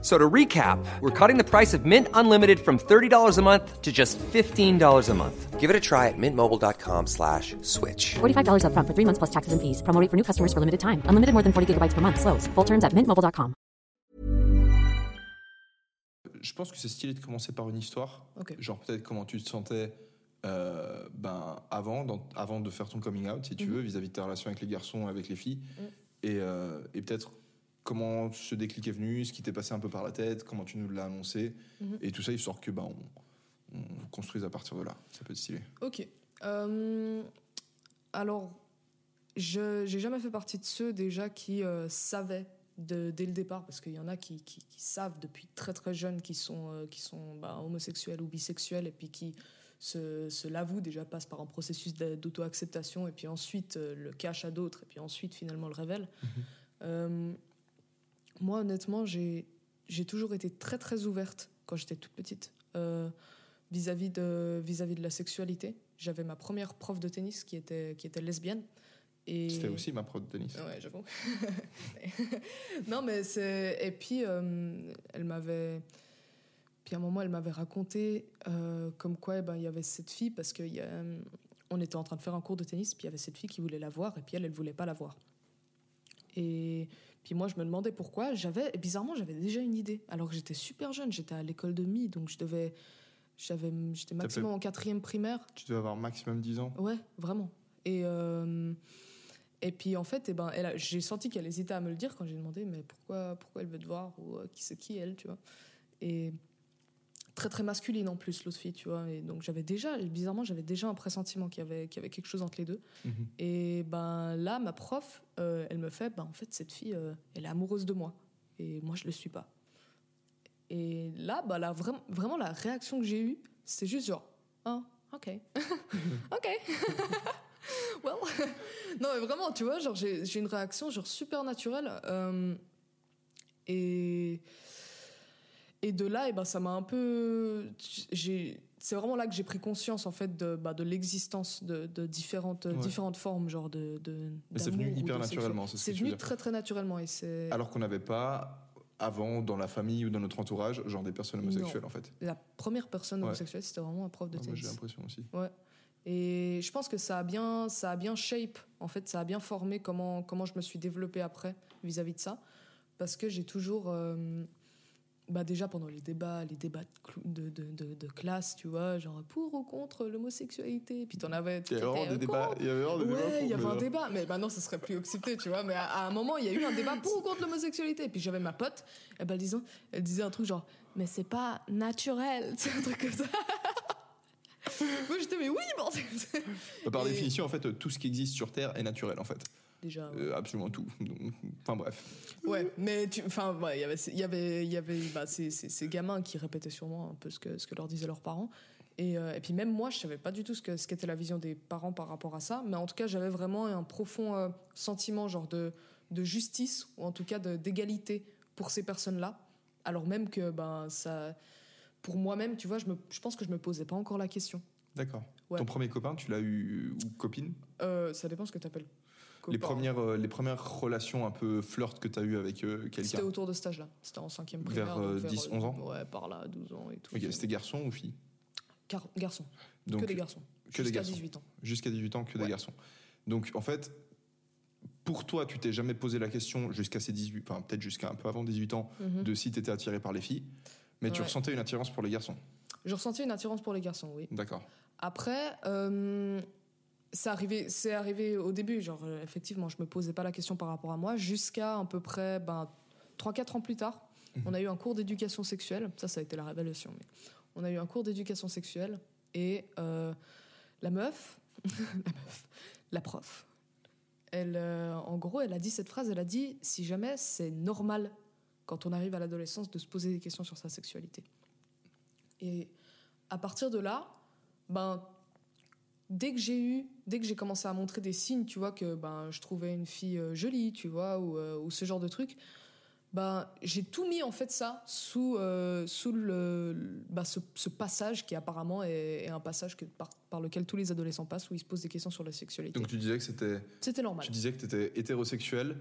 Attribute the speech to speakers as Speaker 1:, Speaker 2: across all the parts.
Speaker 1: So to recap, we're cutting the price of Mint Unlimited from $30 a month to just $15 a month.
Speaker 2: Give it a try at mintmobile.com slash switch.
Speaker 3: $45 upfront for three months plus taxes and fees. Promo rate for new customers for limited time. Unlimited more than 40 gigabytes per month. Slows. Full terms at mintmobile.com.
Speaker 4: Je pense que c'est stylé de commencer par une histoire.
Speaker 5: Ok.
Speaker 4: Genre peut-être comment tu te sentais euh, ben, avant, dans- avant de faire ton coming out, si tu
Speaker 5: Mhm.
Speaker 4: veux, vis-à-vis de ta relation avec les garçons, avec les filles.
Speaker 5: Mm.
Speaker 4: Et, euh, et peut-être comment ce déclic est venu, ce qui t'est passé un peu par la tête, comment tu nous l'as annoncé.
Speaker 5: Mhm.
Speaker 4: Et tout ça, histoire que ben, on, on construise à partir de là. Ça peut être stylé.
Speaker 5: Ok. Euh, alors, je j'ai jamais fait partie de ceux déjà qui euh, savaient de- dès le départ, parce qu'il y en a qui, qui- qui savent depuis très très jeunes qui sont, euh, qui sont bah, homosexuels ou bisexuels, et puis qui se, se l'avouent déjà, passent par un processus d'a- d'auto-acceptation, et puis ensuite euh, le cachent à d'autres, et puis ensuite finalement le révèlent. Euh, moi, honnêtement, j'ai j'ai toujours été très très ouverte quand j'étais toute petite euh, vis-à-vis de, vis-à-vis de la sexualité. J'avais ma première prof de tennis qui était, qui était lesbienne. Et...
Speaker 4: C'était aussi ma prof de tennis.
Speaker 5: Ouais, j'avoue. non, mais c'est. Et puis, euh, elle m'avait. Puis à un moment, elle m'avait raconté euh, comme quoi eh ben, il y avait cette fille, parce qu'on on était en train de faire un cours de tennis, puis il y avait cette fille qui voulait la voir, et puis elle, elle voulait pas la voir. Et puis moi, je me demandais pourquoi. J'avais, bizarrement, j'avais déjà une idée, alors que j'étais super jeune, j'étais à l'école de mi, donc je devais. J'avais, j'étais maximum en quatrième primaire.
Speaker 4: Tu devais avoir maximum 10 ans.
Speaker 5: Ouais, vraiment. Et, euh, et puis en fait, eh ben, elle a- j'ai senti qu'elle hésitait à me le dire quand j'ai demandé mais pourquoi, pourquoi elle veut te voir ou euh, qui c'est qui elle, tu vois. Et très très masculine en plus l'autre fille, tu vois. Et donc j'avais déjà, bizarrement, j'avais déjà un pressentiment qu'il y avait, qu'il y avait quelque chose entre les deux.
Speaker 4: Mhm.
Speaker 5: Et ben là, ma prof, euh, elle me fait, ben en fait cette fille, euh, elle est amoureuse de moi et moi je le suis pas. Et là, bah là, vraiment, vraiment la réaction que j'ai eue, c'était juste genre, ah, ok, ok. well, non mais vraiment, tu vois, genre j'ai j'ai une réaction genre super naturelle euh, et et de là, et ben ça m'a un peu, c'est vraiment là que j'ai pris conscience en fait de, bah, de l'existence de, de différentes
Speaker 4: Ouais.
Speaker 5: différentes formes genre de, de
Speaker 4: Mais c'est venu hyper naturellement, c'est ce
Speaker 5: venu très très naturellement et c'est
Speaker 4: Alors qu'on n'avait pas avant dans la famille ou dans notre entourage genre des personnes homosexuelles
Speaker 5: Non.
Speaker 4: en fait.
Speaker 5: la première personne
Speaker 4: Ouais.
Speaker 5: homosexuelle c'était vraiment un prof de
Speaker 4: Ah, moi,
Speaker 5: tennis
Speaker 4: j'ai l'impression aussi.
Speaker 5: Ouais. Et je pense que ça a bien, ça a bien shape, en fait, ça a bien formé comment, comment je me suis développée après vis-à-vis de ça. Parce que j'ai toujours, euh, bah déjà pendant les débats, les débats de, de, de, classe, tu vois, genre pour ou contre l'homosexualité. Puis t'en avais.
Speaker 4: Il y avait vraiment des
Speaker 5: euh,
Speaker 4: débats. Il y avait vraiment des débats
Speaker 5: Ouais, il y avait un
Speaker 4: mais-
Speaker 5: débat, mais maintenant ça serait plus accepté, tu vois. Mais à, à un moment, il y a eu un débat pour ou contre l'homosexualité. Puis j'avais ma pote, et ben, elle, disait, elle disait un truc genre, mais c'est pas naturel, c'est un truc comme ça. Moi j'étais, mais oui, bordel
Speaker 4: Bah, Par
Speaker 5: Et-
Speaker 4: définition, en fait, tout ce qui existe sur Terre est naturel, en fait.
Speaker 5: Déjà, ouais.
Speaker 4: Euh, absolument tout. Enfin bref.
Speaker 5: Ouais, mais enfin, ouais, il y avait, il y avait, il y avait, bah, ces, ces, ces gamins qui répétaient sûrement un peu ce que, ce que leur disaient leurs parents. Et, euh, et puis même moi, je savais pas du tout ce que, ce qu'était la vision des parents par rapport à ça, mais en tout cas, j'avais vraiment un profond euh, sentiment genre de, de justice ou en tout cas d'égalité pour ces personnes-là, alors même que ben ça, pour moi-même, tu vois, je, me, je pense que je me posais pas encore la question.
Speaker 4: D'accord.
Speaker 5: Ouais.
Speaker 4: Ton premier copain, tu l'as eu ou copine?
Speaker 5: Euh, ça dépend ce que tu appelles.
Speaker 4: Les premières, euh, les premières relations un peu flirt que tu as eues avec euh,
Speaker 5: C'était
Speaker 4: quelqu'un
Speaker 5: autour de ce âge-là. C'était en cinquième
Speaker 4: Vers,
Speaker 5: primaire.
Speaker 4: euh,
Speaker 5: donc
Speaker 4: 10, 11 ans
Speaker 5: Ouais, par là, 12 ans et tout.
Speaker 4: Ok, C'était garçon ou fille?
Speaker 5: Gar- garçon.
Speaker 4: Donc,
Speaker 5: que des garçons.
Speaker 4: que des
Speaker 5: Jusqu'à
Speaker 4: garçons.
Speaker 5: 18 ans.
Speaker 4: Jusqu'à 18 ans, que
Speaker 5: Ouais.
Speaker 4: des garçons. Donc en fait, pour toi, tu t'es jamais posé la question jusqu'à ces 18, enfin peut-être jusqu'à un peu avant 18 ans,
Speaker 5: Mhm.
Speaker 4: de si tu étais attiré par les filles, mais tu ressentais une attirance pour les garçons.
Speaker 5: Je ressentais une attirance pour les garçons, oui.
Speaker 4: D'accord.
Speaker 5: Après, euh, c'est arrivé, c'est arrivé au début. Genre, euh, effectivement, je me posais pas la question par rapport à moi jusqu'à à peu près ben, 3-4 ans plus tard.
Speaker 4: Mhm.
Speaker 5: On a eu un cours d'éducation sexuelle. Ça, ça a été la révélation. Mais on a eu un cours d'éducation sexuelle et euh, la meuf, la meuf, la prof, elle, euh, en gros, elle a dit cette phrase. Elle a dit si jamais c'est normal quand on arrive à l'adolescence de se poser des questions sur sa sexualité. Et à partir de là, ben dès que j'ai eu, dès que j'ai commencé à montrer des signes, tu vois que ben je trouvais une fille euh, jolie, tu vois, ou, euh, ou ce genre de truc, ben, j'ai tout mis en fait ça sous, euh, sous le, bah, ce, ce passage qui apparemment est, est un passage que, par, par lequel tous les adolescents passent où ils se posent des questions sur la sexualité.
Speaker 4: Donc tu disais que c'était,
Speaker 5: C'était normal.
Speaker 4: tu disais que tu étais hétérosexuel,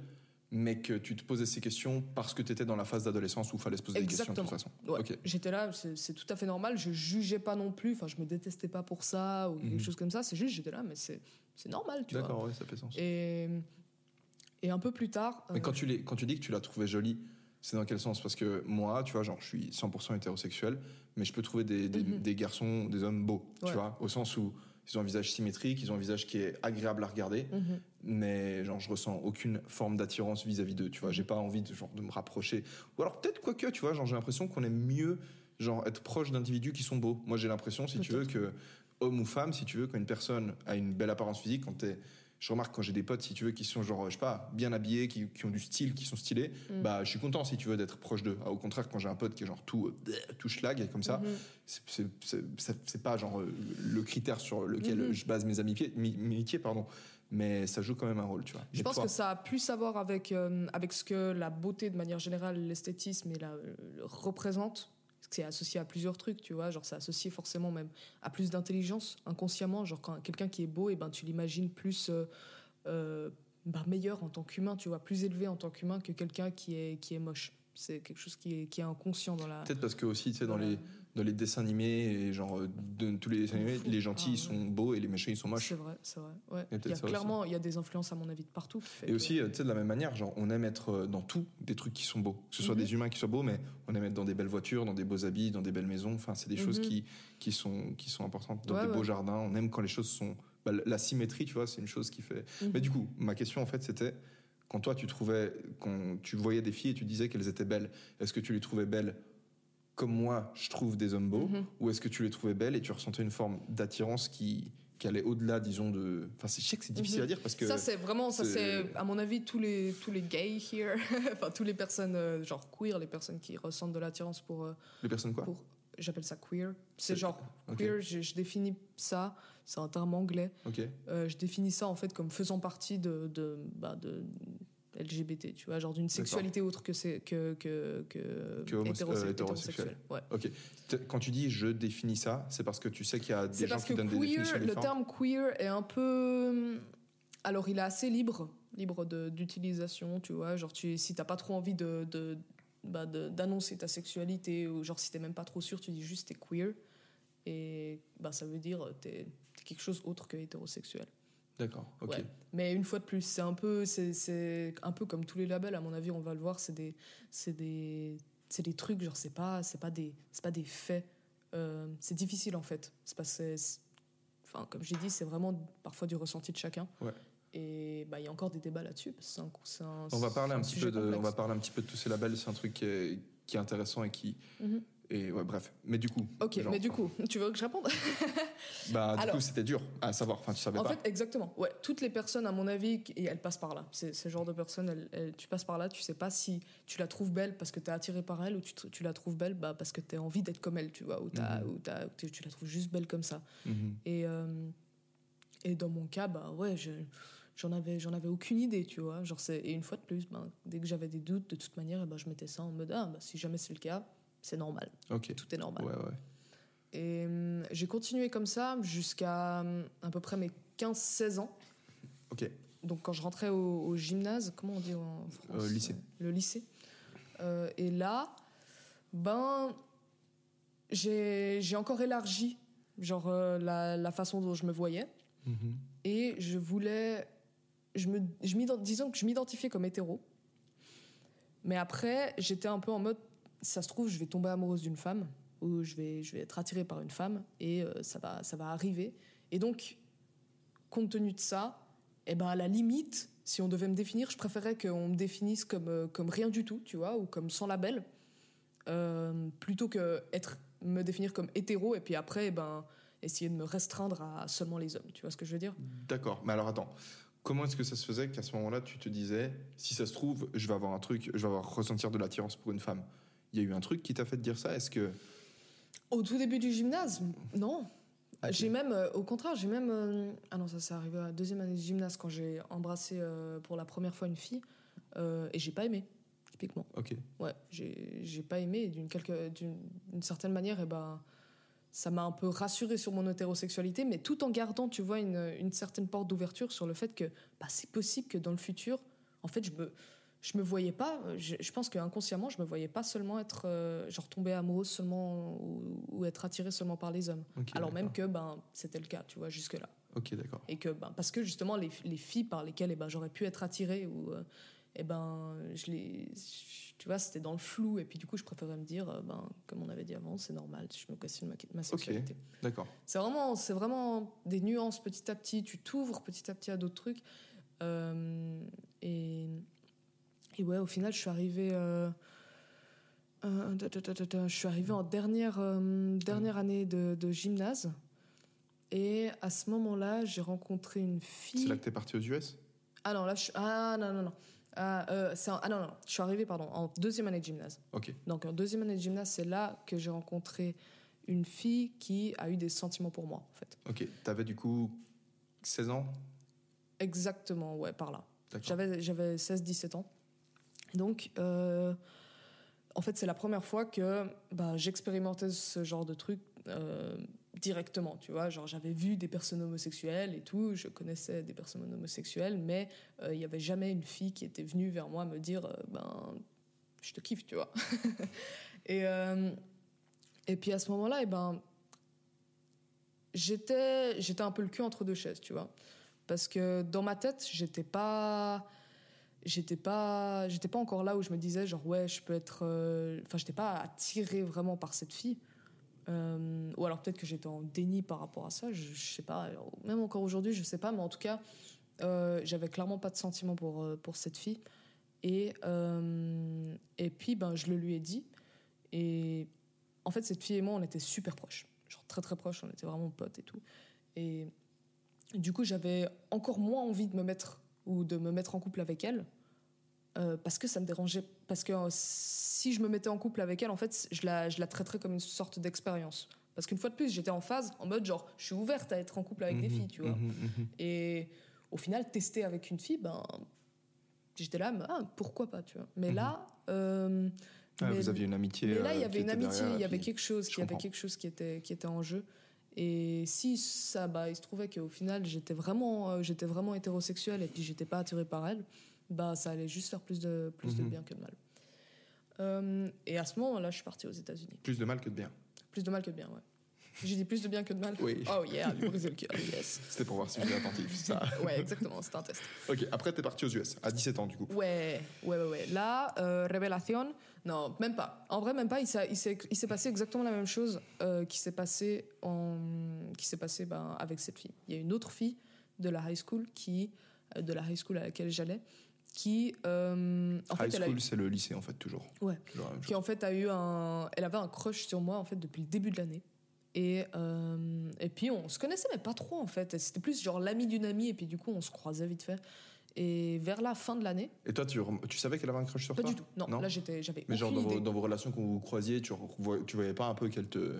Speaker 4: mais que tu te posais ces questions parce que tu étais dans la phase d'adolescence où il fallait se poser des questions de toute façon.
Speaker 5: Ouais. J'étais là, c'est tout à fait normal. Je jugeais pas non plus. Enfin, je me détestais pas pour ça ou
Speaker 4: Mhm.
Speaker 5: quelque chose comme ça. C'est juste, j'étais là, mais c'est normal, tu vois.
Speaker 4: D'accord, ouais, ça fait sens.
Speaker 5: Et, et un peu plus tard.
Speaker 4: Mais
Speaker 5: euh,
Speaker 4: quand tu, l'es- quand tu dis que tu l'as trouvé jolie, c'est dans quel sens? Parce que moi, tu vois, genre, je suis 100% hétérosexuel, mais je peux trouver des, des,
Speaker 5: Mhm.
Speaker 4: des garçons, des hommes beaux,
Speaker 5: Ouais.
Speaker 4: tu vois, au sens où ils ont un visage symétrique, ils ont un visage qui est agréable à regarder,
Speaker 5: mhm.
Speaker 4: Mais genre, je ressens aucune forme d'attirance vis-à-vis d'eux, tu vois. J'ai pas envie de, genre, de me rapprocher. Ou alors peut-être quoique, tu vois, genre, j'ai l'impression qu'on aime mieux genre, être proche d'individus qui sont beaux. Moi, j'ai l'impression, si tu veux, que homme ou femme, si tu veux, quand une personne a une belle apparence physique, quand t'es je remarque quand j'ai des potes, si tu veux, qui sont genre, je sais pas, bien habillés, qui, qui ont du style, qui sont stylés,
Speaker 5: Mm.
Speaker 4: bah, je suis content, si tu veux, d'être proche d'eux. Ah, Au contraire, quand j'ai un pote qui est genre tout, euh, tout schlag, comme ça,
Speaker 5: Mhm.
Speaker 4: c'est- c'est- c'est c'est- c'est pas genre le critère sur lequel
Speaker 5: Mhm.
Speaker 4: je base mes amitiés, mi- amitiés, pardon. Mais ça joue quand même un rôle, tu vois.
Speaker 5: Je
Speaker 4: Et
Speaker 5: pense
Speaker 4: toi
Speaker 5: que ça a plus à voir avec, euh, avec ce que la beauté, de manière générale, l'esthétisme et la, euh, représente. Parce que c'est associé à plusieurs trucs, tu vois. Genre, c'est associé forcément même à plus d'intelligence, inconsciemment. Genre, quand quelqu'un qui est beau, et ben, tu l'imagines plus euh, euh, bah, meilleur en tant qu'humain, tu vois, plus élevé en tant qu'humain que quelqu'un qui est, qui est moche. C'est quelque chose qui est, qui est inconscient dans la.
Speaker 4: Peut-être parce que aussi, tu sais, dans
Speaker 5: dans la-
Speaker 4: les, dans les dessins animés, et genre, euh, de tous les dessins animés, les gentils,
Speaker 5: Ah,
Speaker 4: ils sont beaux et les méchants, ils sont moches.
Speaker 5: C'est vrai, c'est vrai. Ouais.
Speaker 4: Il y a
Speaker 5: clairement, il y a des influences à mon avis de partout.
Speaker 4: Et
Speaker 5: que-
Speaker 4: aussi, euh, tu sais, de la même manière, genre, on aime être euh, dans tout des trucs qui sont beaux. Que ce soit
Speaker 5: Mhm.
Speaker 4: des humains qui soient beaux, mais on aime être dans des belles voitures, dans des beaux habits, dans des belles maisons. Enfin, c'est des choses
Speaker 5: Mhm.
Speaker 4: qui, qui, sont, qui sont importantes. Dans
Speaker 5: Ouais,
Speaker 4: des beaux jardins, on aime quand les choses sont. bah, la symétrie, tu vois, c'est une chose qui fait.
Speaker 5: Mhm.
Speaker 4: Mais du coup, ma question, en fait, c'était quand toi, tu trouvais. Quand tu voyais des filles et tu disais qu'elles étaient belles, est-ce que tu les trouvais belles comme moi, je trouve des hommes beaux
Speaker 5: Mhm.
Speaker 4: Ou est-ce que tu les trouvais belles et tu ressentais une forme d'attirance qui, qui allait au-delà, disons, de. Enfin, c'est- je sais que c'est difficile
Speaker 5: Mhm.
Speaker 4: à dire parce que.
Speaker 5: Ça, c'est vraiment, ça,
Speaker 4: c'est-
Speaker 5: à mon avis, tous les, tous les gays here, enfin, toutes les personnes, euh, genre queer, les personnes qui ressentent de l'attirance pour, euh,
Speaker 4: Les personnes quoi
Speaker 5: pour j'appelle ça queer. C'est
Speaker 4: C'est-
Speaker 5: genre, queer, je, je définis ça, c'est un terme anglais,
Speaker 4: Ok.
Speaker 5: euh, je définis ça en fait comme faisant partie de, de, bah, de LGBT, tu vois, genre d'une sexualité autre que, c'est, que, que, que,
Speaker 4: Que homo-
Speaker 5: hétérose-
Speaker 4: euh, hétérosexuel.
Speaker 5: hétérosexuelle. Ouais.
Speaker 4: Ok. Quand tu dis je définis ça, c'est parce que tu sais qu'il y a des
Speaker 5: C'est
Speaker 4: gens qui donnent des définitions
Speaker 5: le terme queer est un peu. Alors, il est assez libre, libre de- d'utilisation, tu vois. Genre, tu, si t'as pas trop envie de. bah, de- d'annoncer ta sexualité ou genre si t'es même pas trop sûr tu dis juste t'es queer et bah ça veut dire t'es t'es quelque chose autre que hétérosexuel
Speaker 4: D'accord. Ok.
Speaker 5: Ouais. Mais une fois de plus, c'est un peu, c'est, un peu comme tous les labels. À mon avis, on va le voir. C'est des, c'est des, c'est des trucs. Genre, c'est pas, c'est pas des, c'est pas des faits. Euh, c'est difficile en fait. C'est pas, c'est- enfin, comme j'ai dit, c'est vraiment parfois du ressenti de chacun.
Speaker 4: Ouais.
Speaker 5: Et bah, il y a encore des débats là-dessus. parce que c'est un- c'est un-
Speaker 4: On va parler un petit peu de, on va parler un petit peu de tous ces labels. C'est un truc qui est, qui est intéressant et qui,
Speaker 5: Mhm.
Speaker 4: Et ouais, bref. Mais du coup.
Speaker 5: Ok,
Speaker 4: genre,
Speaker 5: mais du coup, tu veux que je réponde?
Speaker 4: Bah du
Speaker 5: Alors-
Speaker 4: coup c'était dur à savoir. Enfin tu savais
Speaker 5: En
Speaker 4: pas.
Speaker 5: fait, exactement. Ouais, toutes les personnes, à mon avis, et elles passent par là. C'est ce genre de personnes, elles- elles- tu passes par là, tu sais pas si tu la trouves belle parce que tu es attiré par elle ou tu, tu la trouves belle bah, parce que tu as envie d'être comme elle, tu vois, ou, t'as-
Speaker 4: Mhm.
Speaker 5: ou t'as- ou tu la trouves juste belle comme ça.
Speaker 4: Mhm.
Speaker 5: Et, euh, et dans mon cas, bah ouais, je- j'en avais, j'en avais aucune idée, tu vois. Genre, et une fois de plus, ben, dès que j'avais des doutes, de toute manière, eh ben, je mettais ça en mode, ah, bah, si jamais c'est le cas, c'est normal.
Speaker 4: Ok.
Speaker 5: Tout est normal.
Speaker 4: Ouais ouais.
Speaker 5: Et hum, j'ai continué comme ça jusqu'à hum, à peu près mes 15-16 ans.
Speaker 4: Ok.
Speaker 5: Donc quand je rentrais au, au gymnase, comment on dit en France
Speaker 4: Euh, lycée.
Speaker 5: euh, Le lycée. Euh, et là, ben, j'ai encore élargi genre euh, la, la façon dont je me voyais.
Speaker 4: Mhm.
Speaker 5: Et je voulais... Je me, je disons que je m'identifiais comme hétéro. Mais après, j'étais un peu en mode, ça se trouve, je vais tomber amoureuse d'une femme, ou je vais, je vais être attirée par une femme, et euh, ça, va, ça va arriver. Et donc, compte tenu de ça, eh ben, à la limite, si on devait me définir, je préférais qu'on me définisse comme, euh, comme rien du tout, tu vois, ou comme sans label, euh, plutôt que être, me définir comme hétéro, et puis après, eh ben, essayer de me restreindre à seulement les hommes. Tu vois ce que je veux dire?
Speaker 4: D'accord. Mais alors attends. Comment est-ce que ça se faisait qu'à ce moment-là, tu te disais, si ça se trouve, je vais avoir un truc, je vais avoir ressentir de l'attirance pour une femme? Il y a eu un truc qui t'a fait dire ça? Est-ce que
Speaker 5: Au tout début du gymnase, non.
Speaker 4: Ah,
Speaker 5: J'ai même, euh, au contraire, j'ai même. euh, ah non, ça s'est arrivé à la deuxième année de gymnase quand j'ai embrassé euh, pour la première fois une fille et j'ai pas aimé. typiquement.
Speaker 4: Ok.
Speaker 5: Ouais, j'ai j'ai pas aimé et d'une quelque- d'une d'une certaine manière, et ben, ça m'a un peu rassuré sur mon hétérosexualité, mais tout en gardant, tu vois, une, une certaine porte d'ouverture sur le fait que bah, c'est possible que dans le futur, en fait, je me, je me voyais pas, je, je pense qu'inconsciemment, je me voyais pas seulement être, euh, genre, tomber amoureuse seulement ou, ou être attirée seulement par les hommes. Alors même que ben, c'était le cas, tu vois, jusque-là.
Speaker 4: Ok, d'accord.
Speaker 5: Et que, ben, parce que justement, les, les filles par lesquelles eh ben, j'aurais pu être attirée, ou, euh, eh ben, je les, tu vois, c'était dans le flou. Et puis, du coup, je préférais me dire, euh, ben, comme on avait dit avant, c'est normal, je me questionne ma, ma sexualité.
Speaker 4: D'accord.
Speaker 5: C'est vraiment, c'est vraiment des nuances petit à petit. Tu t'ouvres petit à petit à d'autres trucs. Euh, et, et ouais, au final, je suis arrivée. euh, euh, je suis arrivée en dernière, euh, dernière année de, de gymnase. Et à ce moment-là, j'ai rencontré une fille.
Speaker 4: C'est là que t'es parti aux US
Speaker 5: Ah non, là, je... ah non, non, non. Ah, euh, ah non, non, je suis arrivée, pardon, en deuxième année de gymnase.
Speaker 4: Ok.
Speaker 5: Donc en deuxième année de gymnase, c'est là que j'ai rencontré une fille qui a eu des sentiments pour moi, en fait.
Speaker 4: Ok. T'avais du coup 16 ans?
Speaker 5: Exactement, ouais, par là. J'avais 16-17 ans. Donc, euh, en fait, c'est la première fois que bah, j'expérimentais ce genre de truc euh, directement, tu vois. Genre, j'avais vu des personnes homosexuelles et tout, je connaissais des personnes homosexuelles, mais euh, il n'y avait jamais une fille qui était venue vers moi me dire, ben, je te kiffe, tu vois. et, et puis à ce moment-là, eh ben, j'étais, j'étais un peu le cul entre deux chaises, tu vois. Parce que dans ma tête, j'étais pas j'étais pas j'étais pas encore là où je me disais genre ouais je peux être euh, enfin j'étais pas attirée vraiment par cette fille. Euh, ou alors peut-être que j'étais en déni par rapport à ça je, je sais pas. Même encore aujourd'hui je sais pas mais en tout cas euh, j'avais clairement pas de sentiment pour pour cette fille. Et et puis ben je le lui ai dit. Et en fait cette fille et moi on était super proches. Genre très très proches on était vraiment potes et tout. Et du coup, j'avais encore moins envie de me mettre ou de me mettre en couple avec elle euh, parce que ça me dérangeait. Parce que euh, si je me mettais en couple avec elle, en fait, je la, je la traiterais comme une sorte d'expérience. Parce qu'une fois de plus, j'étais en phase, en mode genre, je suis ouverte à être en couple avec des
Speaker 4: Mhm,
Speaker 5: filles, tu vois.
Speaker 4: mhm, mhm.
Speaker 5: Et au final, tester avec une fille, ben, j'étais là, mais, ah, pourquoi pas, tu vois. Mais là, euh,
Speaker 4: Ah,
Speaker 5: mais-
Speaker 4: vous aviez une amitié.
Speaker 5: mais là, il y avait une amitié, il y avait quelque chose, il y avait quelque chose qui était, qui était en jeu. Et si ça, bah, il se trouvait qu'au final, j'étais vraiment, euh, j'étais vraiment hétérosexuelle et puis j'étais pas attirée par elle, bah, ça allait juste faire plus de, plus de
Speaker 4: Mhm.
Speaker 5: bien que de mal. Euh, et à ce moment-là, je suis partie aux États-Unis.
Speaker 4: Plus de mal que de bien.
Speaker 5: Plus de mal que de bien, ouais. J'ai dit plus de bien que de mal.
Speaker 4: Oui.
Speaker 5: Oh yeah, lui briser le cœur, yes.
Speaker 4: C'était pour voir si j'étais attentif. Ça.
Speaker 5: Ouais, exactement, c'était un test.
Speaker 4: Ok, après, t'es parti aux US, à 17 ans, du coup.
Speaker 5: Ouais, ouais, ouais, ouais. Là, euh, révélation, non, même pas. En vrai, même pas. Il s'est, passé exactement la même chose euh, qui s'est passé, en, qui passé ben, avec cette fille. Il y a une autre fille de la high school qui, euh, de la high school à laquelle j'allais, qui, euh, en
Speaker 4: High
Speaker 5: fait,
Speaker 4: school,
Speaker 5: eu-
Speaker 4: c'est le lycée, en fait, toujours.
Speaker 5: ouais,
Speaker 4: Toujours
Speaker 5: qui en fait a eu un, elle avait un crush sur moi en fait depuis le début de l'année. Et, euh, et puis on se connaissait mais pas trop en fait. C'était plus genre l'ami d'une amie et puis du coup on se croisait vite fait. Et vers la fin de l'année,
Speaker 4: Et toi, tu, tu savais qu'elle avait un crush sur
Speaker 5: pas
Speaker 4: toi
Speaker 5: du tout. Non, là j'étais, j'avais
Speaker 4: Mais genre, dans vos,
Speaker 5: idée.
Speaker 4: dans vos relations, quand vous croisiez, tu, tu voyais pas un peu qu'elle te.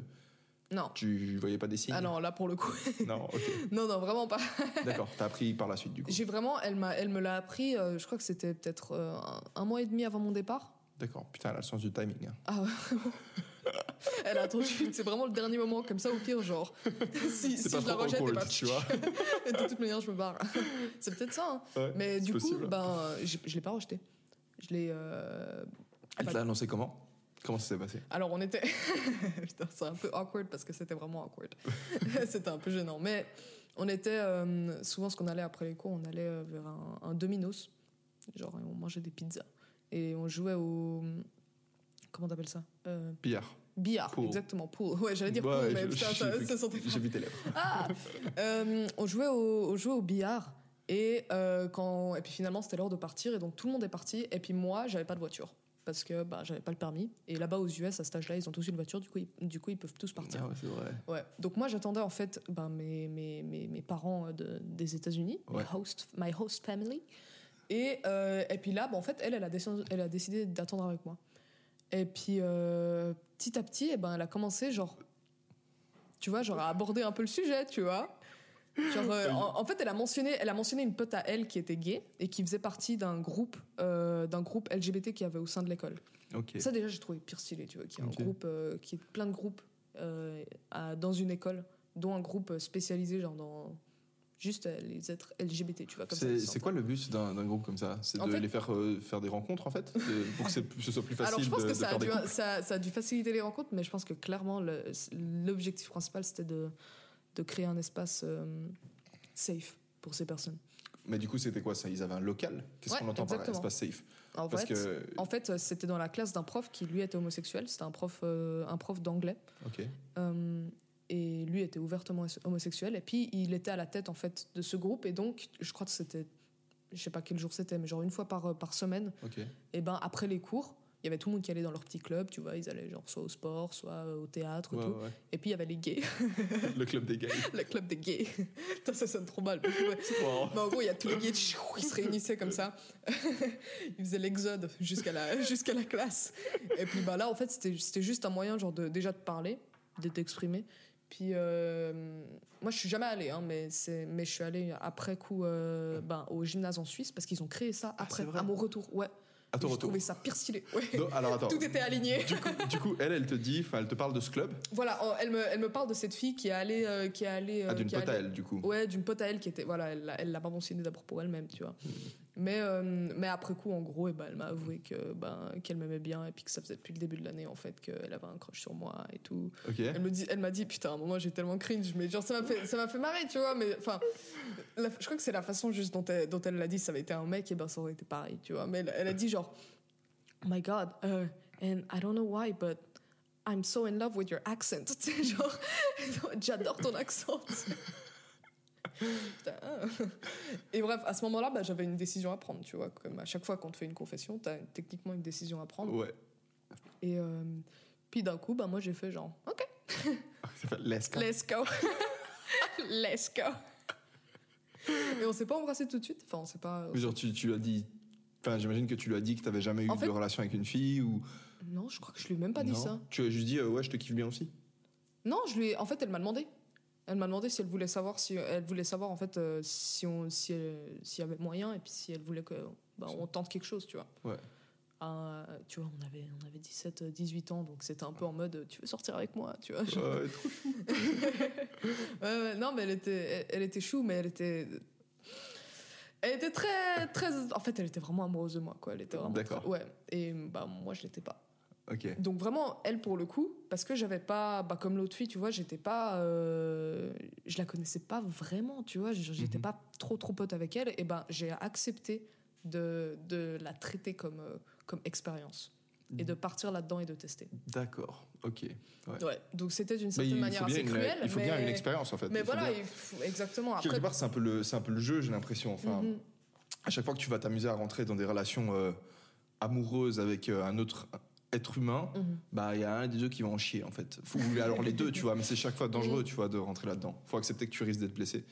Speaker 5: Non.
Speaker 4: Tu voyais pas des signes
Speaker 5: Ah non, là pour le coup.
Speaker 4: Non, ok.
Speaker 5: non, non, vraiment pas.
Speaker 4: D'accord, t'as appris par la suite, du coup.
Speaker 5: J'ai vraiment, elle, m'a, elle me l'a appris, euh, je crois que c'était peut-être euh, un, un mois et demi avant mon départ.
Speaker 4: D'accord, putain, elle a le sens du timing. hein.
Speaker 5: Ah ouais, vraiment. Elle a attendu, c'est vraiment le dernier moment, comme ça au pire, genre. si si
Speaker 4: pas
Speaker 5: je la
Speaker 4: trop
Speaker 5: rejette,
Speaker 4: awkward,
Speaker 5: et bah,
Speaker 4: tu vois.
Speaker 5: de toute manière, je me barre. c'est peut-être ça. hein.
Speaker 4: Ouais,
Speaker 5: Mais du
Speaker 4: possible.
Speaker 5: coup, ben, euh, j'ai- je l'ai pas rejeté. Je l'ai. euh,
Speaker 4: Elle t'a annoncé comment? Comment ça s'est passé?
Speaker 5: Alors, on était. Putain, c'est un peu awkward parce que c'était vraiment awkward. c'était un peu gênant. Mais on était. euh, souvent, ce qu'on allait après les cours, on allait euh, vers un, un Domino's. Genre, on mangeait des pizzas. Et on jouait au. Comment t'appelles ça? Euh,
Speaker 4: Billard.
Speaker 5: Billard,
Speaker 4: Pool.
Speaker 5: exactement. Pool. Ouais, j'allais dire pool, mais
Speaker 4: je-
Speaker 5: putain, ça, ça sentait
Speaker 4: J'ai vu tes lèvres.
Speaker 5: ah Euh, on, jouait au, on jouait au billard. Et, quand, et puis finalement, c'était l'heure de partir. Et donc tout le monde est parti. Et puis moi, j'avais pas de voiture. Parce que bah, j'avais pas le permis. Et là-bas, aux US, à cet âge-là, ils ont tous une voiture. Du coup, ils, du coup, ils peuvent tous partir.
Speaker 4: Ah ouais, c'est vrai.
Speaker 5: Ouais. Donc moi, j'attendais en fait ben, mes, mes, mes, mes parents euh, de- des États-Unis,
Speaker 4: Ouais.
Speaker 5: host, my host family. Et, euh, et puis là, ben, en fait, elle, elle a, décidé, elle a décidé d'attendre avec moi. Et puis euh, petit à petit, eh ben, elle a commencé, genre, tu vois, genre à aborder un peu le sujet, tu vois. Genre, euh, en, en fait, elle a mentionné, elle a mentionné une pote à elle qui était gay et qui faisait partie d'un groupe, euh, d'un groupe LGBT qu'il y avait au sein de l'école. Ça déjà, j'ai trouvé pire stylé, tu vois, qu'il y a
Speaker 4: Ok.
Speaker 5: un groupe, euh, qui est plein de groupes à- dans une école, dont un groupe spécialisé genre dans juste les êtres LGBT, tu vois.
Speaker 4: C'est quoi le but d'un groupe comme ça? C'est de
Speaker 5: fait-
Speaker 4: les faire euh, faire des rencontres en fait? De- Pour que ce soit plus facile
Speaker 5: Alors je pense
Speaker 4: de,
Speaker 5: que ça a, dû,
Speaker 4: couples
Speaker 5: ça, ça a dû faciliter les rencontres, mais je pense que clairement l'objectif principal c'était de, de créer un espace euh, safe pour ces personnes.
Speaker 4: Mais du coup, c'était quoi ça? Ils avaient un local? Qu'est-ce
Speaker 5: Ouais,
Speaker 4: qu'on entend par espace safe?
Speaker 5: En
Speaker 4: Parce
Speaker 5: fait,
Speaker 4: que.
Speaker 5: en fait, c'était dans la classe d'un prof qui lui était homosexuel. C'était un prof, euh, un prof d'anglais.
Speaker 4: Ok.
Speaker 5: Euh, et lui était ouvertement homosexuel. Et puis il était à la tête en fait de ce groupe. Et donc, je crois que c'était, je sais pas quel jour c'était, mais genre une fois par, par semaine.
Speaker 4: Ok.
Speaker 5: Et ben après les cours, il y avait tout le monde qui allait dans leur petit club. Tu vois, ils allaient genre soit au sport, soit euh, au théâtre,
Speaker 4: Ouais,
Speaker 5: tout.
Speaker 4: ouais.
Speaker 5: Et puis il y avait les gays,
Speaker 4: Le club des gays.
Speaker 5: le club des gays. Putain, ça sonne trop mal. mais ouais.
Speaker 4: Wow.
Speaker 5: Mais en gros, il y a tous les gays, ils se réunissaient comme ça. ils faisaient l'exode jusqu'à la, jusqu'à la classe. Et puis bah, là, en fait, c'était juste un moyen genre de, déjà de parler, de t'exprimer. Puis euh, moi, je suis jamais allée, hein, mais, mais je suis allée après coup euh, ben, au gymnase en Suisse parce qu'ils ont créé ça après,
Speaker 4: Ah, vrai
Speaker 5: à mon retour. Ouais.
Speaker 4: À ton
Speaker 5: J'ai
Speaker 4: retour.
Speaker 5: trouvé ça pire stylé. Ouais.
Speaker 4: Alors attends.
Speaker 5: Tout était aligné.
Speaker 4: Du coup, du coup, elle, elle te dit, enfin, elle te parle de ce club,
Speaker 5: Voilà, oh, elle me, elle me parle de cette fille qui est allée. euh, qui est allée
Speaker 4: ah,
Speaker 5: euh,
Speaker 4: d'une
Speaker 5: qui est
Speaker 4: pote à elle, du coup.
Speaker 5: Ouais, d'une pote à elle qui était. Voilà, elle elle l'a pas mentionné d'abord pour elle-même, tu vois. Mais, euh, mais après coup, en gros, eh ben, elle m'a avoué que, ben, qu'elle m'aimait bien et puis que ça faisait depuis le début de l'année, en fait, qu'elle avait un crush sur moi et tout. Elle me dit, elle m'a dit, putain, à un moment, j'ai tellement cringe, mais genre, ça m'a fait, ça m'a fait marrer, tu vois. Mais enfin, je crois que c'est la façon juste dont elle, dont elle l'a dit. Ça avait été un mec, et ben, ça aurait été pareil, tu vois. Mais elle, elle a dit, genre, oh my god, uh, and I don't know why, but I'm so in love with your accent. Genre, j'adore ton accent. Et bref, à ce moment-là, bah, j'avais une décision à prendre, tu vois. Comme à chaque fois qu'on te fait une confession, t'as techniquement une décision à prendre.
Speaker 4: Ouais.
Speaker 5: Et euh, puis d'un coup, bah, moi, j'ai fait genre, ok,
Speaker 4: let's go.
Speaker 5: let's go. let's go. Et on s'est pas embrassé tout de suite. Enfin, on s'est pas.
Speaker 4: Mais Genre, tu, tu as dit. Enfin, j'imagine que tu lui as dit que t'avais jamais eu
Speaker 5: En fait-
Speaker 4: de relation avec une fille ou.
Speaker 5: Non, je crois que je lui ai même pas dit ça.
Speaker 4: Tu as juste dit, euh, ouais, je te kiffe bien aussi.
Speaker 5: Non, je lui ai... en fait, elle m'a demandé. Elle m'a demandé si elle voulait savoir si elle voulait savoir en fait euh, si on si elle- s'il y avait moyen et puis si elle voulait que bah, on tente quelque chose, tu vois.
Speaker 4: Ouais.
Speaker 5: Ah, tu vois, on avait on avait 17 euh, 18 ans donc c'était un peu en mode euh, tu veux sortir avec moi, tu vois. genre.
Speaker 4: Ouais, trop chou.
Speaker 5: Ouais, non, mais elle était, elle, elle était chou, mais elle était. Elle était très, très. En fait, elle était vraiment amoureuse de moi, quoi. Elle était vraiment.
Speaker 4: D'accord.
Speaker 5: très- Ouais. Et bah, moi, je l'étais pas. Donc, vraiment, elle, pour le coup, parce que j'avais pas. Bah, comme l'autre fille, tu vois, j'étais pas. euh, Je la connaissais pas vraiment, tu vois. J'étais
Speaker 4: Mhm.
Speaker 5: pas trop, trop pote avec elle. Et ben, j'ai accepté de, de la traiter comme, euh, comme expérience. Et de partir là-dedans et de tester.
Speaker 4: D'accord. Ok. Ouais.
Speaker 5: Ouais. Donc, c'était d'une certaine manière assez
Speaker 4: une,
Speaker 5: cruelle.
Speaker 4: il faut
Speaker 5: mais...
Speaker 4: bien une expérience en fait.
Speaker 5: Mais
Speaker 4: Il faut
Speaker 5: voilà,
Speaker 4: bien-
Speaker 5: il faut- exactement. Après,
Speaker 4: Quelque part, c'est un peu le, c'est un peu le jeu, j'ai l'impression. Enfin,
Speaker 5: Mhm.
Speaker 4: à chaque fois que tu vas t'amuser à rentrer dans des relations euh, amoureuses avec euh, un autre être humain,
Speaker 5: Mhm.
Speaker 4: bah il y a un des deux qui va en chier en fait. Faut, alors les deux, tu vois, mais c'est chaque fois dangereux, tu vois, de rentrer là-dedans. Faut accepter que tu risques d'être blessé.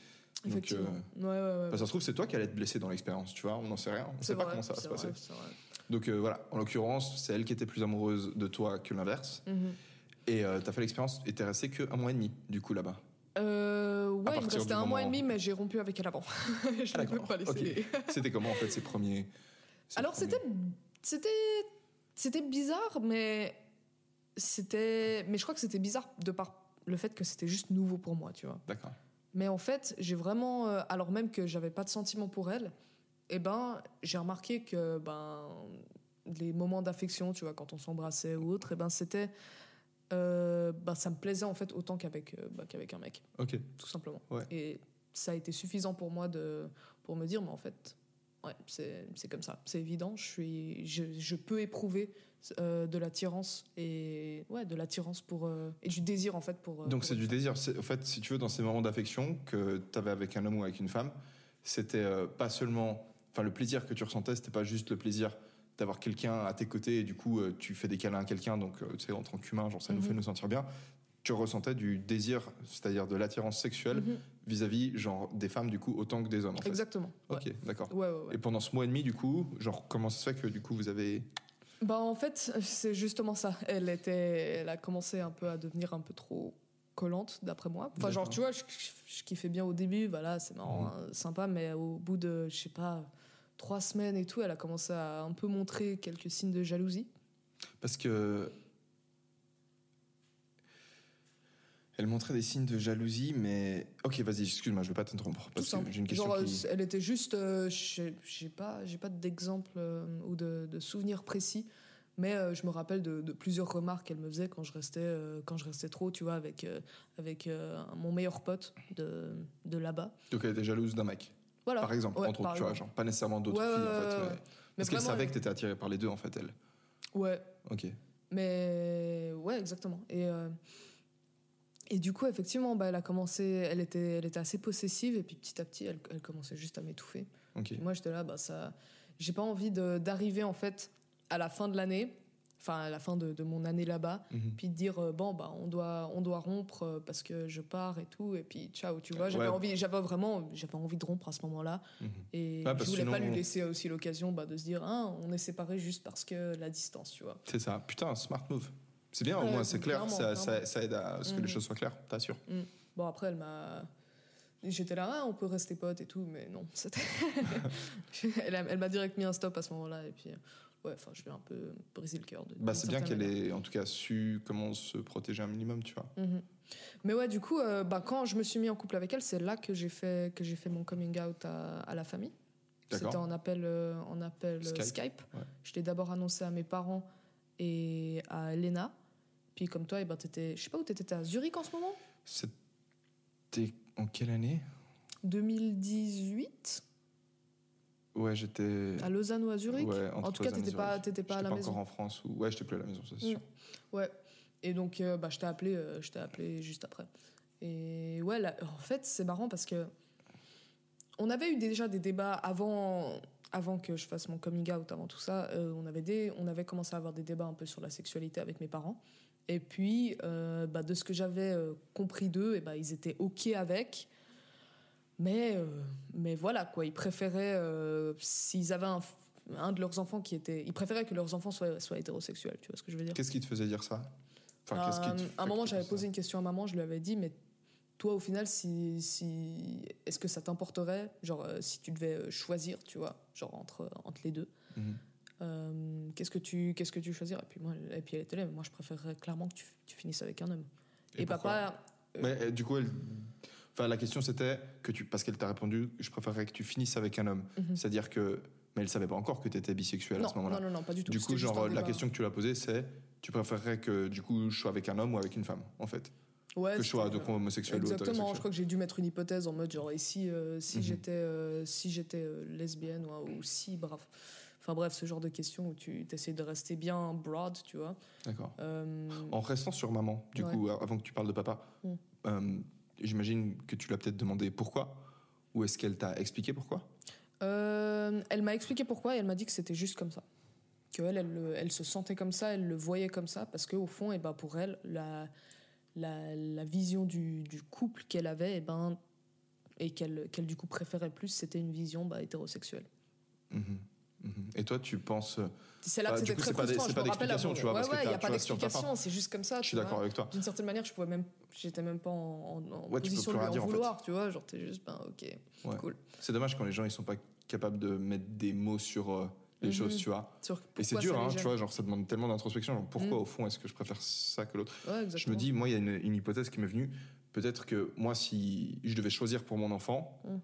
Speaker 4: Donc, euh,
Speaker 5: Ouais, ouais, ouais.
Speaker 4: bah, ça se trouve, c'est toi qui allais être blessé dans l'expérience, tu vois. On n'en sait rien. On sait pas comment ça va se passer. Donc euh, voilà, en l'occurrence, c'est elle qui était plus amoureuse de toi que l'inverse.
Speaker 5: Mhm.
Speaker 4: Et euh, t'as fait l'expérience et t'es resté que un mois et demi, du coup, là-bas.
Speaker 5: Euh, ouais, il me restait un mois et demi, mais j'ai rompu avec elle avant. je
Speaker 4: Ah, d'accord.
Speaker 5: même pas laissé.
Speaker 4: Ok. C'était comment en fait ces premiers. ces
Speaker 5: Alors
Speaker 4: premiers-
Speaker 5: c'était, c'était, c'était bizarre, mais c'était, mais je crois que c'était bizarre de par le fait que c'était juste nouveau pour moi, tu vois.
Speaker 4: D'accord.
Speaker 5: Mais en fait, j'ai vraiment, euh, alors même que j'avais pas de sentiment pour elle, eh ben, j'ai remarqué que ben les moments d'affection, tu vois, quand on s'embrassait ou autre, eh ben c'était, euh, ben, ça me plaisait en fait autant qu'avec euh, bah, qu'avec un mec,
Speaker 4: Ok.
Speaker 5: tout simplement.
Speaker 4: Ouais.
Speaker 5: Et ça a été suffisant pour moi de pour me dire, mais en fait, ouais, c'est comme ça, c'est évident. Je suis, je, je peux éprouver euh, de l'attirance et ouais, de l'attirance pour euh, et du désir en fait pour. euh,
Speaker 4: Donc c'est du désir. En fait, si tu veux, dans ces moments d'affection que tu avais avec un homme ou avec une femme, c'était euh, pas seulement. Enfin, le plaisir que tu ressentais, c'était pas juste le plaisir d'avoir quelqu'un à tes côtés et du coup, tu fais des câlins à quelqu'un, donc tu sais, en tant qu'humain, genre ça nous
Speaker 5: Mhm.
Speaker 4: fait nous sentir bien. Tu ressentais du désir, c'est-à-dire de l'attirance sexuelle
Speaker 5: Mhm.
Speaker 4: Vis-à-vis, genre, des femmes, du coup, autant que des hommes, en fait.
Speaker 5: Exactement. ouais.
Speaker 4: Ok, d'accord.
Speaker 5: Ouais, ouais, ouais.
Speaker 4: Et pendant ce mois et demi, du coup, genre, comment ça se fait que du coup vous avez.
Speaker 5: Bah en fait, c'est justement ça. Elle était, elle a commencé un peu à devenir un peu trop collante, d'après moi. Enfin, genre, tu vois, je, je, je kiffais bien au début, voilà, c'est marrant,
Speaker 4: Mhm.
Speaker 5: hein, sympa, mais au bout de, je sais pas, trois semaines et tout, elle a commencé à un peu montrer quelques signes de jalousie.
Speaker 4: Parce que. Elle montrait des signes de jalousie, mais. Ok, vas-y, excuse-moi, je vais pas t'interrompre.
Speaker 5: Tout
Speaker 4: Parce que
Speaker 5: simple.
Speaker 4: j'ai une question
Speaker 5: Genre,
Speaker 4: qui.
Speaker 5: euh, elle était juste, euh, j'ai pas, j'ai pas d'exemple euh, ou de, de souvenir précis, mais euh, je me rappelle de, de plusieurs remarques qu'elle me faisait quand je restais, quand je restais trop, tu vois, avec, avec mon meilleur pote de, de là-bas.
Speaker 4: Donc elle était jalouse d'un mec,
Speaker 5: Voilà.
Speaker 4: par exemple,
Speaker 5: Ouais,
Speaker 4: entre
Speaker 5: par
Speaker 4: autres, tu vois, genre pas nécessairement d'autres
Speaker 5: Ouais,
Speaker 4: filles
Speaker 5: ouais,
Speaker 4: en fait. mais-. Parce qu'elle savait que t'étais attiré par les deux en fait, elle.
Speaker 5: Ouais,
Speaker 4: Ok.
Speaker 5: mais ouais, exactement. Et euh, et du coup, effectivement, bah, elle a commencé, elle était, elle était assez possessive, et puis petit à petit, elle, elle commençait juste à m'étouffer.
Speaker 4: Ok.
Speaker 5: Puis moi, j'étais là, bah, ça, j'ai pas envie d'arriver en fait à la fin de l'année, enfin à la fin de, de mon année là-bas,
Speaker 4: Mhm.
Speaker 5: puis de dire euh, bon bah on doit, on doit rompre euh, parce que je pars et tout, et puis ciao, tu vois. J'avais
Speaker 4: Ouais.
Speaker 5: envie, j'avais vraiment, j'avais envie de rompre à ce moment-là,
Speaker 4: Mhm.
Speaker 5: et je voulais pas lui laisser aussi l'occasion bah, de se dire ah, on est séparés juste parce que la distance, tu vois.
Speaker 4: C'est ça. Putain, smart move. C'est bien, au moins c'est clair, ça, ça, aide à ce que les
Speaker 5: Mhm.
Speaker 4: choses soient claires, t'assures.
Speaker 5: Mm. Bon après elle m'a J'étais là, ah, on peut rester potes et tout, mais non. c'était- elle m'a direct mis un stop à ce moment-là. Et puis, ouais, enfin, je lui ai un peu brisé le cœur. de-
Speaker 4: Bah, c'est bien qu'elle ait en tout cas su comment se protéger un minimum, tu vois.
Speaker 5: Mhm. Mais ouais, du coup, euh, bah, quand je me suis mis en couple avec elle, c'est là que j'ai fait, que j'ai fait mon coming out à, à la famille. C'était en appel, euh, en appel euh,
Speaker 4: Skype.
Speaker 5: Skype.
Speaker 4: Ouais.
Speaker 5: Je l'ai d'abord annoncé à mes parents et à Elena. Puis comme toi, eh ben, t'étais- je sais pas où t'étais, t'étais à Zurich en ce moment?
Speaker 4: C'était en quelle année?
Speaker 5: 2018
Speaker 4: Ouais, j'étais.
Speaker 5: À Lausanne ou à Zurich?
Speaker 4: Ouais,
Speaker 5: En tout cas,
Speaker 4: et
Speaker 5: t'étais pas, t'étais pas à la
Speaker 4: pas
Speaker 5: maison.
Speaker 4: encore en France ou ouais, j'étais plus à la maison, ça c'est
Speaker 5: Mm.
Speaker 4: sûr.
Speaker 5: Ouais. Et donc, euh, bah, je t'ai appelé, euh, je t'ai appelé juste après. Et ouais, là, en fait, c'est marrant parce que on avait eu déjà des débats avant, avant que je fasse mon coming out, avant tout ça. euh, on avait des, on avait commencé à avoir des débats un peu sur la sexualité avec mes parents. Et puis, euh, bah, de ce que j'avais euh, compris d'eux, et bah, ils étaient ok avec. Mais, euh, mais voilà, quoi. Ils préféraient, s'ils avaient un, un de leurs enfants qui était. Ils préféraient que leurs enfants soient, soient hétérosexuels, tu vois ce que je veux dire?
Speaker 4: Qu'est-ce qui te faisait dire ça? Enfin, qui
Speaker 5: à un moment, j'avais posé une question à maman, je lui avais dit, mais toi, au final, si, si, est-ce que ça t'importerait, genre, si tu devais choisir, tu vois, genre entre, entre les deux,
Speaker 4: Mhm.
Speaker 5: Euh, qu'est-ce que tu, qu'est-ce que tu choisirais? Et puis moi, et puis elle était là, mais moi, je préférerais clairement que tu, tu finisses avec un homme. Et, papa, euh,
Speaker 4: Mais euh, du coup, elle... enfin, la question c'était que tu, parce qu'elle t'a répondu, je préférerais que tu finisses avec un homme.
Speaker 5: Mhm.
Speaker 4: C'est-à-dire que, mais elle savait pas encore que tu étais bisexuel à ce moment-là.
Speaker 5: non, non, non, pas du tout.
Speaker 4: Du coup, genre, la question que tu l'as posée, c'est, tu préférerais que du coup, je sois avec un homme ou avec une femme, en fait,
Speaker 5: Ouais,
Speaker 4: que je sois donc homosexuel ou
Speaker 5: Exactement, je crois que j'ai dû mettre une hypothèse en mode genre et si, euh, si
Speaker 4: Mhm.
Speaker 5: j'étais euh, si j'étais euh, lesbienne ou, ou si bref enfin bref ce genre de questions où tu essaies de rester bien broad tu vois
Speaker 4: D'accord.
Speaker 5: Euh,
Speaker 4: En restant sur maman, du
Speaker 5: Ouais.
Speaker 4: coup, avant que tu parles de papa,
Speaker 5: Mm.
Speaker 4: euh, j'imagine que tu l'as peut-être demandé pourquoi, ou est-ce qu'elle t'a expliqué pourquoi?
Speaker 5: Euh, elle m'a expliqué pourquoi et elle m'a dit que c'était juste comme ça que elle elle, le- elle se sentait comme ça elle le voyait comme ça parce que au fond et ben pour elle la la, la vision du, du couple qu'elle avait et ben et qu'elle qu'elle du coup préférait plus c'était une vision bah, hétérosexuelle
Speaker 4: Mhm. Mhm. Et toi, tu penses. euh,
Speaker 5: C'est là
Speaker 4: Bah,
Speaker 5: que c'était très
Speaker 4: pas
Speaker 5: frustrant.
Speaker 4: c'est d'explication, tu vois,
Speaker 5: Ouais, ouais, il n'y a pas d'explication, c'est juste comme ça.
Speaker 4: Je suis d'accord avec toi.
Speaker 5: D'une certaine manière, je pouvais même, j'étais même pas en,
Speaker 4: Ouais,
Speaker 5: position de lui en
Speaker 4: dire, en fait.
Speaker 5: vouloir, tu vois. Genre, t'es juste, ben, ok,
Speaker 4: Ouais.
Speaker 5: cool.
Speaker 4: C'est dommage quand les gens ils sont pas capables de mettre des mots sur euh, les
Speaker 5: Mhm.
Speaker 4: choses, tu vois. Et c'est dur, hein, tu vois, genre ça demande tellement d'introspection. genre, pourquoi
Speaker 5: Mhm.
Speaker 4: au fond est-ce que je préfère ça que l'autre? Je me dis, moi, il y a une, hypothèse qui m'est venue. Peut-être que moi, si je devais choisir pour mon enfant,
Speaker 5: Mm.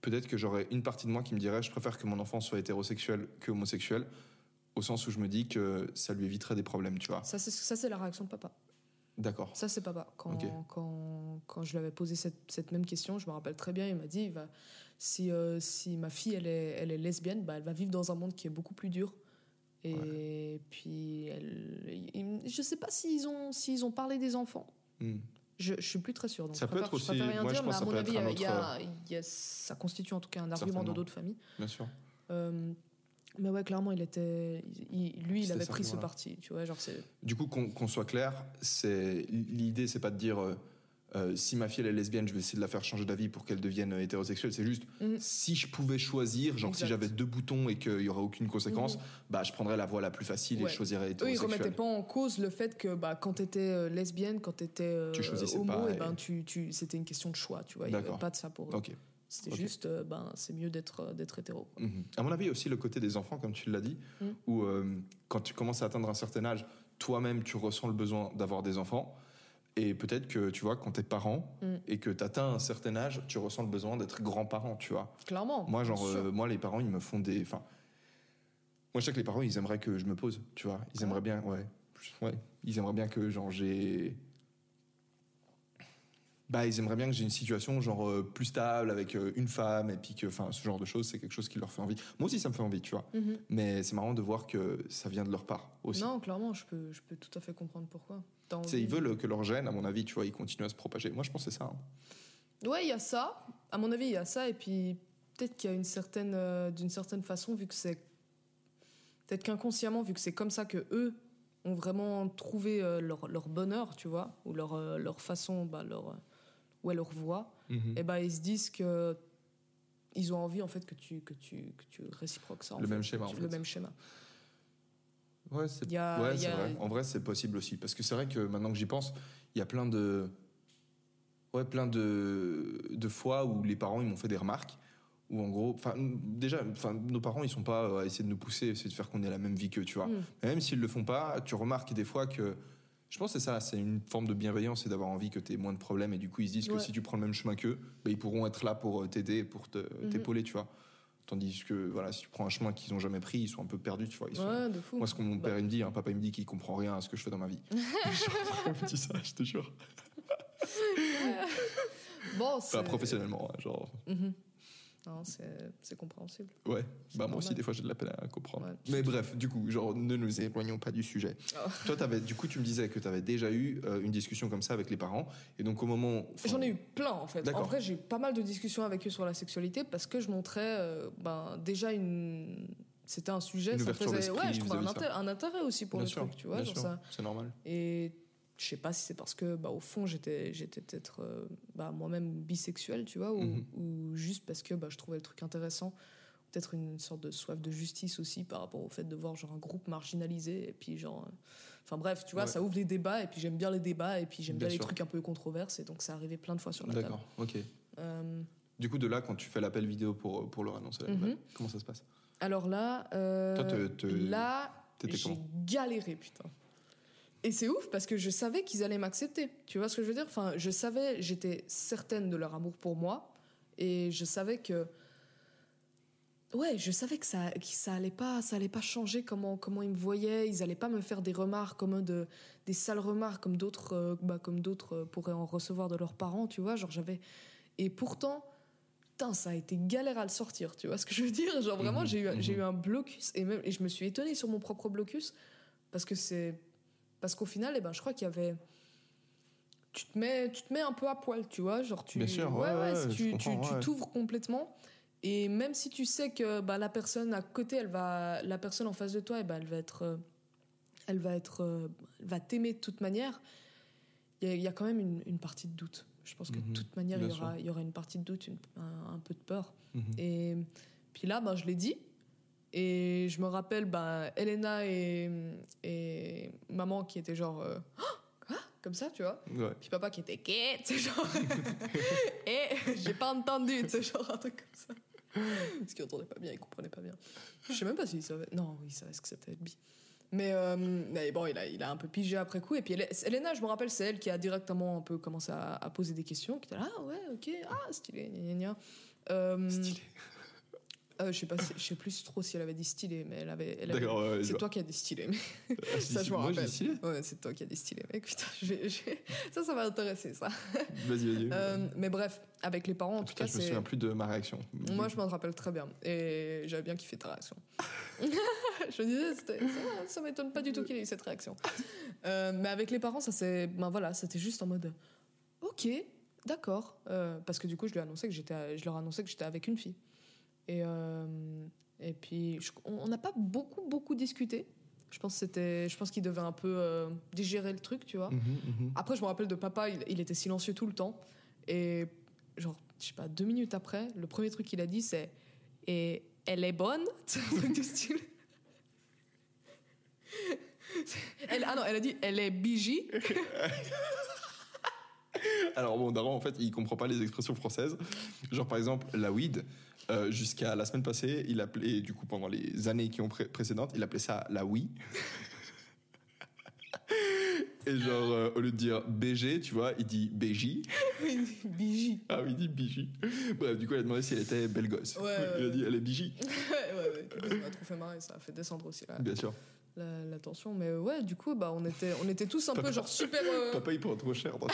Speaker 4: Peut-être que j'aurais une partie de moi qui me dirait, je préfère que mon enfant soit hétérosexuel que homosexuel, au sens où je me dis que ça lui éviterait des problèmes, tu vois.
Speaker 5: Ça, c'est, la réaction de papa.
Speaker 4: D'accord.
Speaker 5: Ça, c'est papa. Quand, quand, quand je lui avais posé cette, cette même question, je me rappelle très bien, il m'a dit, il va, si, euh, si ma fille, elle est, elle est lesbienne, bah, elle va vivre dans un monde qui est beaucoup plus dur. Et puis, elle, je sais pas s'ils ont, s'ils ont parlé des enfants.
Speaker 4: Mm.
Speaker 5: Je, je suis plus très sûre. Donc
Speaker 4: Ça
Speaker 5: je
Speaker 4: peut être
Speaker 5: je
Speaker 4: aussi-
Speaker 5: rien
Speaker 4: moi, je
Speaker 5: dire, mais
Speaker 4: pense
Speaker 5: à
Speaker 4: que
Speaker 5: mon avis, y a- y a- a- ça constitue en tout cas un argument de d'autres familles.
Speaker 4: Bien sûr.
Speaker 5: Euh, mais ouais, clairement, il était, il- lui, il avait pris ce parti. Tu vois, genre c'est.
Speaker 4: Du coup, qu'on qu'on soit clair, c'est l'idée, c'est pas de dire euh, euh, si ma fille elle est lesbienne, je vais essayer de la faire changer d'avis pour qu'elle devienne euh, hétérosexuelle. C'est juste
Speaker 5: Mhm.
Speaker 4: si je pouvais choisir, genre si j'avais deux boutons et qu'il y aurait aucune conséquence,
Speaker 5: Mhm.
Speaker 4: bah je prendrais la voie la plus facile et je choisirais
Speaker 5: Eux, ils
Speaker 4: hétérosexuel.
Speaker 5: remettaient pas en cause le fait que bah, quand tu étais lesbienne, quand tu étais
Speaker 4: Tu choisissais
Speaker 5: homo,
Speaker 4: pas
Speaker 5: et
Speaker 4: et-
Speaker 5: ben, tu, tu, c'était une question de choix. Tu vois, il n'y avait pas de ça pour eux. C'était juste, euh, ben, c'est mieux d'être, euh, d'être hétéro. quoi.
Speaker 4: Mhm. À mon avis, il y a aussi le côté des enfants, comme tu l'as dit,
Speaker 5: Mhm.
Speaker 4: où euh, quand tu commences à atteindre un certain âge, toi-même, tu ressens le besoin d'avoir des enfants. Et peut-être que, tu vois, quand t'es parent
Speaker 5: Mhm.
Speaker 4: et que t'atteins un certain âge, tu ressens le besoin d'être grand-parent, tu vois.
Speaker 5: Clairement.
Speaker 4: Moi, genre, euh, moi, les parents, ils me font des. Enfin, moi, je sais que les parents, ils aimeraient que je me pose, tu vois. Ils
Speaker 5: Ah.
Speaker 4: aimeraient bien, ouais. Ouais. Ils aimeraient bien que, genre, j'ai. Bah, ils aimeraient bien que j'ai une situation, genre, euh, plus stable avec euh, une femme, et puis que, enfin, ce genre de choses, c'est quelque chose qui leur fait envie. Moi aussi, ça me fait envie, tu vois.
Speaker 5: Mhm.
Speaker 4: Mais c'est marrant de voir que ça vient de leur part aussi.
Speaker 5: Non, clairement, je peux, je peux tout à fait comprendre pourquoi.
Speaker 4: Ils veulent que leur gène, à mon avis, tu vois, ils continuent à se propager. Moi, je pense c'est ça. hein.
Speaker 5: Ouais, il y a ça. À mon avis, il y a ça. Et puis, peut-être qu'il y a une certaine, euh, d'une certaine façon, vu que c'est. Peut-être qu'inconsciemment, vu que c'est comme ça que eux ont vraiment trouvé leur, leur bonheur, tu vois, ou leur, leur façon, bah, leur, euh, ouais, leur voix, et ben ils se disent que. Ils ont envie, en fait, que tu, que tu, que tu réciproques ça. en
Speaker 4: Le
Speaker 5: fait.
Speaker 4: même schéma, en
Speaker 5: Le même schéma.
Speaker 4: Ouais, c'est
Speaker 5: a-
Speaker 4: ouais, c'est
Speaker 5: a-
Speaker 4: vrai. En vrai, c'est possible aussi. Parce que c'est vrai que maintenant que j'y pense, il y a plein de. Ouais, plein de, de fois où les parents ils m'ont fait des remarques. Où en gros. Enfin, déjà, enfin, nos parents ils sont pas euh, à essayer de nous pousser, essayer de faire qu'on ait la même vie qu'eux, tu vois.
Speaker 5: Mm.
Speaker 4: Même s'ils le font pas, tu remarques des fois que. Je pense que c'est ça, c'est une forme de bienveillance et d'avoir envie que tu aies moins de problèmes. Et du coup, ils se disent que si tu prends le même chemin qu'eux, ben, ils pourront être là pour euh, t'aider, pour te-
Speaker 5: Mhm.
Speaker 4: t'épauler, tu vois. Tandis que voilà, si tu prends un chemin qu'ils ont jamais pris, ils sont un peu perdus, tu vois. Ils sont,
Speaker 5: Ouais, de fou.
Speaker 4: moi, ce que mon
Speaker 5: Bah.
Speaker 4: père il me dit, hein, papa il me dit qu'il comprend rien à ce que je fais dans ma vie. il me dit ça, je te jure.
Speaker 5: Bon,
Speaker 4: Enfin, professionnellement, hein, genre.
Speaker 5: Mhm. Non, c'est compréhensible.
Speaker 4: Ouais, bah moi aussi, des fois j'ai de la peine à comprendre.
Speaker 5: Ouais.
Speaker 4: Mais bref, du coup, genre, ne nous éloignons pas du sujet.
Speaker 5: Ah.
Speaker 4: Toi, avais, du coup, tu me disais que tu avais déjà eu euh, une discussion comme ça avec les parents. Et donc, au moment.
Speaker 5: J'en ai eu plein en fait. En vrai, j'ai eu pas mal de discussions avec eux sur la sexualité parce que je montrais euh, ben, déjà une. C'était un sujet,
Speaker 4: Une
Speaker 5: ça faisait. Ouais, je trouvais un, intér- intérêt aussi pour
Speaker 4: bien
Speaker 5: le
Speaker 4: sûr,
Speaker 5: truc, tu vois.
Speaker 4: c'est normal.
Speaker 5: Et je sais pas si c'est parce que, bah, au fond, j'étais j'étais peut-être euh, bah, moi-même bisexuelle, tu vois, ou,
Speaker 4: Mhm.
Speaker 5: ou juste parce que bah, je trouvais le truc intéressant. Peut-être une sorte de soif de justice aussi par rapport au fait de voir genre un groupe marginalisé et puis genre. euh, Enfin bref, tu vois,
Speaker 4: Ouais.
Speaker 5: ça ouvre les débats et puis j'aime bien les débats et puis j'aime bien,
Speaker 4: Bien
Speaker 5: les trucs un peu controverses et donc ça arrivait plein de fois sur la table.
Speaker 4: D'accord, ok.
Speaker 5: Euh,
Speaker 4: Du coup, de là, quand tu fais l'appel vidéo pour, pour leur annoncer la
Speaker 5: Mhm.
Speaker 4: comment ça se passe?
Speaker 5: Alors là,
Speaker 4: Toi, te- te-
Speaker 5: là, j'ai galéré, putain. Et c'est ouf parce que je savais qu'ils allaient m'accepter. Tu vois ce que je veux dire? Enfin, je savais, j'étais certaine de leur amour pour moi et je savais que ouais, je savais que ça, que ça allait pas, ça allait pas changer comment comment ils me voyaient. Ils allaient pas me faire des remarques comme de des sales remarques comme d'autres, euh, bah, comme d'autres euh, pourraient en recevoir de leurs parents. Tu vois, genre j'avais et pourtant. Putain, ça a été galère à le sortir, tu vois ce que je veux dire? Genre vraiment,
Speaker 4: Mhm,
Speaker 5: j'ai eu, j'ai
Speaker 4: mhm.
Speaker 5: eu un blocus et, même, et je me suis étonnée sur mon propre blocus parce que c'est parce qu'au final, eh ben, je crois qu'il y avait tu te mets tu te mets un peu à poil, tu vois, genre tu
Speaker 4: Bien sûr, ouais, ouais,
Speaker 5: tu tu t'ouvres complètement et même si tu sais que bah, la personne à côté, elle va la personne en face de toi, eh ben, elle va être euh, elle va être euh, elle va t'aimer de toute manière. Il y, a- il y a quand même une, une partie de doute. Je pense que de
Speaker 4: Mhm,
Speaker 5: toute manière, il y aura, il y aura une partie de doute, une- un, un peu de peur.
Speaker 4: Mhm.
Speaker 5: Et puis là, ben, je l'ai dit. Et je me rappelle, ben, Elena et, et maman qui étaient genre. euh, Ah Quoi? Comme ça, tu vois?
Speaker 4: Ouais.
Speaker 5: Puis papa qui était tu sais, genre. et j'ai pas entendu, sais, genre un truc comme ça. Parce qu'il entendait pas bien, il comprenait pas bien. Je sais même pas s'il savait. Non, oui, il savait ce que c'était bi? Mais, euh, mais bon, il a, il a un peu pigé après coup. Et puis Ele- Elena, je me rappelle, c'est elle qui a directement un peu commencé à, à poser des questions. Qui était là, ah ouais, ok, ah, stylé, gna gna gna. Euh,
Speaker 4: Stylé.
Speaker 5: Euh, je sais pas, je sais plus trop si elle avait dit stylé, mais elle avait. avait-
Speaker 4: ouais,
Speaker 5: c'est
Speaker 4: vois.
Speaker 5: toi qui as dit stylé. Mais
Speaker 4: Ah,
Speaker 5: ça, je me rappelle.
Speaker 4: stylé.
Speaker 5: Ouais, c'est toi qui as dit stylé, mec. Putain, ça, ça va intéresser, ça.
Speaker 4: Vas-y, vas-y.
Speaker 5: Euh, mais bref, avec les parents, en tout
Speaker 4: Putain,
Speaker 5: cas,
Speaker 4: je me souviens plus de ma réaction.
Speaker 5: Moi, je m'en rappelle très bien. Et j'avais bien kiffé ta réaction. je me disais, ça, ça m'étonne pas du tout qu'il ait eu cette réaction. Euh, mais avec les parents, ça c'est. Ben voilà, c'était juste en mode. Ok, d'accord. Parce que du coup, je, lui ai annoncé que j'étais, je leur ai annoncé que j'étais avec une fille. Et, euh, et puis, je- on n'a pas beaucoup, beaucoup discuté. Je pense c'était, je pense qu'il devait un peu euh, digérer le truc, tu vois.
Speaker 4: Mhm, mhm.
Speaker 5: Après, je me rappelle de papa, il, il était silencieux tout le temps. Et genre, je sais pas, deux minutes après, le premier truc qu'il a dit, c'est Et elle est bonne C'est un truc du style. Elle, ah non, elle a dit Elle est bigi.
Speaker 4: Alors bon, Daron, en fait, il comprend pas les expressions françaises. Genre par exemple, la weed. euh, Jusqu'à la semaine passée, il appelait, du coup, pendant les années qui ont pré- précédentes, il appelait ça la oui. Et genre, euh, au lieu de dire BG, tu vois, il dit BJ.
Speaker 5: Bigi.
Speaker 4: Ah oui, il dit BJ. Bref, du coup, il a demandé si elle était belle gosse.
Speaker 5: Ouais, ouais,
Speaker 4: il a dit, elle est BJ.
Speaker 5: ouais, ouais, ouais. Ça m'a trop fait marrer, ça a fait descendre aussi la,
Speaker 4: Bien sûr.
Speaker 5: La, la tension. Mais ouais, du coup, bah, on, était, on était tous un peu genre super. euh,
Speaker 4: Papa, il prend trop cher dans.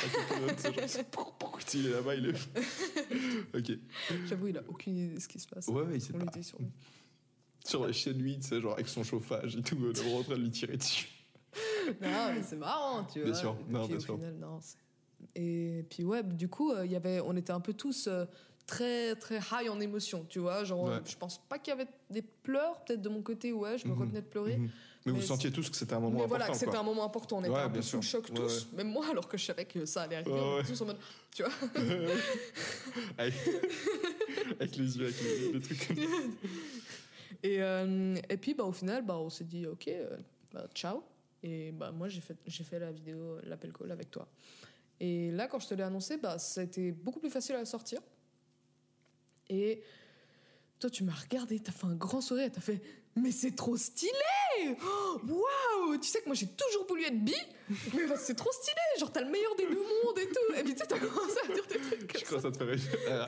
Speaker 4: C'est c'est pour- pour- s'il est là-bas, il est. ok.
Speaker 5: J'avoue, il a aucune idée de ce qui se passe.
Speaker 4: Ouais, ouais, il sait
Speaker 5: on
Speaker 4: pas.
Speaker 5: était sur lui.
Speaker 4: Sur les chaînes 8, tu sais, genre avec son chauffage et tout, on est en train de lui tirer dessus.
Speaker 5: Non, mais c'est marrant, tu vois.
Speaker 4: Bien sûr.
Speaker 5: Et
Speaker 4: Non,
Speaker 5: puis,
Speaker 4: bien
Speaker 5: au
Speaker 4: sûr.
Speaker 5: final, non, c'est- Et puis ouais, du coup, euh, il y avait, on était un peu tous euh, très très high en émotion, tu vois. Genre,
Speaker 4: Ouais.
Speaker 5: je pense pas qu'il y avait des pleurs, peut-être de mon côté, ouais, je me
Speaker 4: Mhm.
Speaker 5: retenais de pleurer.
Speaker 4: Mhm. Mais vous sentiez tous que c'était un moment
Speaker 5: Mais
Speaker 4: important.
Speaker 5: voilà, que c'était un moment important. On était
Speaker 4: Ouais,
Speaker 5: un peu sous le choc
Speaker 4: Ouais,
Speaker 5: tous, même moi, alors que je savais que ça allait arriver.
Speaker 4: Ouais,
Speaker 5: on
Speaker 4: ouais.
Speaker 5: était tous en mode, tu vois.
Speaker 4: avec... avec les yeux, avec les, les trucs comme ça.
Speaker 5: Et, euh, et puis, bah, au final, bah, on s'est dit, ok, euh, bah, ciao. Et bah, moi, j'ai fait, j'ai fait la vidéo, l'appel call avec toi. Et là, quand je te l'ai annoncé, bah, ça a été beaucoup plus facile à sortir. Et toi, tu m'as regardé, t'as fait un grand sourire, t'as fait, mais c'est trop stylé Oh, Waouh Tu sais que moi, j'ai toujours voulu être bi, mais c'est trop stylé Genre, t'as le meilleur des deux mondes et tout. Et puis, tu sais, t'as commencé à dire des trucs comme
Speaker 4: Je crois que ça te ferait euh,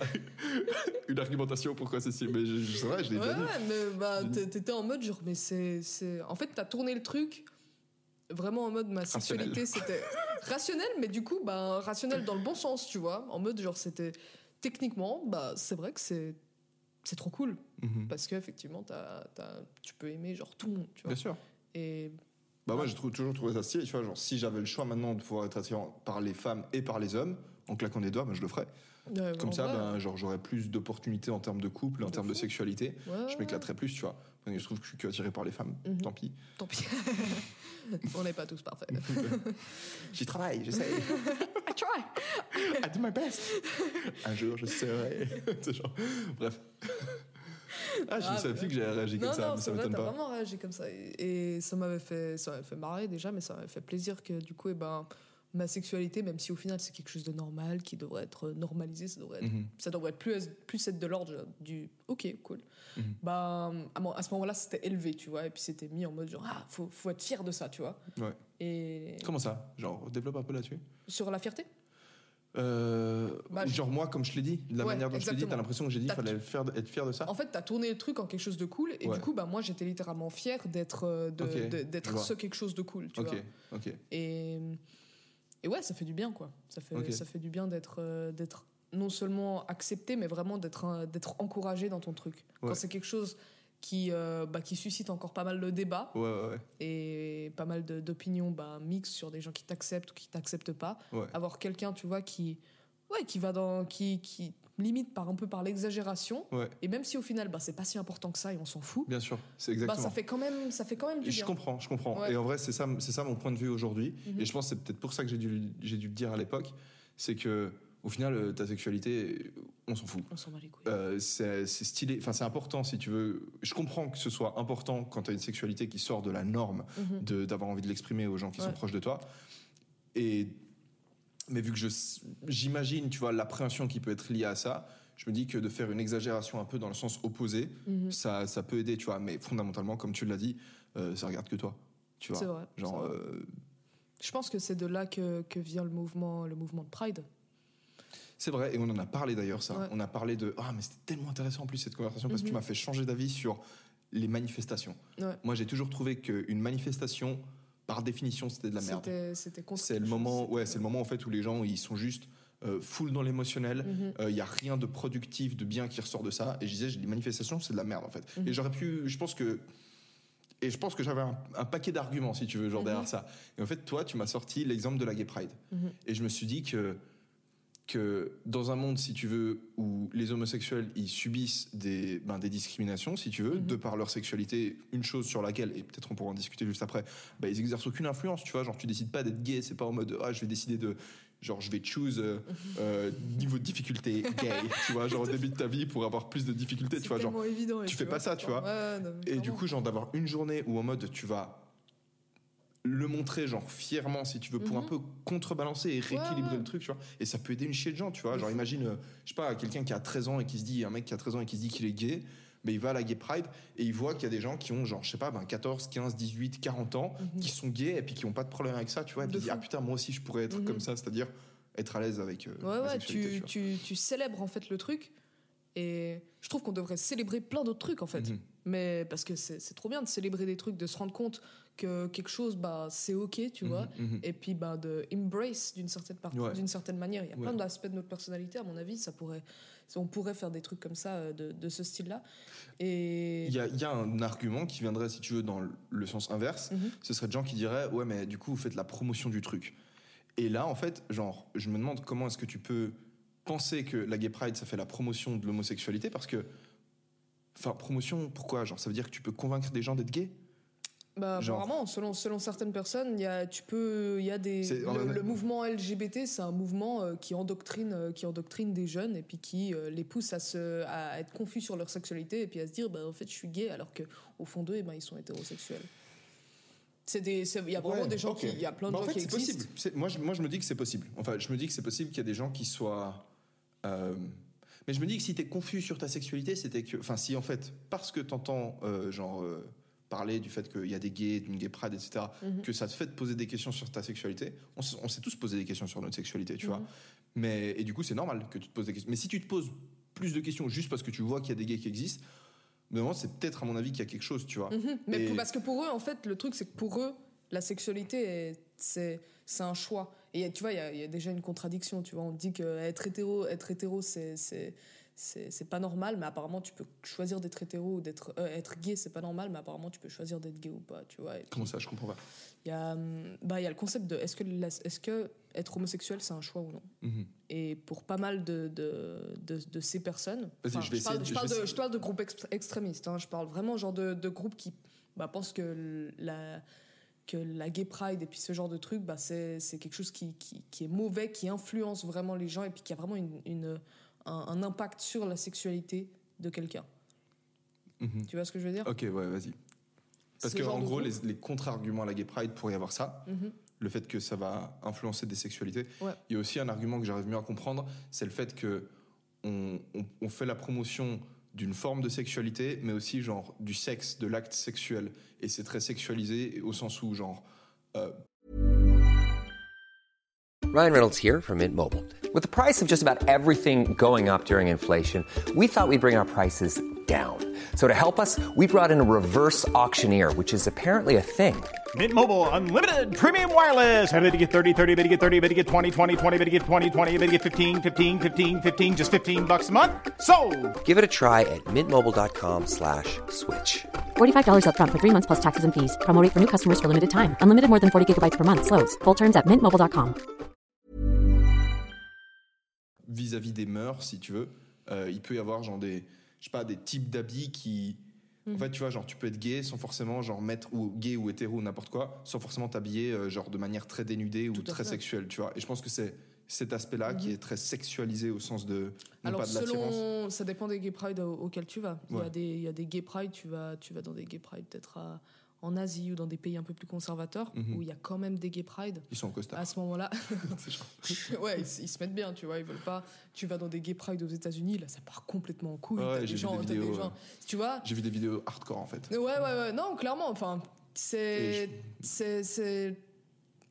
Speaker 4: une argumentation pourquoi c'est si. Mais c'est vrai, je l'ai
Speaker 5: Ouais, ouais, mais bah, t'étais en mode genre, mais c'est. c'est- En fait, t'as tourné le truc vraiment en mode ma sexualité, c'était rationnel, mais du coup, bah, rationnel dans le bon sens, tu vois. En mode genre, c'était. Techniquement, bah, c'est vrai que c'est. C'est trop cool.
Speaker 4: Mhm.
Speaker 5: Parce qu'effectivement, tu peux aimer genre tout le monde, tu vois.
Speaker 4: Bien sûr.
Speaker 5: Et.
Speaker 4: Bah moi j'ai toujours trouvé ça stylé, tu vois, genre si j'avais le choix maintenant de pouvoir être attirant par les femmes et par les hommes, en claquant des doigts, ben, je le ferais.
Speaker 5: ouais,
Speaker 4: Comme ça, ben, genre j'aurais plus d'opportunités en termes de couple, en termes de sexualité.
Speaker 5: ouais,
Speaker 4: Je m'éclaterais plus, tu vois. Que je trouve que je suis que attiré par les femmes,
Speaker 5: Mhm.
Speaker 4: tant pis.
Speaker 5: Tant pis. On n'est pas tous parfaits.
Speaker 4: J'y travaille, j'essaie.
Speaker 5: Try.
Speaker 4: I do my best. Un jour, je serai. Genre... Bref. Ah, je
Speaker 5: Ah,
Speaker 4: savais plus que j'avais réagi comme
Speaker 5: Non,
Speaker 4: ça,
Speaker 5: non,
Speaker 4: mais ça m'étonne
Speaker 5: t'as
Speaker 4: pas.
Speaker 5: vraiment réagi comme ça. Et, et ça m'avait fait, ça m'avait fait marrer déjà, mais ça m'avait fait plaisir que du coup, eh ben, ma sexualité, même si au final c'est quelque chose de normal, qui devrait être normalisé, ça devrait être,
Speaker 4: Mhm.
Speaker 5: ça devrait être plus, plus être de l'ordre du ok, cool. Bah, à, ce moment-là, c'était élevé, tu vois, et puis c'était mis en mode genre, ah, faut, faut être fier de ça, tu vois.
Speaker 4: Ouais.
Speaker 5: Et
Speaker 4: Comment ça? Genre, développe un peu là-dessus?
Speaker 5: sur la fierté?
Speaker 4: Euh,
Speaker 5: Bah,
Speaker 4: genre moi, comme je l'ai dit, de la
Speaker 5: Ouais,
Speaker 4: manière dont je l'ai dit, t'as l'impression que j'ai dit qu'il fallait faire, être fier de ça?
Speaker 5: En fait, t'as tourné le truc en quelque chose de cool, et
Speaker 4: Ouais.
Speaker 5: du coup, bah, moi, j'étais littéralement fier d'être euh, de- d'être ce quelque chose de cool, tu vois. Et, et ouais, ça fait du bien, quoi. Ça fait, ça fait du bien d'être euh, d'être non seulement accepté, mais vraiment d'être encouragé dans ton truc.
Speaker 4: Ouais.
Speaker 5: Quand c'est quelque chose qui, euh, bah, qui suscite encore pas mal de débats
Speaker 4: Ouais, ouais, ouais.
Speaker 5: et pas mal d'opinions bah, mixtes sur des gens qui t'acceptent ou qui t'acceptent pas, avoir quelqu'un, tu vois, qui, ouais, qui va dans. qui, qui limite par un peu par l'exagération,
Speaker 4: Ouais,
Speaker 5: et même si au final, bah, c'est pas si important que ça et on s'en fout,
Speaker 4: bien sûr, c'est
Speaker 5: bah,
Speaker 4: exactement.
Speaker 5: ça, fait quand même, ça fait quand même du
Speaker 4: Et je
Speaker 5: bien.
Speaker 4: comprends, je comprends.
Speaker 5: Ouais.
Speaker 4: Et en vrai, c'est ça, c'est ça mon point de vue aujourd'hui.
Speaker 5: Mhm.
Speaker 4: Et je pense que c'est peut-être pour ça que j'ai dû, j'ai dû le dire à l'époque. C'est que, au final, euh, ta sexualité, on s'en fout.
Speaker 5: On s'en bat les couilles.
Speaker 4: Euh, c'est stylé, enfin c'est important si tu veux. Je comprends que ce soit important quand tu as une sexualité qui sort de la norme,
Speaker 5: Mhm.
Speaker 4: d'avoir envie de l'exprimer aux gens qui sont proches de toi. Et mais vu que je j'imagine, tu vois, l'appréhension qui peut être liée à ça, je me dis que de faire une exagération un peu dans le sens opposé,
Speaker 5: Mhm.
Speaker 4: ça, ça peut aider, tu vois. Mais fondamentalement, comme tu l'as dit, euh, ça regarde que toi, tu vois.
Speaker 5: C'est vrai.
Speaker 4: Genre,
Speaker 5: Je pense que c'est de là que, que vient le mouvement, le mouvement de Pride.
Speaker 4: C'est vrai, et on en a parlé d'ailleurs, ça.
Speaker 5: Ouais.
Speaker 4: On a parlé de. Ah, mais c'était tellement intéressant en plus cette conversation parce que tu
Speaker 5: Mhm.
Speaker 4: m'as fait changer d'avis sur les manifestations.
Speaker 5: Ouais.
Speaker 4: Moi, j'ai toujours trouvé qu'une manifestation, par définition, c'était de la merde.
Speaker 5: C'était,
Speaker 4: C'est le moment, ouais, c'est le moment en fait où les gens ils sont juste euh, full dans l'émotionnel.
Speaker 5: Mhm.
Speaker 4: Il y a rien de productif, de bien qui ressort de ça. Et je disais, les manifestations, c'est de la merde en fait.
Speaker 5: Mhm.
Speaker 4: Et j'aurais pu, je pense que. Et je pense que j'avais un, un paquet d'arguments, si tu veux, genre
Speaker 5: Mhm.
Speaker 4: derrière ça. Et en fait, toi, tu m'as sorti l'exemple de la Gay Pride.
Speaker 5: Mhm.
Speaker 4: Et je me suis dit que que dans un monde, si tu veux, où les homosexuels ils subissent des, ben, des discriminations, si tu veux,
Speaker 5: Mhm.
Speaker 4: de par leur sexualité, une chose sur laquelle, et peut-être on pourra en discuter juste après, ben, ils exercent aucune influence, tu vois, genre tu décides pas d'être gay, c'est pas en mode ah je vais décider de genre je vais choose euh,
Speaker 5: Mhm.
Speaker 4: euh, niveau de difficulté gay, tu vois, genre au début de ta vie pour avoir plus de difficultés, tu vois, genre
Speaker 5: évident.
Speaker 4: tu fais pas ça, tu vois.
Speaker 5: Ouais, non, mais
Speaker 4: et du coup, genre d'avoir une journée où en mode tu vas le montrer genre fièrement si tu veux pour
Speaker 5: Mhm.
Speaker 4: un peu contrebalancer et rééquilibrer
Speaker 5: ouais.
Speaker 4: le truc tu vois et ça peut aider une chier de gens tu vois genre imagine euh, je sais pas quelqu'un qui a 13 ans et qui se dit un mec qui a 13 ans et qui se dit qu'il est gay mais il va à la gay pride et il voit qu'il y a des gens qui ont genre je sais pas ben 14 15 18 40 ans qui sont gays et puis qui ont pas de problème avec ça tu vois et
Speaker 5: Mhm.
Speaker 4: Puis il dit, ah putain moi aussi je pourrais être
Speaker 5: Mhm.
Speaker 4: comme ça c'est-à-dire être à l'aise avec euh,
Speaker 5: Ouais, ouais, tu,
Speaker 4: tu,
Speaker 5: tu célèbres en fait le truc. Et je trouve qu'on devrait célébrer plein d'autres trucs en fait.
Speaker 4: Mhm.
Speaker 5: Mais parce que c'est trop bien de célébrer des trucs, de se rendre compte que quelque chose, bah, c'est ok, tu vois.
Speaker 4: Mhm, mhm.
Speaker 5: Et puis bah, de embrace d'une certaine, part-
Speaker 4: Ouais.
Speaker 5: d'une certaine manière. Il y a
Speaker 4: Ouais.
Speaker 5: plein d'aspects de notre personnalité, à mon avis, ça pourrait, on pourrait faire des trucs comme ça, euh, de, de ce style-là. Et
Speaker 4: Il y, a, y a un argument qui viendrait, si tu veux, dans le sens inverse.
Speaker 5: Mhm.
Speaker 4: Ce serait de gens qui diraient Ouais, mais du coup, vous faites la promotion du truc. Et là, en fait, genre, je me demande comment est-ce que tu peux penser que la Gay Pride, ça fait la promotion de l'homosexualité parce que. Enfin, promotion, pourquoi? Genre, ça veut dire que tu peux convaincre des gens d'être gays
Speaker 5: Bah,
Speaker 4: Genre-
Speaker 5: apparemment, selon, selon certaines personnes, il y a, tu peux, il y a des, le, mouvement LGBT, c'est un mouvement euh, qui endoctrine, euh, qui endoctrine des jeunes et puis qui euh, les pousse à, se, à être confus sur leur sexualité et puis à se dire, bah, en fait, je suis gay, alors que au fond d'eux, eh ben, ils sont hétérosexuels. C'est des, il y a vraiment
Speaker 4: Ouais,
Speaker 5: des gens qui, il y a plein de
Speaker 4: Bah, en
Speaker 5: gens
Speaker 4: fait,
Speaker 5: qui existent.
Speaker 4: possible. Moi je, moi, je me dis que c'est possible. Enfin, je me dis que c'est possible qu'il y a des gens qui soient. euh, Mais je me dis que si t'es confus sur ta sexualité, c'était que. Enfin, si en fait, parce que t'entends, euh, genre, euh, parler du fait qu'il y a des gays, d'une gay pride, etc.,
Speaker 5: Mhm.
Speaker 4: que ça te fait te poser des questions sur ta sexualité, on, on s'est tous posé des questions sur notre sexualité, tu
Speaker 5: Mhm.
Speaker 4: vois. Mais, et du coup, c'est normal que tu te poses des questions. Mais si tu te poses plus de questions juste parce que tu vois qu'il y a des gays qui existent, ben, c'est peut-être, à mon avis, qu'il y a quelque chose, tu vois.
Speaker 5: Mhm. Mais
Speaker 4: Et-
Speaker 5: pour- parce que pour eux, en fait, le truc, c'est que pour eux, la sexualité, est- c'est c'est un choix. Et tu vois, il y, a- il y a déjà une contradiction. Tu vois, on dit que être hétéro, être hétéro, c'est c'est c'est pas normal, mais apparemment, tu peux choisir d'être hétéro ou d'être euh, être gay, c'est pas normal, mais apparemment, tu peux choisir d'être gay ou pas. Tu vois. Et
Speaker 4: Comment ça, je comprends pas.
Speaker 5: Il y a hum, bah il y a le concept de est-ce que la- est-ce que être homosexuel, c'est un choix ou non?
Speaker 4: Mhm.
Speaker 5: Et pour pas mal de, de, de, de ces personnes,
Speaker 4: je vais
Speaker 5: parle,
Speaker 4: essayer de-
Speaker 5: je
Speaker 4: je
Speaker 5: parle de, je parle de groupes ext- extrémistes, hein, je parle vraiment genre de, de groupes qui bah, pensent que la, que la gay pride et puis ce genre de truc, bah, c'est c'est quelque chose qui, qui, qui est mauvais, qui influence vraiment les gens et puis qui a vraiment une, une- un, un impact sur la sexualité de quelqu'un.
Speaker 4: Mhm.
Speaker 5: Tu vois ce que je veux dire?
Speaker 4: Ok, ouais, vas-y. Parce
Speaker 5: Ce
Speaker 4: que en gros, les, les contre-arguments à la gay pride pourrait y avoir ça,
Speaker 5: Mhm.
Speaker 4: le fait que ça va influencer des sexualités.
Speaker 5: Ouais.
Speaker 4: Il y a aussi un argument que j'arrive mieux à comprendre, c'est le fait que on, on- on fait la promotion d'une forme de sexualité, mais aussi genre du sexe, de l'acte sexuel, et c'est très sexualisé au sens où genre euh,
Speaker 2: Ryan Reynolds here from Mint Mobile. With the price of just about everything going up during inflation, we thought we'd bring our prices down. So to help us, we brought in a reverse auctioneer, which is apparently a thing.
Speaker 6: Mint Mobile unlimited premium wireless. Ready to get 30, 30, bit to get 30, bit to get 20, 20, 20, bit to get 20, 20, bit to get 15, 15, 15, 15 just 15 bucks a month. So,
Speaker 2: Give it a try at mintmobile.com slash switch.
Speaker 3: $45 upfront for three months plus taxes and fees. Promo for new customers for limited time. Unlimited more than 40 gigabytes per month. Slows. Full terms at mintmobile.com.
Speaker 4: vis-à-vis des mœurs, si tu veux, euh, il peut y avoir genre des, je sais pas, des types d'habits qui, en
Speaker 5: Mhm.
Speaker 4: fait, tu vois, genre tu peux être gay sans forcément genre mettre ou gay ou hétéro ou n'importe quoi, sans forcément t'habiller euh, genre de manière très dénudée ou
Speaker 5: Tout
Speaker 4: très
Speaker 5: fait.
Speaker 4: sexuelle, tu vois. Et je pense que c'est cet aspect-là qui est très sexualisé au sens de non
Speaker 5: Alors
Speaker 4: pas de
Speaker 5: selon, ça dépend des gay pride au- auxquels tu vas. Il, y a des, il y a des gay pride, tu vas, tu vas dans des gay pride peut-être à- en Asie ou dans des pays un peu plus conservateurs
Speaker 4: Mhm.
Speaker 5: où il y a quand même des gay pride.
Speaker 4: Ils sont en costard.
Speaker 5: À ce moment-là, ouais, ils, se mettent bien, tu vois, ils veulent pas. Tu vas dans des gay pride aux États-Unis, là, ça part complètement en couille.
Speaker 4: Ouais, j'ai vu
Speaker 5: gens,
Speaker 4: des vidéos,
Speaker 5: gens, tu vois.
Speaker 4: J'ai vu des vidéos hardcore en fait.
Speaker 5: Ouais, ouais, ouais, non, clairement, enfin, c'est, c'est, c'est,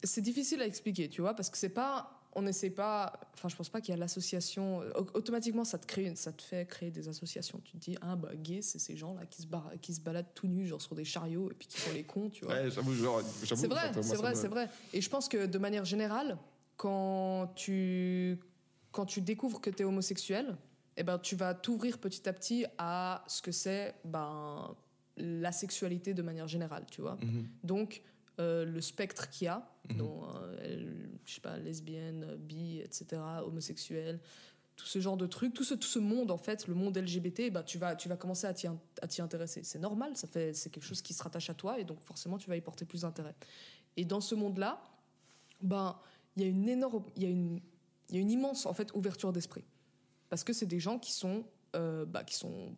Speaker 5: c'est difficile à expliquer, tu vois, parce que c'est pas, on n'essaie pas, enfin, je pense pas qu'il y a l'association, au- automatiquement, ça te crée, ça te fait créer des associations. Tu te dis, ah, bah, gay, c'est ces gens-là qui se, bar- qui se baladent tout nus, genre sur des chariots, et puis qui font les cons, tu vois.
Speaker 4: Ouais, j'avoue, genre, j'avoue.
Speaker 5: C'est vrai, c'est vrai,
Speaker 4: me-
Speaker 5: c'est vrai. Et je pense que de manière générale, quand tu, quand tu découvres que tu es homosexuel, eh ben, tu vas t'ouvrir petit à petit à ce que c'est ben, la sexualité de manière générale, tu vois.
Speaker 4: Mhm.
Speaker 5: Donc, euh, le spectre qu'il y a,
Speaker 4: Mhm.
Speaker 5: dont, euh, elle- je sais pas, lesbienne, bi, etc., homosexuel, tout ce genre de trucs, tout ce, tout ce monde, en fait, le monde LGBT, bah, tu, vas, tu vas commencer à t'y, intéresser. C'est normal, ça fait, c'est quelque chose qui se rattache à toi, et donc forcément, tu vas y porter plus d'intérêt. Et dans ce monde-là, ben, il y a une énorme, il y a une, y a une immense en fait ouverture d'esprit, parce que c'est des gens qui sont, euh, bah, qui sont,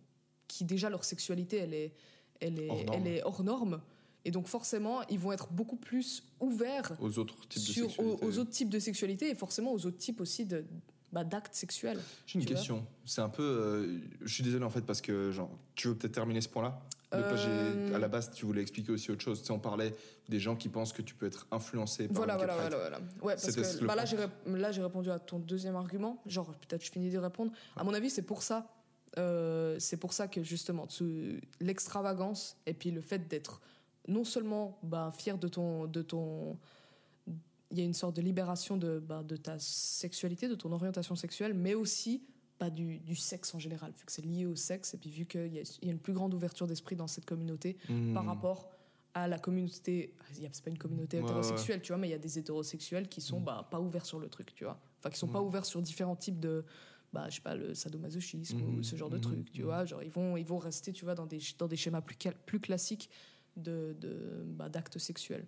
Speaker 5: qui déjà leur sexualité, elle est, elle est, elle est hors norme, et donc forcément, ils vont être beaucoup plus ouverts
Speaker 4: Aux autres types de
Speaker 5: sur,
Speaker 4: sexualité.
Speaker 5: aux autres types de sexualité et forcément aux autres types aussi de bah, d'actes sexuels.
Speaker 4: J'ai une question. C'est un peu. euh, je suis désolé en fait parce que genre, tu veux peut-être terminer ce point-là?
Speaker 5: Euh,
Speaker 4: À la base, tu voulais expliquer aussi autre chose. Tu sais, on parlait des gens qui pensent que tu peux être influencé par
Speaker 5: Voilà, voilà, voilà, voilà. Ouais, parce que bah, là, j'ai là, j'ai répondu à ton deuxième argument. Genre, peut-être je finis de répondre. À mon avis, c'est pour ça. euh, c'est pour ça que justement, ce- l'extravagance et puis le fait d'être non seulement bah, fier de ton, de ton, il y a une sorte de libération de, bah, de ta sexualité, de ton orientation sexuelle, mais aussi bah, du, du sexe en général, vu que c'est lié au sexe, et puis vu qu'il y, y a une plus grande ouverture d'esprit dans cette communauté
Speaker 4: Hmm.
Speaker 5: par rapport à la communauté. il y a- C'est pas une communauté
Speaker 4: Ouais,
Speaker 5: hétérosexuelle, tu vois, mais il y a des hétérosexuels qui sont bah, pas ouverts sur le truc, tu vois. Enfin, qui sont pas ouverts sur différents types de. Bah, je sais pas, le sadomasochisme ou ce genre de trucs, tu vois. Genre, ils vont, ils vont rester, tu vois, dans des, dans des schémas plus classiques de, de, bah, d'actes sexuels.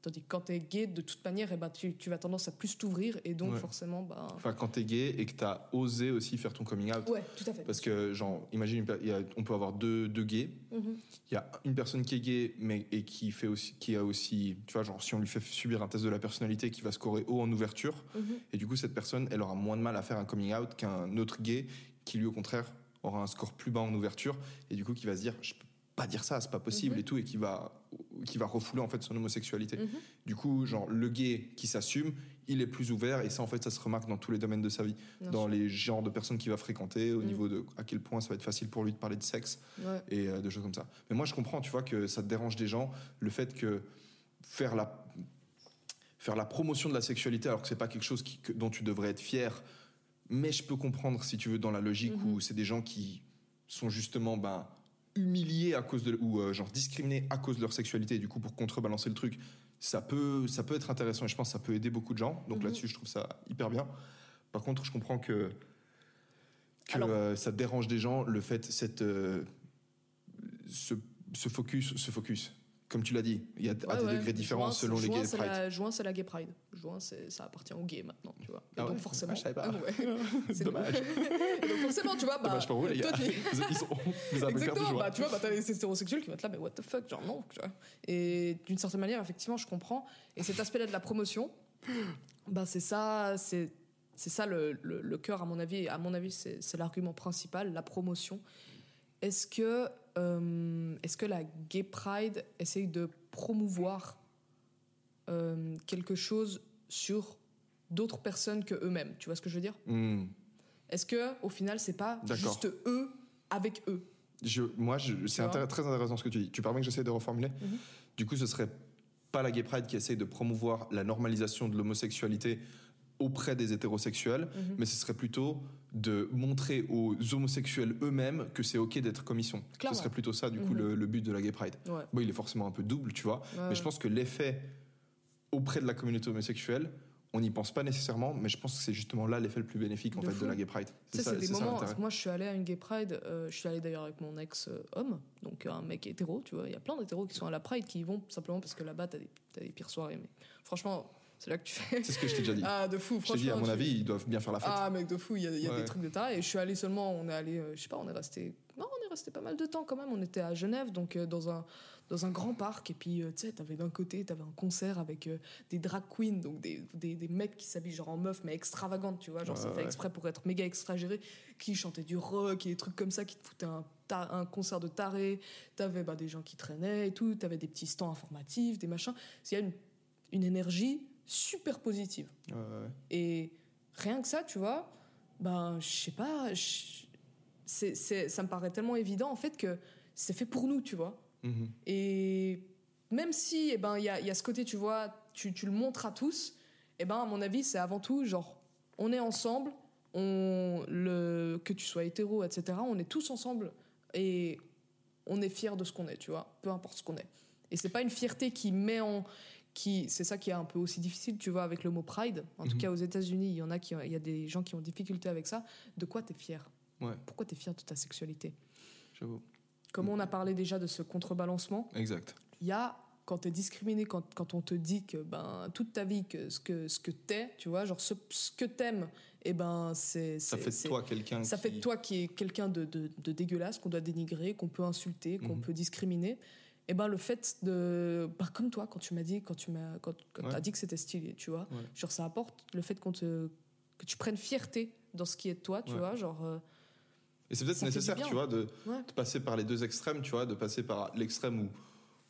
Speaker 5: Tandis que quand t'es gay, de toute manière, eh ben, tu, tu vas tendance à plus t'ouvrir et donc
Speaker 4: Ouais.
Speaker 5: forcément, bah.
Speaker 4: Enfin, quand t'es gay et que t'as osé aussi faire ton coming out.
Speaker 5: Ouais, tout à fait.
Speaker 4: Parce que, genre, imagine, une per- il y a- on peut avoir deux, deux gays.
Speaker 5: Mhm.
Speaker 4: Il y a une personne qui est gay, mais et qui fait aussi, qui a aussi, tu vois, genre, si on lui fait subir un test de la personnalité, qui va scorer haut en ouverture,
Speaker 5: Mhm.
Speaker 4: et du coup, cette personne, elle aura moins de mal à faire un coming out qu'un autre gay qui, lui, au contraire, aura un score plus bas en ouverture, et du coup, qui va se dire, je peux pas dire ça, c'est pas possible,
Speaker 5: Mhm.
Speaker 4: et tout, et qui va, qui va refouler en fait son homosexualité.
Speaker 5: Mhm.
Speaker 4: Du coup, genre, le gay qui s'assume, il est plus ouvert, et ça, en fait, ça se remarque dans tous les domaines de sa vie,
Speaker 5: Bien
Speaker 4: dans
Speaker 5: sûr.
Speaker 4: les genres de personnes qu'il va fréquenter, au
Speaker 5: Mhm.
Speaker 4: niveau de à quel point ça va être facile pour lui de parler de sexe
Speaker 5: Ouais.
Speaker 4: et euh, de choses comme ça. Mais moi, je comprends, tu vois, que ça te dérange des gens, le fait que faire la, faire la promotion de la sexualité, alors que c'est pas quelque chose qui- que- dont tu devrais être fier, mais je peux comprendre, si tu veux, dans la logique où c'est des gens qui sont justement ben, humiliés à cause de, ou euh, genre discriminés à cause de leur sexualité, et du coup, pour contrebalancer le truc, ça peut, ça peut être intéressant, et je pense que ça peut aider beaucoup de gens. Donc
Speaker 5: Mhm.
Speaker 4: là-dessus, je trouve ça hyper bien. Par contre, je comprends que, que
Speaker 5: Alors-
Speaker 4: euh, ça dérange des gens, le fait, cette, euh, ce, ce focus, ce focus. Comme tu l'as dit, il y a à
Speaker 5: Ouais,
Speaker 4: des
Speaker 5: ouais.
Speaker 4: degrés différents
Speaker 5: Juin,
Speaker 4: selon les
Speaker 5: juin,
Speaker 4: gays
Speaker 5: c'est
Speaker 4: Pride.
Speaker 5: la- Juin, c'est la gay pride. Juin, ça appartient aux gays maintenant, tu vois. Et
Speaker 4: Ah
Speaker 5: donc
Speaker 4: ouais
Speaker 5: forcément.
Speaker 4: Ah, je savais pas.
Speaker 5: Ah. C'est
Speaker 4: Dommage.
Speaker 5: Et donc forcément, tu vois, bah.
Speaker 4: Dommage pour vous, les gars.
Speaker 5: toi,
Speaker 4: Ils sont,
Speaker 5: Exactement, bah, tu vois, bah, t'as les hétérosexuels qui vont être là, mais what the fuck, genre non, tu vois. Et d'une certaine manière, effectivement, je comprends. Et cet aspect-là de la promotion, bah, c'est ça, c'est, c'est ça le, le, le cœur, à mon avis. À mon avis, c'est, c'est l'argument principal, la promotion. Est-ce que, euh, est-ce que la Gay Pride essaye de promouvoir euh, quelque chose sur d'autres personnes que eux-mêmes? Tu vois ce que je veux dire?
Speaker 4: Hmm.
Speaker 5: Est-ce que au final, c'est pas juste eux avec eux?
Speaker 4: Je, moi, c'est intér- très intéressant ce que tu dis. Tu permets que j'essaie de reformuler?
Speaker 5: Mhm.
Speaker 4: Du coup, ce serait pas la Gay Pride qui essaye de promouvoir la normalisation de l'homosexualité auprès des hétérosexuels,
Speaker 5: Mhm.
Speaker 4: mais ce serait plutôt de montrer aux homosexuels eux-mêmes que c'est ok d'être comme ils sont.
Speaker 5: Clairement.
Speaker 4: Ce serait plutôt ça, du coup,
Speaker 5: Mhm.
Speaker 4: le, le but de la Gay Pride.
Speaker 5: Ouais.
Speaker 4: Bon, il est forcément un peu double, tu vois,
Speaker 5: Ouais,
Speaker 4: mais je pense que l'effet auprès de la communauté homosexuelle, on n'y pense pas nécessairement, mais je pense que c'est justement là l'effet le plus bénéfique en
Speaker 5: De
Speaker 4: fait
Speaker 5: fou.
Speaker 4: de la Gay Pride.
Speaker 5: Sais,
Speaker 4: ça,
Speaker 5: c'est des
Speaker 4: ça
Speaker 5: moments.
Speaker 4: l'intérêt.
Speaker 5: moi, je suis allée à une gay pride. euh, je suis allée d'ailleurs avec mon ex-homme, donc un mec hétéro. Tu vois, il y a plein d'hétéros qui sont à la pride qui y vont simplement parce que là-bas, t'as des, t'as des pires soirées. Mais franchement, c'est là que tu fais.
Speaker 4: C'est ce que je t'ai déjà dit.
Speaker 5: Ah, de fou.
Speaker 4: je t'ai dit, à
Speaker 5: franchement,
Speaker 4: mon
Speaker 5: tu-
Speaker 4: avis, ils doivent bien faire la fête.
Speaker 5: Ah, mec, de fou, il y a, il y a
Speaker 4: Ouais.
Speaker 5: des trucs de taré. Et je suis allée seulement, on est allé, euh, je sais pas, on est resté. Non, on est resté pas mal de temps quand même. On était à Genève, donc euh, dans, un, dans un grand parc. Et puis, euh, tu sais, t'avais d'un côté, t'avais un concert avec euh, des drag queens, donc des, des, des mecs qui s'habillent genre en meuf, mais extravagantes, tu vois. Genre, ça
Speaker 4: Ouais,
Speaker 5: fait
Speaker 4: ouais.
Speaker 5: exprès pour être méga extragéré, qui chantaient du rock et des trucs comme ça, qui te foutaient un, un concert de taré. T'avais bah, des gens qui traînaient et tout. T'avais des petits stands informatifs, des machins. Il y a une, une énergie super positive.
Speaker 4: Ouais, ouais.
Speaker 5: Et rien que ça, tu vois, ben, je sais pas, c'est, c'est- ça me paraît tellement évident en fait que c'est fait pour nous, tu vois.
Speaker 4: Mhm.
Speaker 5: Et même si, eh ben, il y a, y a ce côté, tu vois, tu, tu le montres à tous, eh ben, à mon avis, c'est avant tout genre, on est ensemble, on, le, que tu sois hétéro, etc., on est tous ensemble et on est fiers de ce qu'on est, tu vois, peu importe ce qu'on est. Et c'est pas une fierté qui met en qui, c'est ça qui est un peu aussi difficile, tu vois, avec le mot pride. En tout
Speaker 4: Mhm.
Speaker 5: cas, aux États-Unis, il y en a qui, il y a des gens qui ont difficulté avec ça. De quoi t'es fier?
Speaker 4: Ouais,
Speaker 5: Pourquoi t'es fier de ta sexualité?
Speaker 4: J'avoue.
Speaker 5: Comme on a parlé déjà de ce contrebalancement,
Speaker 4: Exact.
Speaker 5: il y a quand tu es discriminé, quand, quand on te dit que ben, toute ta vie, que ce que, ce que t'es, tu vois, genre ce, ce que t'aimes, et ben c'est.
Speaker 4: Ça fait de toi quelqu'un
Speaker 5: Ça
Speaker 4: qui...
Speaker 5: fait de toi qui est quelqu'un de, de, de dégueulasse, qu'on doit dénigrer, qu'on peut insulter, qu'on
Speaker 4: Mhm.
Speaker 5: peut discriminer. Et ben le fait de. ben, comme toi, quand tu m'as dit, quand tu m'as quand, quand
Speaker 4: Ouais.
Speaker 5: dit que c'était stylé, tu vois,
Speaker 4: Ouais.
Speaker 5: genre ça apporte le fait qu'on te. que tu prennes fierté dans ce qui est de toi, tu
Speaker 4: Ouais.
Speaker 5: vois, genre. euh,
Speaker 4: Et c'est peut-être nécessaire, tu vois, de, passer par les deux extrêmes, tu vois, de passer par l'extrême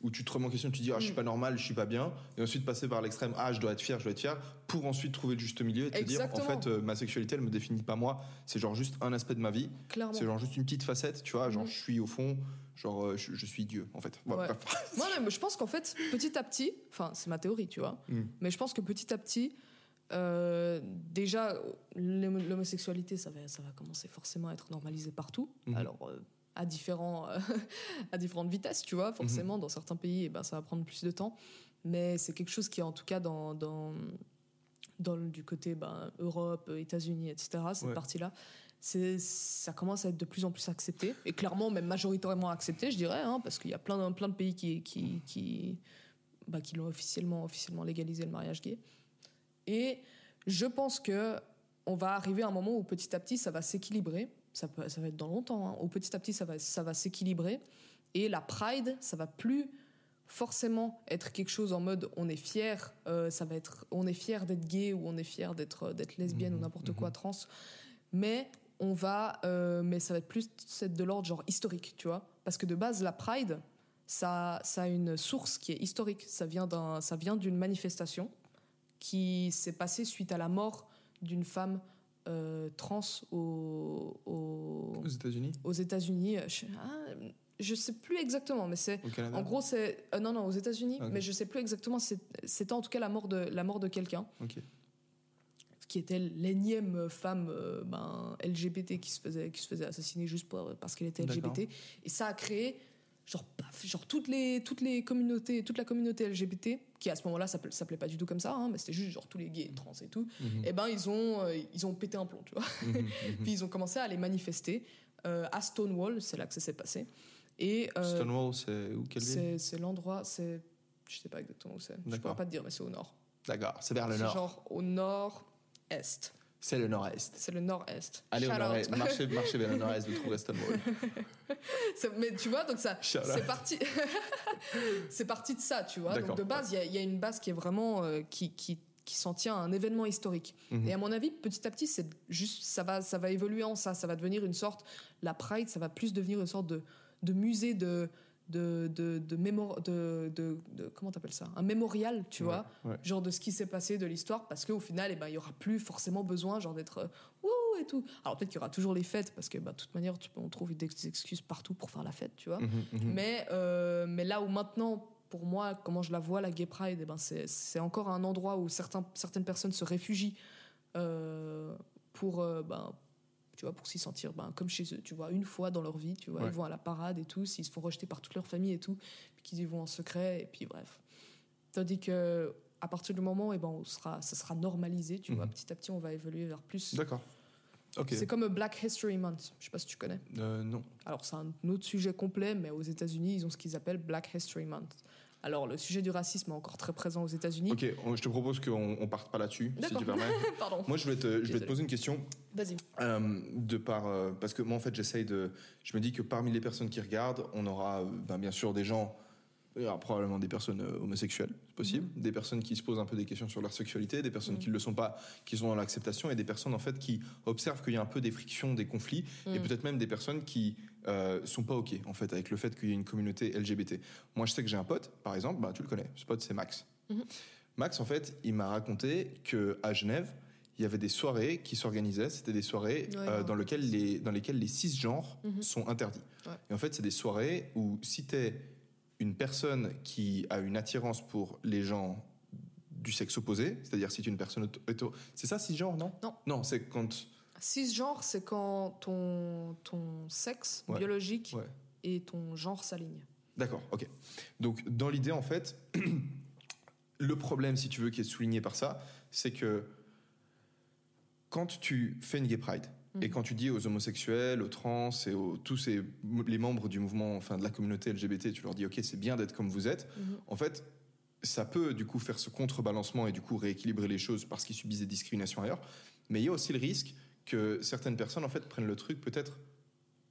Speaker 4: où, où tu te remets en question, tu dis, ah, je suis
Speaker 5: Mm.
Speaker 4: pas normal, je suis pas bien, et ensuite passer par l'extrême, ah, je dois être fier, je dois être fier, pour ensuite trouver le juste milieu et te dire, en fait, euh, ma sexualité, elle me définit pas moi, c'est genre juste un aspect de ma vie,
Speaker 5: clairement.
Speaker 4: c'est genre juste une petite facette, tu vois, genre
Speaker 5: Mm.
Speaker 4: je suis au fond, genre euh, je, je suis Dieu, en fait.
Speaker 5: Ouais. Moi, mais je pense qu'en fait, petit à petit, enfin, c'est ma théorie, tu vois,
Speaker 4: Mm.
Speaker 5: mais je pense que petit à petit, euh, déjà, l'homo- l'homosexualité, ça va, ça va commencer forcément à être normalisé partout.
Speaker 4: Mhm.
Speaker 5: Alors, euh, à, différents, euh, à différentes vitesses, tu vois, forcément, dans certains pays, eh ben, ça va prendre plus de temps. Mais c'est quelque chose qui est en tout cas dans, dans, du côté ben, Europe, États-Unis, etc., cette
Speaker 4: Ouais.
Speaker 5: partie-là. C'est, ça commence à être de plus en plus accepté, et clairement même majoritairement accepté, je dirais, hein, parce qu'il y a plein, de- plein de pays qui, qui, qui, bah, qui l'ont officiellement, officiellement légalisé le mariage gay. Et je pense que on va arriver à un moment où petit à petit ça va s'équilibrer. Ça, peut, ça va être dans longtemps. Hein, où petit à petit ça va, ça va s'équilibrer. Et la pride, ça va plus forcément être quelque chose en mode on est fier, euh, ça va être on est fier d'être gay ou on est fier d'être d'être lesbienne ou n'importe quoi trans, mais on va euh, mais ça va être plus de l'ordre genre historique, tu vois, parce que de base la pride ça, ça a une source qui est historique, ça vient d'un ça vient d'une manifestation qui s'est passée suite à la mort d'une femme euh, trans au- au-
Speaker 4: Aux États-Unis,
Speaker 5: aux États-Unis. Je, ah, je sais plus exactement, mais c'est en gros, c'est. euh, non, non, aux États-Unis,
Speaker 4: Ok.
Speaker 5: mais je sais plus exactement. c'est- C'était en tout cas la mort de, la mort de quelqu'un. Qui était l'énième femme euh, ben, LGBT qui se, faisait, qui se faisait assassiner juste pour- parce qu'elle était. LGBT. Et ça a créé. Genre, paf, genre toutes les toutes les communautés toute la communauté LGBT qui à ce moment-là ça s'appelait s'appelait pas du tout comme ça hein, mais c'était juste genre tous les gays trans et tout
Speaker 4: Mhm.
Speaker 5: et ben ils ont euh, ils ont pété un plomb tu vois
Speaker 4: Mhm, mhm.
Speaker 5: puis ils ont commencé à les manifester euh, à Stonewall c'est là que ça s'est passé et euh,
Speaker 4: Stonewall, c'est où quelle ville?
Speaker 5: c'est l'endroit, c'est. Je sais pas exactement où c'est. Je pourrais pas te dire, mais c'est au nord.
Speaker 4: D'accord, c'est vers le nord.
Speaker 5: genre au nord-est.
Speaker 4: C'est le nord-est.
Speaker 5: C'est le nord-est.
Speaker 4: Allez au
Speaker 5: Shout
Speaker 4: nord-est,
Speaker 5: out.
Speaker 4: marchez, marchez vers le nord-est, vous trouverez Stonewall.
Speaker 5: Mais tu vois, donc ça, c'est parti. c'est parti de ça, tu vois.
Speaker 4: D'accord.
Speaker 5: Donc de base, il y a- il y, a une base qui est vraiment euh, qui, qui, qui s'en tient à un événement historique.
Speaker 4: Mhm.
Speaker 5: Et à mon avis, petit à petit, c'est juste ça va ça va évoluer en ça. Ça va devenir une sorte. La Pride, ça va plus devenir une sorte de de musée de de de de, mémor- de, de, de- comment t'appelles ça? Un mémorial tu vois
Speaker 4: ouais.
Speaker 5: genre de ce qui s'est passé de l'histoire parce qu'au final eh ben il y aura plus forcément besoin genre d'être euh, wouh et tout alors peut-être qu'il y aura toujours les fêtes parce que bah, de toute manière tu peux on trouve des excuses partout pour faire la fête tu vois
Speaker 4: Mhm, mhm.
Speaker 5: mais euh, mais là où maintenant pour moi comment je la vois la gay pride eh ben c'est c'est encore un endroit où certains certaines personnes se réfugient euh, pour euh, ben tu vois, pour s'y sentir ben, comme chez eux, tu vois, une fois dans leur vie, tu vois,
Speaker 4: Ouais.
Speaker 5: ils vont à la parade et tout, s'ils se font rejeter par toute leur famille et tout, puis qu'ils y vont en secret, et puis bref. Tandis que à partir du moment où eh ben, on sera, ça sera normalisé, tu vois,
Speaker 4: Mhm.
Speaker 5: petit à petit, on va évoluer vers plus.
Speaker 4: D'accord. Ok.
Speaker 5: C'est comme Black History Month, je sais pas si tu connais.
Speaker 4: Euh, non.
Speaker 5: Alors c'est un autre sujet complet, mais aux États-Unis, ils ont ce qu'ils appellent Black History Month. Alors le sujet du racisme est encore très présent aux États-Unis.
Speaker 4: Ok, on- je te propose qu'on on parte pas là-dessus, si tu permets.
Speaker 5: Pardon.
Speaker 4: Moi, je vais te, je vais te
Speaker 5: Désolé.
Speaker 4: poser une question.
Speaker 5: Vas-y.
Speaker 4: Euh, de par, euh, parce que moi, en fait, j'essaye de. Je me dis que parmi les personnes qui regardent, on aura euh, ben, bien sûr des gens, il y aura probablement des personnes euh, homosexuelles, c'est possible,
Speaker 5: Mhm.
Speaker 4: des personnes qui se posent un peu des questions sur leur sexualité, des personnes qui ne le sont pas, qui sont dans l'acceptation, et des personnes en fait qui observent qu'il y a un peu des frictions, des conflits, et
Speaker 5: Mhm.
Speaker 4: peut-être même des personnes qui euh, sont pas ok en fait avec le fait qu'il y ait une communauté LGBT. Moi, je sais que j'ai un pote, par exemple, bah, tu le connais, ce pote c'est Max.
Speaker 5: Mhm.
Speaker 4: Max, en fait, il m'a raconté que à Genève, il y avait des soirées qui s'organisaient. C'était des soirées
Speaker 5: Ouais,
Speaker 4: euh, dans, lesquelles les, dans lesquelles les cisgenres
Speaker 5: Mhm.
Speaker 4: sont interdits.
Speaker 5: Ouais.
Speaker 4: Et en fait, c'est des soirées où si tu es une personne qui a une attirance pour les gens du sexe opposé, c'est-à-dire si tu es une personne auto- C'est ça, cisgenre, non?
Speaker 5: Non.
Speaker 4: Non, c'est quand.
Speaker 5: Cisgenre, c'est quand ton, ton sexe
Speaker 4: Ouais.
Speaker 5: biologique
Speaker 4: Ouais.
Speaker 5: et ton genre s'alignent.
Speaker 4: D'accord, ok. Donc, dans l'idée, en fait, le problème, si tu veux, qui est souligné par ça, c'est que quand tu fais une gay pride et quand tu dis aux homosexuels, aux trans et aux tous ces, les membres du mouvement, enfin de la communauté LGBT, tu leur dis ok c'est bien d'être comme vous êtes. En fait, ça peut du coup faire ce contrebalancement et du coup rééquilibrer les choses parce qu'ils subissent des discriminations ailleurs. Mais il y a aussi le risque que certaines personnes en fait prennent le truc peut-être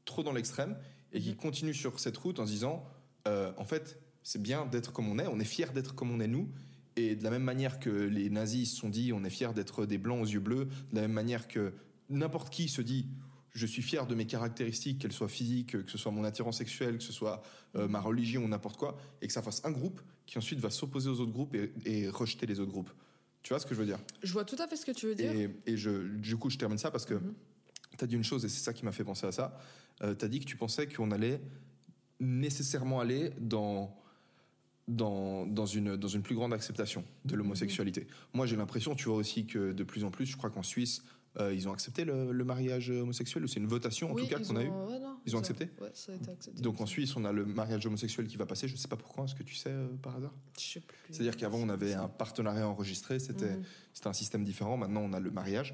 Speaker 4: trop dans l'extrême et qui continuent sur cette route en se disant euh, en fait c'est bien d'être comme on est, on est fier d'être comme on est nous. Et de la même manière que les nazis se sont dit on est fier d'être des blancs aux yeux bleus, de la même manière que n'importe qui se dit je suis fier de mes caractéristiques, qu'elles soient physiques, que ce soit mon attirance sexuelle, que ce soit euh, ma religion ou n'importe quoi, et que ça fasse un groupe qui ensuite va s'opposer aux autres groupes et, et rejeter les autres groupes. Tu vois ce que je veux dire?
Speaker 5: Je vois tout à fait ce que tu veux dire.
Speaker 4: Et, et je, du coup, je termine ça parce que tu as dit une chose, et c'est ça qui m'a fait penser à ça. tu as dit que tu pensais qu'on allait nécessairement aller dans, dans, dans, une, dans une plus grande acceptation de l'homosexualité. Moi, j'ai l'impression, tu vois aussi que de plus en plus, je crois qu'en Suisse, euh, ils ont accepté le, le mariage homosexuel, c'est une votation en
Speaker 5: Oui,
Speaker 4: tout cas qu'on a eue.
Speaker 5: ouais,
Speaker 4: Ils ont accepté
Speaker 5: Ouais, ça a été accepté.
Speaker 4: Donc en Suisse, on a le mariage homosexuel qui va passer. Je sais pas pourquoi. Est-ce que tu sais euh, par hasard?
Speaker 5: Je sais plus.
Speaker 4: C'est-à-dire qu'avant, on avait un partenariat enregistré. C'était
Speaker 5: Mhm.
Speaker 4: c'était un système différent. Maintenant, on a le mariage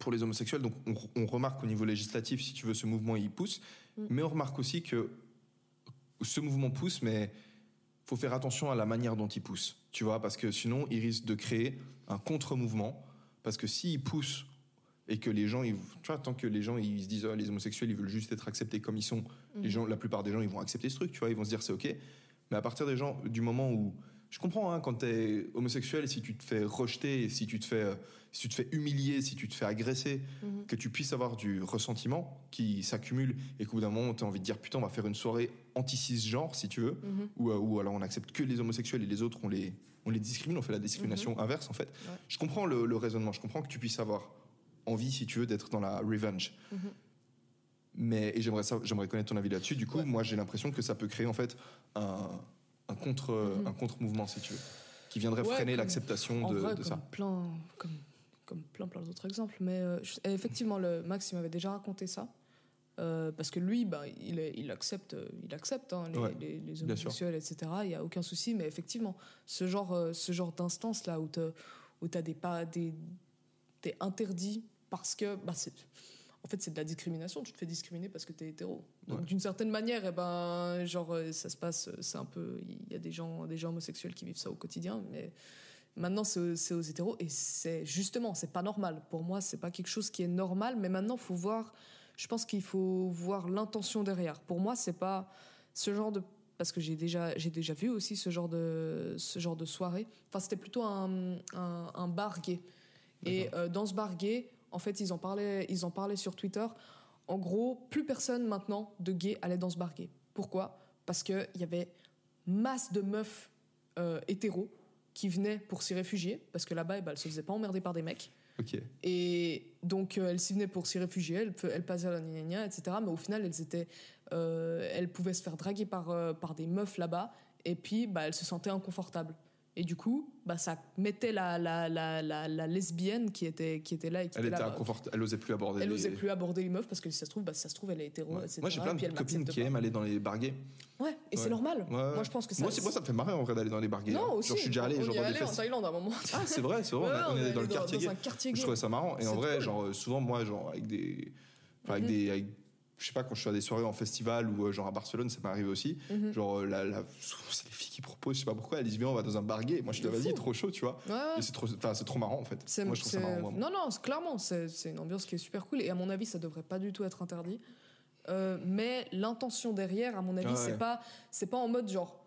Speaker 4: pour les homosexuels. Donc on, on remarque au niveau législatif, si tu veux, ce mouvement il pousse.
Speaker 5: Mhm.
Speaker 4: Mais on remarque aussi que ce mouvement pousse, mais faut faire attention à la manière dont il pousse. Tu vois, parce que sinon, il risque de créer un contre-mouvement. Parce que s'il pousse et que les gens, ils, tu vois, tant que les gens ils se disent oh, les homosexuels, ils veulent juste être acceptés comme ils sont, les gens, la plupart des gens, ils vont accepter ce truc, tu vois, ils vont se dire c'est ok. Mais à partir des gens, du moment où, je comprends, hein, quand t'es homosexuel, si tu te fais rejeter, si tu te fais, si tu te fais humilier, si tu te fais agresser, que tu puisses avoir du ressentiment qui s'accumule et qu'au bout d'un moment, tu as envie de dire putain, on va faire une soirée anti-cisgenre, si tu veux, ou, euh, ou alors on accepte que les homosexuels et les autres, on les, on les discrimine, on fait la discrimination inverse en fait. Je comprends le, le raisonnement, je comprends que tu puisses avoir envie, si tu veux, d'être dans la revenge. Mais et j'aimerais ça, j'aimerais connaître ton avis là-dessus. Du coup, moi, j'ai l'impression que ça peut créer en fait un, un contre, un contre-mouvement, si tu veux, qui viendrait
Speaker 5: Ouais,
Speaker 4: freiner l'acceptation de,
Speaker 5: vrai,
Speaker 4: de
Speaker 5: comme
Speaker 4: ça.
Speaker 5: Plein, comme, comme plein, plein d'autres exemples. Mais euh, je- effectivement, le Max, il m'avait déjà raconté ça. Euh, parce que lui, bah, il, il accepte, euh, il accepte hein, les,
Speaker 4: Ouais,
Speaker 5: les- les
Speaker 4: bien sûr.
Speaker 5: homosexuels, etc. Il n'y a aucun souci. Mais effectivement, ce genre, ce genre d'instance là où tu as des, pas, des, des interdits parce que bah, c'est en fait c'est de la discrimination. Tu te fais discriminer parce que tu es hétéro. Donc
Speaker 4: Ouais.
Speaker 5: d'une certaine manière eh ben genre euh, ça se passe euh, c'est un peu il y a des gens des gens homosexuels qui vivent ça au quotidien mais maintenant c'est aux- c'est aux hétéros. Et c'est justement c'est pas normal. Pour moi c'est pas quelque chose qui est normal. Mais maintenant faut voir je pense qu'il faut voir l'intention derrière. Pour moi c'est pas ce genre de parce que j'ai déjà j'ai déjà vu aussi ce genre de ce genre de soirée. Enfin c'était plutôt un, un, un bar gay. Et euh, dans ce bar gay, en fait, ils en parlaient, ils en parlaient sur Twitter. En gros, plus personne maintenant de gays allait dans ce bar gay. Pourquoi? Parce qu'il y avait masse de meufs euh, hétéros qui venaient pour s'y réfugier, parce que là-bas, eh ben, elles se faisaient pas emmerder par des mecs. Et donc, euh, elles s'y venaient pour s'y réfugier, elles, elles passaient la gna gna etc. Mais au final, elles, étaient, euh, elles pouvaient se faire draguer par, par des meufs là-bas, et puis bah, elles se sentaient inconfortables. Et du coup, bah, ça mettait la, la, la, la, lesbienne qui était, qui était là et qui
Speaker 4: Elle
Speaker 5: était là. bah,
Speaker 4: elle osait plus aborder.
Speaker 5: Elle
Speaker 4: les-
Speaker 5: osait plus aborder les meufs parce que si ça se trouve, bah, ça se trouve, elle est hétéro.
Speaker 4: Moi, j'ai plein de copines qui aiment aller dans les bars gays.
Speaker 5: Ouais, et c'est normal. Moi, je pense que ça.
Speaker 4: Moi, moi, ça me fait marrer en vrai d'aller dans les bars gays.
Speaker 5: Non,
Speaker 4: hein.
Speaker 5: aussi.
Speaker 4: Je suis déjà allé genre dans des
Speaker 5: allé en. Thaïlande à un moment.
Speaker 4: Ah, c'est vrai, c'est vrai. On,
Speaker 5: est
Speaker 4: dans le quartier gay. Je trouvais ça marrant. Et en vrai, genre, souvent, moi, genre, avec des. avec
Speaker 5: Mhm.
Speaker 4: des. Je sais pas, quand je suis à des soirées en festival ou euh, genre à Barcelone, ça m'est arrivé aussi.
Speaker 5: Mhm.
Speaker 4: Genre, euh, la, la- c'est les filles qui proposent, je sais pas pourquoi, elles disent, viens, on va dans un bar gay. Moi, je dis, vas-y, trop chaud, tu vois.
Speaker 5: Ouais.
Speaker 4: Et c'est trop, enfin, c'est trop marrant, en fait. Moi, je trouve ça marrant, vraiment.
Speaker 5: Non, non, clairement, c'est une ambiance qui est super cool. Et à mon avis, ça devrait pas du tout être interdit. Euh, mais l'intention derrière, à mon avis,
Speaker 4: Ah ouais.
Speaker 5: c'est pas, c'est pas en mode genre,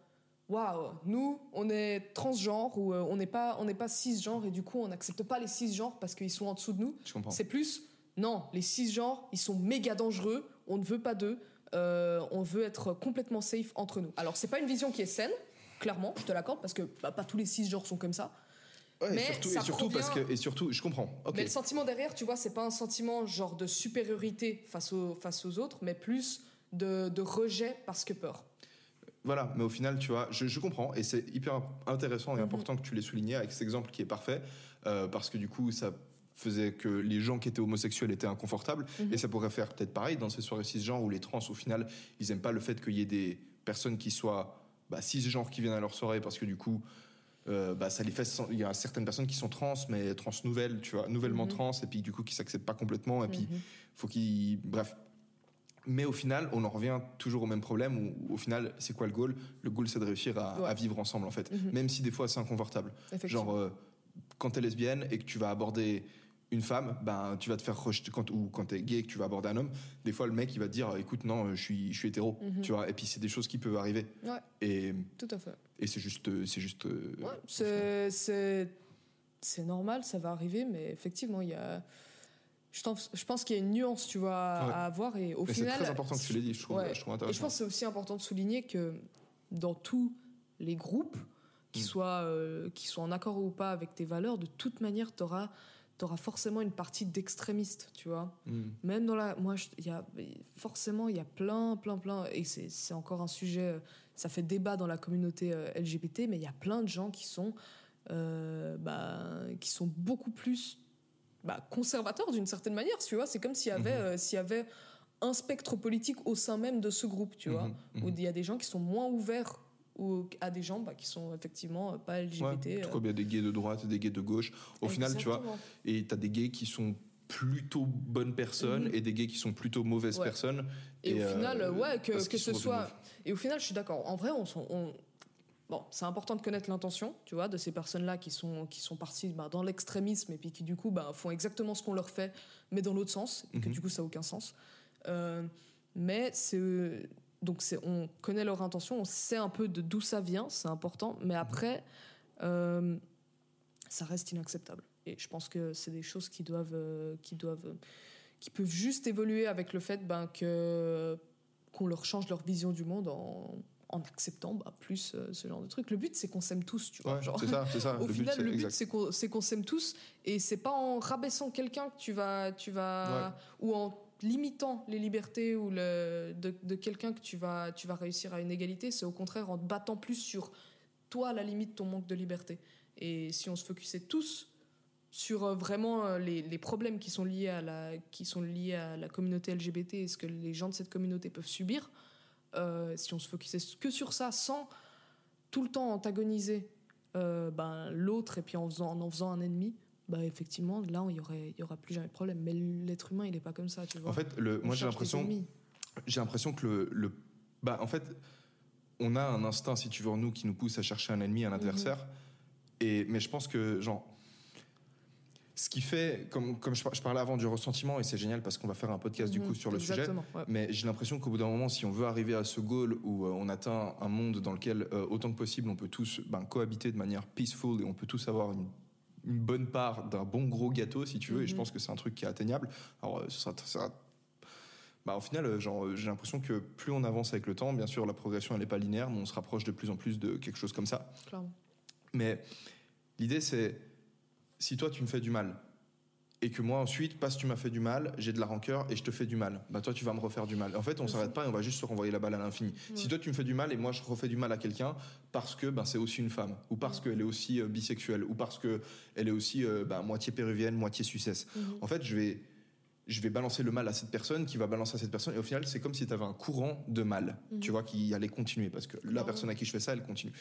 Speaker 5: waouh, nous, on est transgenre ou euh, on n'est pas, on n'est pas cisgenre et du coup, on n'accepte pas les cisgenres parce qu'ils sont en dessous de nous.
Speaker 4: Je comprends.
Speaker 5: C'est plus, non, les cisgenres, ils sont méga dangereux. On ne veut pas d'eux. euh, on veut être complètement safe entre nous. Alors, c'est pas une vision qui est saine. Clairement, je te l'accorde, parce que bah, pas tous les cisgenres sont comme ça.
Speaker 4: Ouais, et
Speaker 5: mais
Speaker 4: surtout,
Speaker 5: ça
Speaker 4: et surtout parce que, et surtout, je comprends. Ok.
Speaker 5: Mais le sentiment derrière, tu vois, c'est pas un sentiment genre de supériorité face aux, face aux autres, mais plus de, de rejet parce que peur.
Speaker 4: Voilà, mais au final, tu vois, je, je comprends et c'est hyper intéressant et
Speaker 5: Mhm.
Speaker 4: important que tu l'aies souligné avec cet exemple qui est parfait euh, parce que du coup, ça faisait que les gens qui étaient homosexuels étaient inconfortables
Speaker 5: Mhm.
Speaker 4: et ça pourrait faire peut-être pareil dans ces soirées cisgenres où les trans, au final, ils aiment pas le fait qu'il y ait des personnes qui soient bah, cisgenres qui viennent à leur soirée parce que du coup, euh, bah, ça les fait. Il y a certaines personnes qui sont trans, mais trans nouvelles, tu vois, nouvellement trans, et puis du coup qui s'acceptent pas complètement, et puis faut qu'ils. Bref. Mais au final, on en revient toujours au même problème où, au final, c'est quoi le goal? Le goal, c'est de réussir à,
Speaker 5: Ouais.
Speaker 4: à vivre ensemble, en fait. Même si des fois, c'est inconfortable. Genre, euh, quand t'es lesbienne et que tu vas aborder une femme, ben, tu vas te faire rejeter, quand, ou quand t'es gay et que tu vas aborder un homme, des fois, le mec, il va te dire, écoute, non, je suis, je suis hétéro, tu vois. Et puis, c'est des choses qui peuvent arriver.
Speaker 5: Ouais,
Speaker 4: Et,
Speaker 5: tout à fait.
Speaker 4: et c'est juste. C'est juste euh,
Speaker 5: Ouais, c'est- normal, ça va arriver, mais effectivement, il y a. Je, pense- je pense qu'il y a une nuance, tu vois, à,
Speaker 4: Ouais.
Speaker 5: à avoir. Et au
Speaker 4: Mais c'est
Speaker 5: final,
Speaker 4: très important que tu l'aies dit, je trouve,
Speaker 5: Ouais.
Speaker 4: je trouve
Speaker 5: Et
Speaker 4: intéressant.
Speaker 5: je pense que c'est aussi important de souligner que dans tous les groupes,
Speaker 4: Mm.
Speaker 5: qui, soient, euh, qui soient en accord ou pas avec tes valeurs, de toute manière, tu auras, forcément une partie d'extrémistes, tu vois.
Speaker 4: Mm.
Speaker 5: Même dans la. Moi, il y a, forcément, il y a plein, plein, plein. Et c'est encore un sujet. euh, Ça fait débat dans la communauté euh, LGBT, mais il y a plein de gens qui sont. euh, bah, qui sont beaucoup plus bah, conservateurs d'une certaine manière, tu vois. C'est comme s'il y, avait, euh, s'il y avait un spectre politique au sein même de ce groupe, tu vois.
Speaker 4: Mhm,
Speaker 5: Où il y a des gens qui sont moins ouverts ou à des gens bah, qui sont effectivement euh, pas
Speaker 4: Ouais,
Speaker 5: LGBT.
Speaker 4: tout
Speaker 5: euh.
Speaker 4: comme il y a des gays de droite et des gays de gauche. Au final, tu vois, et t'as des gays qui sont plutôt bonnes personnes
Speaker 5: Mhm.
Speaker 4: et des gays qui sont plutôt mauvaises
Speaker 5: Ouais.
Speaker 4: personnes.
Speaker 5: Et, au
Speaker 4: euh,
Speaker 5: final, ouais, que, que ce soit. Et au final, je suis d'accord. En vrai, on, on- Bon, c'est important de connaître l'intention, tu vois, de ces personnes-là qui sont, qui sont parties bah, dans l'extrémisme et puis qui, du coup, bah, font exactement ce qu'on leur fait, mais dans l'autre sens, et que
Speaker 4: Mhm.
Speaker 5: du coup, ça n'a aucun sens. Euh, mais c'est. Donc, on connaît leur intention, on sait un peu de d'où ça vient, c'est important, mais après, euh, ça reste inacceptable. Et je pense que c'est des choses qui doivent. euh, qui doivent qui peuvent juste évoluer avec le fait ben, que qu'on leur change leur vision du monde en, en acceptant bah, plus euh, ce genre de truc. Le but, c'est qu'on s'aime tous, tu vois.
Speaker 4: Ouais,
Speaker 5: genre.
Speaker 4: ça, c'est ça.
Speaker 5: Au
Speaker 4: le
Speaker 5: final,
Speaker 4: but,
Speaker 5: le but,
Speaker 4: exact.
Speaker 5: c'est qu'on c'est qu'on s'aime tous, et c'est pas en rabaissant quelqu'un que tu vas, tu vas, ou en limitant les libertés ou de, quelqu'un que tu vas, réussir à une égalité. C'est au contraire en te battant plus sur toi, la limite, ton manque de liberté. Et si on se focusait tous sur euh, vraiment euh, les, problèmes qui sont liés à la communauté LGBT et ce que les gens de cette communauté peuvent subir euh, si on se focusait que sur ça sans tout le temps antagoniser ben, l'autre et puis en en faisant un ennemi bah effectivement là il y aurait il y aura plus jamais de problème mais l'être humain il est pas comme ça tu vois
Speaker 4: En fait, le,
Speaker 5: On
Speaker 4: moi j'ai l'impression, j'ai l'impression que le, le, bah en fait, on a un instinct, si tu veux, en nous, qui nous pousse à chercher un ennemi, un adversaire.
Speaker 5: Mhm.
Speaker 4: Et mais je pense que genre, ce qui fait, comme comme je, par- je parlais avant du ressentiment, et c'est génial parce qu'on va faire un podcast du
Speaker 5: Mhm,
Speaker 4: coup sur le sujet.
Speaker 5: ouais.
Speaker 4: Mais j'ai l'impression qu'au bout d'un moment, si on veut arriver à ce goal où euh, on atteint un monde dans lequel, euh, autant que possible, on peut tous ben, cohabiter de manière peaceful et on peut tous avoir une, une bonne part d'un bon gros gâteau, si tu veux, et je
Speaker 5: Mhm.
Speaker 4: pense que c'est un truc qui est atteignable. Alors, euh, ce sera, sera- bah, au final, euh, genre, euh, j'ai l'impression que plus on avance avec le temps, bien sûr, la progression, elle n'est pas linéaire, mais on se rapproche de plus en plus de quelque chose comme ça.
Speaker 5: clairement
Speaker 4: Mais l'idée, c'est si toi, tu me fais du mal, et que moi, ensuite, parce que tu m'as fait du mal, j'ai de la rancœur et je te fais du mal, bah toi, tu vas me refaire du mal. En fait, on s'arrête pas et on va juste se renvoyer la balle à l'infini. Si toi, tu me fais du mal et moi, je refais du mal à quelqu'un parce que ben, c'est aussi une femme, ou parce qu'elle est aussi euh, bisexuelle, ou parce qu'elle est aussi euh, ben, moitié péruvienne, moitié suissesse. En fait, je vais. Je vais balancer le mal à cette personne qui va balancer à cette personne et au final c'est comme si tu avais un courant de mal tu vois qui allait continuer parce que la personne à qui je fais ça elle continue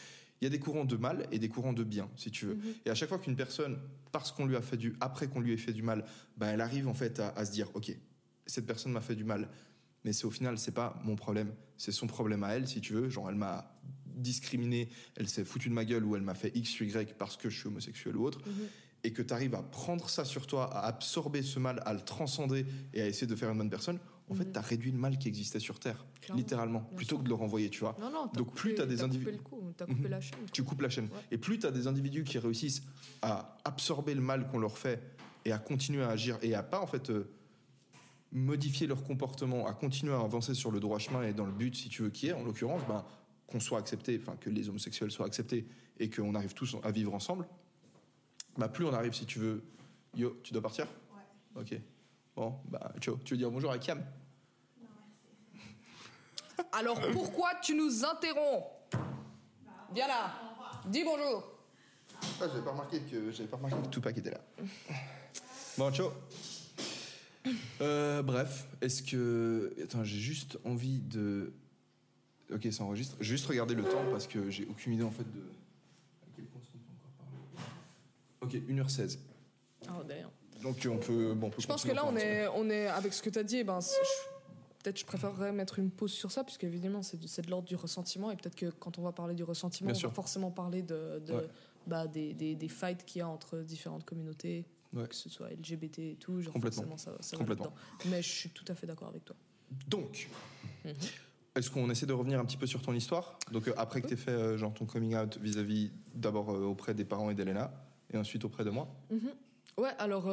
Speaker 4: il y a des courants de mal et des courants de bien, si tu veux. Et à chaque fois qu'une personne, parce qu'on lui a fait du, après qu'on lui ait fait du mal, ben elle arrive en fait à, à se dire, ok, cette personne m'a fait du mal, mais c'est au final c'est pas mon problème, c'est son problème à elle, si tu veux. Genre elle m'a discriminé, elle s'est foutue de ma gueule ou elle m'a fait X, Y parce que je suis homosexuel ou autre. Et que tu arrives à prendre ça sur toi, à absorber ce mal, à le transcender et à essayer de faire une bonne personne, en fait, tu as réduit le mal qui existait sur Terre,
Speaker 5: Clairement,
Speaker 4: littéralement, plutôt
Speaker 5: sûr.
Speaker 4: que de le renvoyer, tu vois.
Speaker 5: non non
Speaker 4: Donc
Speaker 5: coupé-
Speaker 4: plus tu as des individus.
Speaker 5: coupé le coup t'as coupé la chaîne
Speaker 4: Tu coupes la chaîne.
Speaker 5: Ouais.
Speaker 4: Et plus tu as des individus qui réussissent à absorber le mal qu'on leur fait et à continuer à agir et à pas en fait euh, modifier leur comportement, à continuer à avancer sur le droit chemin et dans le but, si tu veux, qui est en l'occurrence, ben, qu'on soit accepté, enfin que les homosexuels soient acceptés et qu'on arrive tous à vivre ensemble, bah, plus on arrive, si tu veux. Yo, tu dois partir? Ouais. Ok. Bon, bah, ciao. Tu veux dire bonjour à Kiam?
Speaker 5: Alors pourquoi tu nous interromps? Viens là dis bonjour
Speaker 4: Ah, j'avais pas remarqué que j'avais pas remarqué que Tupac était là. Bon, ciao. Euh, bref, est-ce que attends, j'ai juste envie de. Ok, ça enregistre. Juste regarder le temps parce que j'ai aucune idée en fait de. À quel point ça compte. Ok, 1h16.
Speaker 5: Oh, d'ailleurs.
Speaker 4: Donc on peut. Bon, on peut
Speaker 5: Je pense que là, on est, on est avec ce que tu as dit. eh Ben, je- peut-être je préférerais mettre une pause sur ça, puisque évidemment, c'est de, l'ordre du ressentiment. Et peut-être que quand on va parler du ressentiment,
Speaker 4: Bien
Speaker 5: on
Speaker 4: sûr.
Speaker 5: va forcément parler de, de-
Speaker 4: Ouais.
Speaker 5: bah, des, des, des fights qu'il y a entre différentes communautés,
Speaker 4: Ouais.
Speaker 5: que ce soit LGBT et tout. Genre,
Speaker 4: Complètement.
Speaker 5: forcément, ça,
Speaker 4: Complètement.
Speaker 5: Mais je suis tout à fait d'accord avec toi.
Speaker 4: Donc,
Speaker 5: Mhm.
Speaker 4: est-ce qu'on essaie de revenir un petit peu sur ton histoire? Donc, euh, après que tu fait euh, genre ton coming out vis-à-vis d'abord euh, auprès des parents et d'Elena, et ensuite auprès de moi?
Speaker 5: Ouais, alors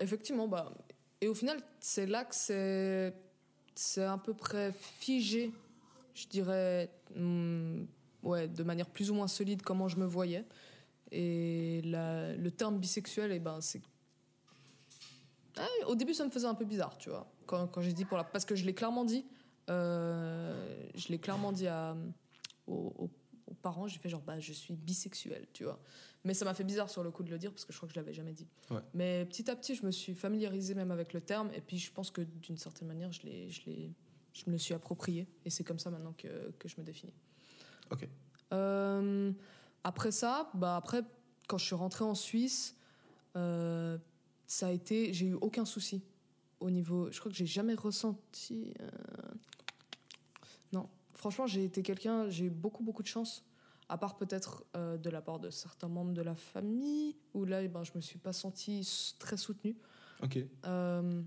Speaker 5: effectivement, bah, et au final, c'est là que c'est, c'est à peu près figé, je dirais, hum, ouais, de manière plus ou moins solide comment je me voyais. Et le terme bisexuel, et ben, c'est. Ah, au début, ça me faisait un peu bizarre, tu vois, quand, quand j'ai dit pour la. Parce que je l'ai clairement dit, euh, je l'ai clairement dit à, aux parents, j'ai fait genre, bah, je suis bisexuel, tu vois. Mais ça m'a fait bizarre sur le coup de le dire parce que je crois que je l'avais jamais dit.
Speaker 4: Ouais.
Speaker 5: Mais petit à petit, je me suis familiarisée même avec le terme et puis je pense que d'une certaine manière, je, l'ai, je, l'ai, je me le suis approprié et c'est comme ça maintenant que, que je me définis.
Speaker 4: Ok.
Speaker 5: Euh, après ça, bah après, quand je suis rentrée en Suisse, euh, ça a été, j'ai eu aucun souci au niveau. Je crois que j'ai jamais ressenti. euh, Non, franchement, j'ai été quelqu'un, j'ai eu beaucoup beaucoup de chance. À part peut-être euh, de la part de certains membres de la famille, où là, eh ben, je me suis pas sentie très soutenue.
Speaker 4: Ok.
Speaker 5: Euh,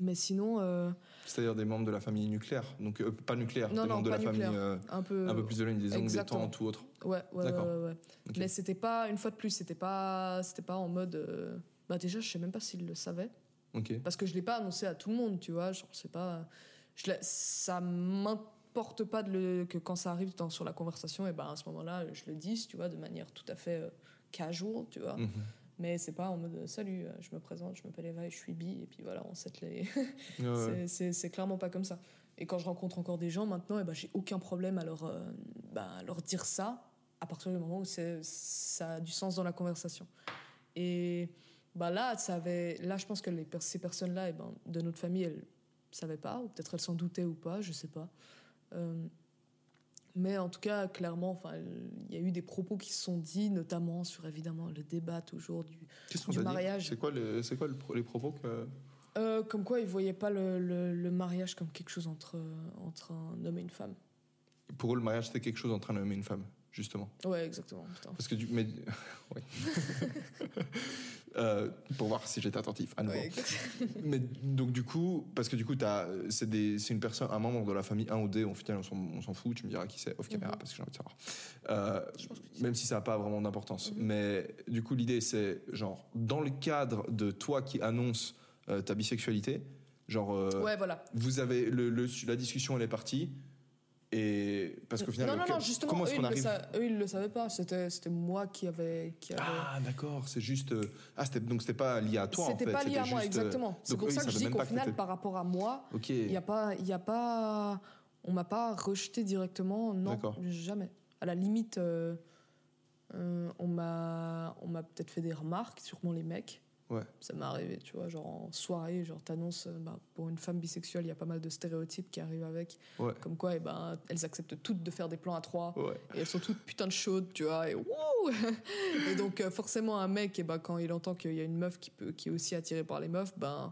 Speaker 5: mais sinon, euh,
Speaker 4: C'est-à-dire des membres de la famille nucléaire. Donc, euh, pas nucléaire,
Speaker 5: Non,
Speaker 4: des
Speaker 5: non,
Speaker 4: membres de la famille euh,
Speaker 5: un peu.
Speaker 4: un peu plus des oncles, des tantes ou autre.
Speaker 5: Ouais, ouais,
Speaker 4: D'accord.
Speaker 5: ouais. Mais c'était pas, une fois de plus, c'était pas, c'était pas en mode. Bah déjà, je sais même pas s'il le savait.
Speaker 4: Ok.
Speaker 5: Parce que je l'ai pas annoncé à tout le monde, tu vois. Genre, c'est pas. Je ça m'importe pas de le, que quand ça arrive dans, sur la conversation, et ben à ce moment-là, je le dis, tu vois, de manière tout à fait euh, casual, tu vois.
Speaker 4: Mhm.
Speaker 5: Mais c'est pas en mode euh, salut, euh, je me présente, je m'appelle Eva et je suis bi, et puis voilà, on set les.
Speaker 4: Ouais.
Speaker 5: C'est- clairement pas comme ça. Et quand je rencontre encore des gens maintenant, eh ben, j'ai aucun problème à leur, euh, bah, à leur dire ça à partir du moment où c'est- ça a du sens dans la conversation. Et bah là, ça avait, là, je pense que les, ces personnes-là, eh ben, de notre famille, elles savaient pas, ou peut-être elles s'en doutaient ou pas, je sais pas. Euh, mais en tout cas, clairement, enfin, il y a eu des propos qui se sont dits, notamment sur évidemment le débat toujours du, du mariage.
Speaker 4: C'est quoi, le- c'est quoi le les propos que.
Speaker 5: Euh, comme quoi, ils voyaient pas le, le- le mariage comme quelque chose entre, entre un homme et une femme.
Speaker 4: Pour eux, le mariage, c'était quelque chose entre un homme et une femme, justement.
Speaker 5: Ouais, exactement. putain.
Speaker 4: Parce que du. Mais. oui. Euh, pour voir si j'étais attentif, à nouveau.
Speaker 5: Ouais,
Speaker 4: Mais donc du coup, parce que du coup, c'est une personne, un membre de la famille 1 ou D, au final on s'en- on s'en fout, tu me diras qui c'est, off caméra,
Speaker 5: Mhm.
Speaker 4: parce que j'ai envie de savoir. Euh,
Speaker 5: Je pense que tu sais.
Speaker 4: même si ça n'a pas vraiment d'importance.
Speaker 5: Mhm.
Speaker 4: Mais du coup, l'idée c'est, genre, dans le cadre de toi qui annonce euh, ta bisexualité, genre,
Speaker 5: Ouais, voilà.
Speaker 4: vous avez, le, le- la discussion elle est partie, et parce qu'au final,
Speaker 5: non, non,
Speaker 4: que-
Speaker 5: non, justement,
Speaker 4: comment est-ce
Speaker 5: ils
Speaker 4: qu'on
Speaker 5: le
Speaker 4: arrive
Speaker 5: sa- eux, ils le savaient pas. C'était c'était moi qui avait. Qui avait...
Speaker 4: Ah d'accord, c'est juste, euh, ah c'était donc c'était pas lié à toi en fait.
Speaker 5: C'était pas lié à moi,
Speaker 4: juste, euh,
Speaker 5: exactement. C'est pour
Speaker 4: eux,
Speaker 5: ça que je dis qu'au final, par rapport à moi, il y a pas, il a pas, on m'a pas rejeté directement, non,
Speaker 4: D'accord.
Speaker 5: jamais. À la limite, euh, euh, on m'a, on m'a peut-être fait des remarques, sûrement les mecs.
Speaker 4: Ouais.
Speaker 5: Ça m'est arrivé, tu vois, genre en soirée, genre t'annonces, euh, bah, pour une femme bisexuelle, il y a pas mal de stéréotypes qui arrivent avec,
Speaker 4: Ouais.
Speaker 5: comme quoi, eh ben, elles acceptent toutes de faire des plans à trois.
Speaker 4: Ouais.
Speaker 5: Et elles sont toutes putain de chaudes, tu vois. Et, wouh et donc, euh, forcément, un mec, et ben, quand il entend qu'il y a une meuf qui, peut, qui est aussi attirée par les meufs, ben,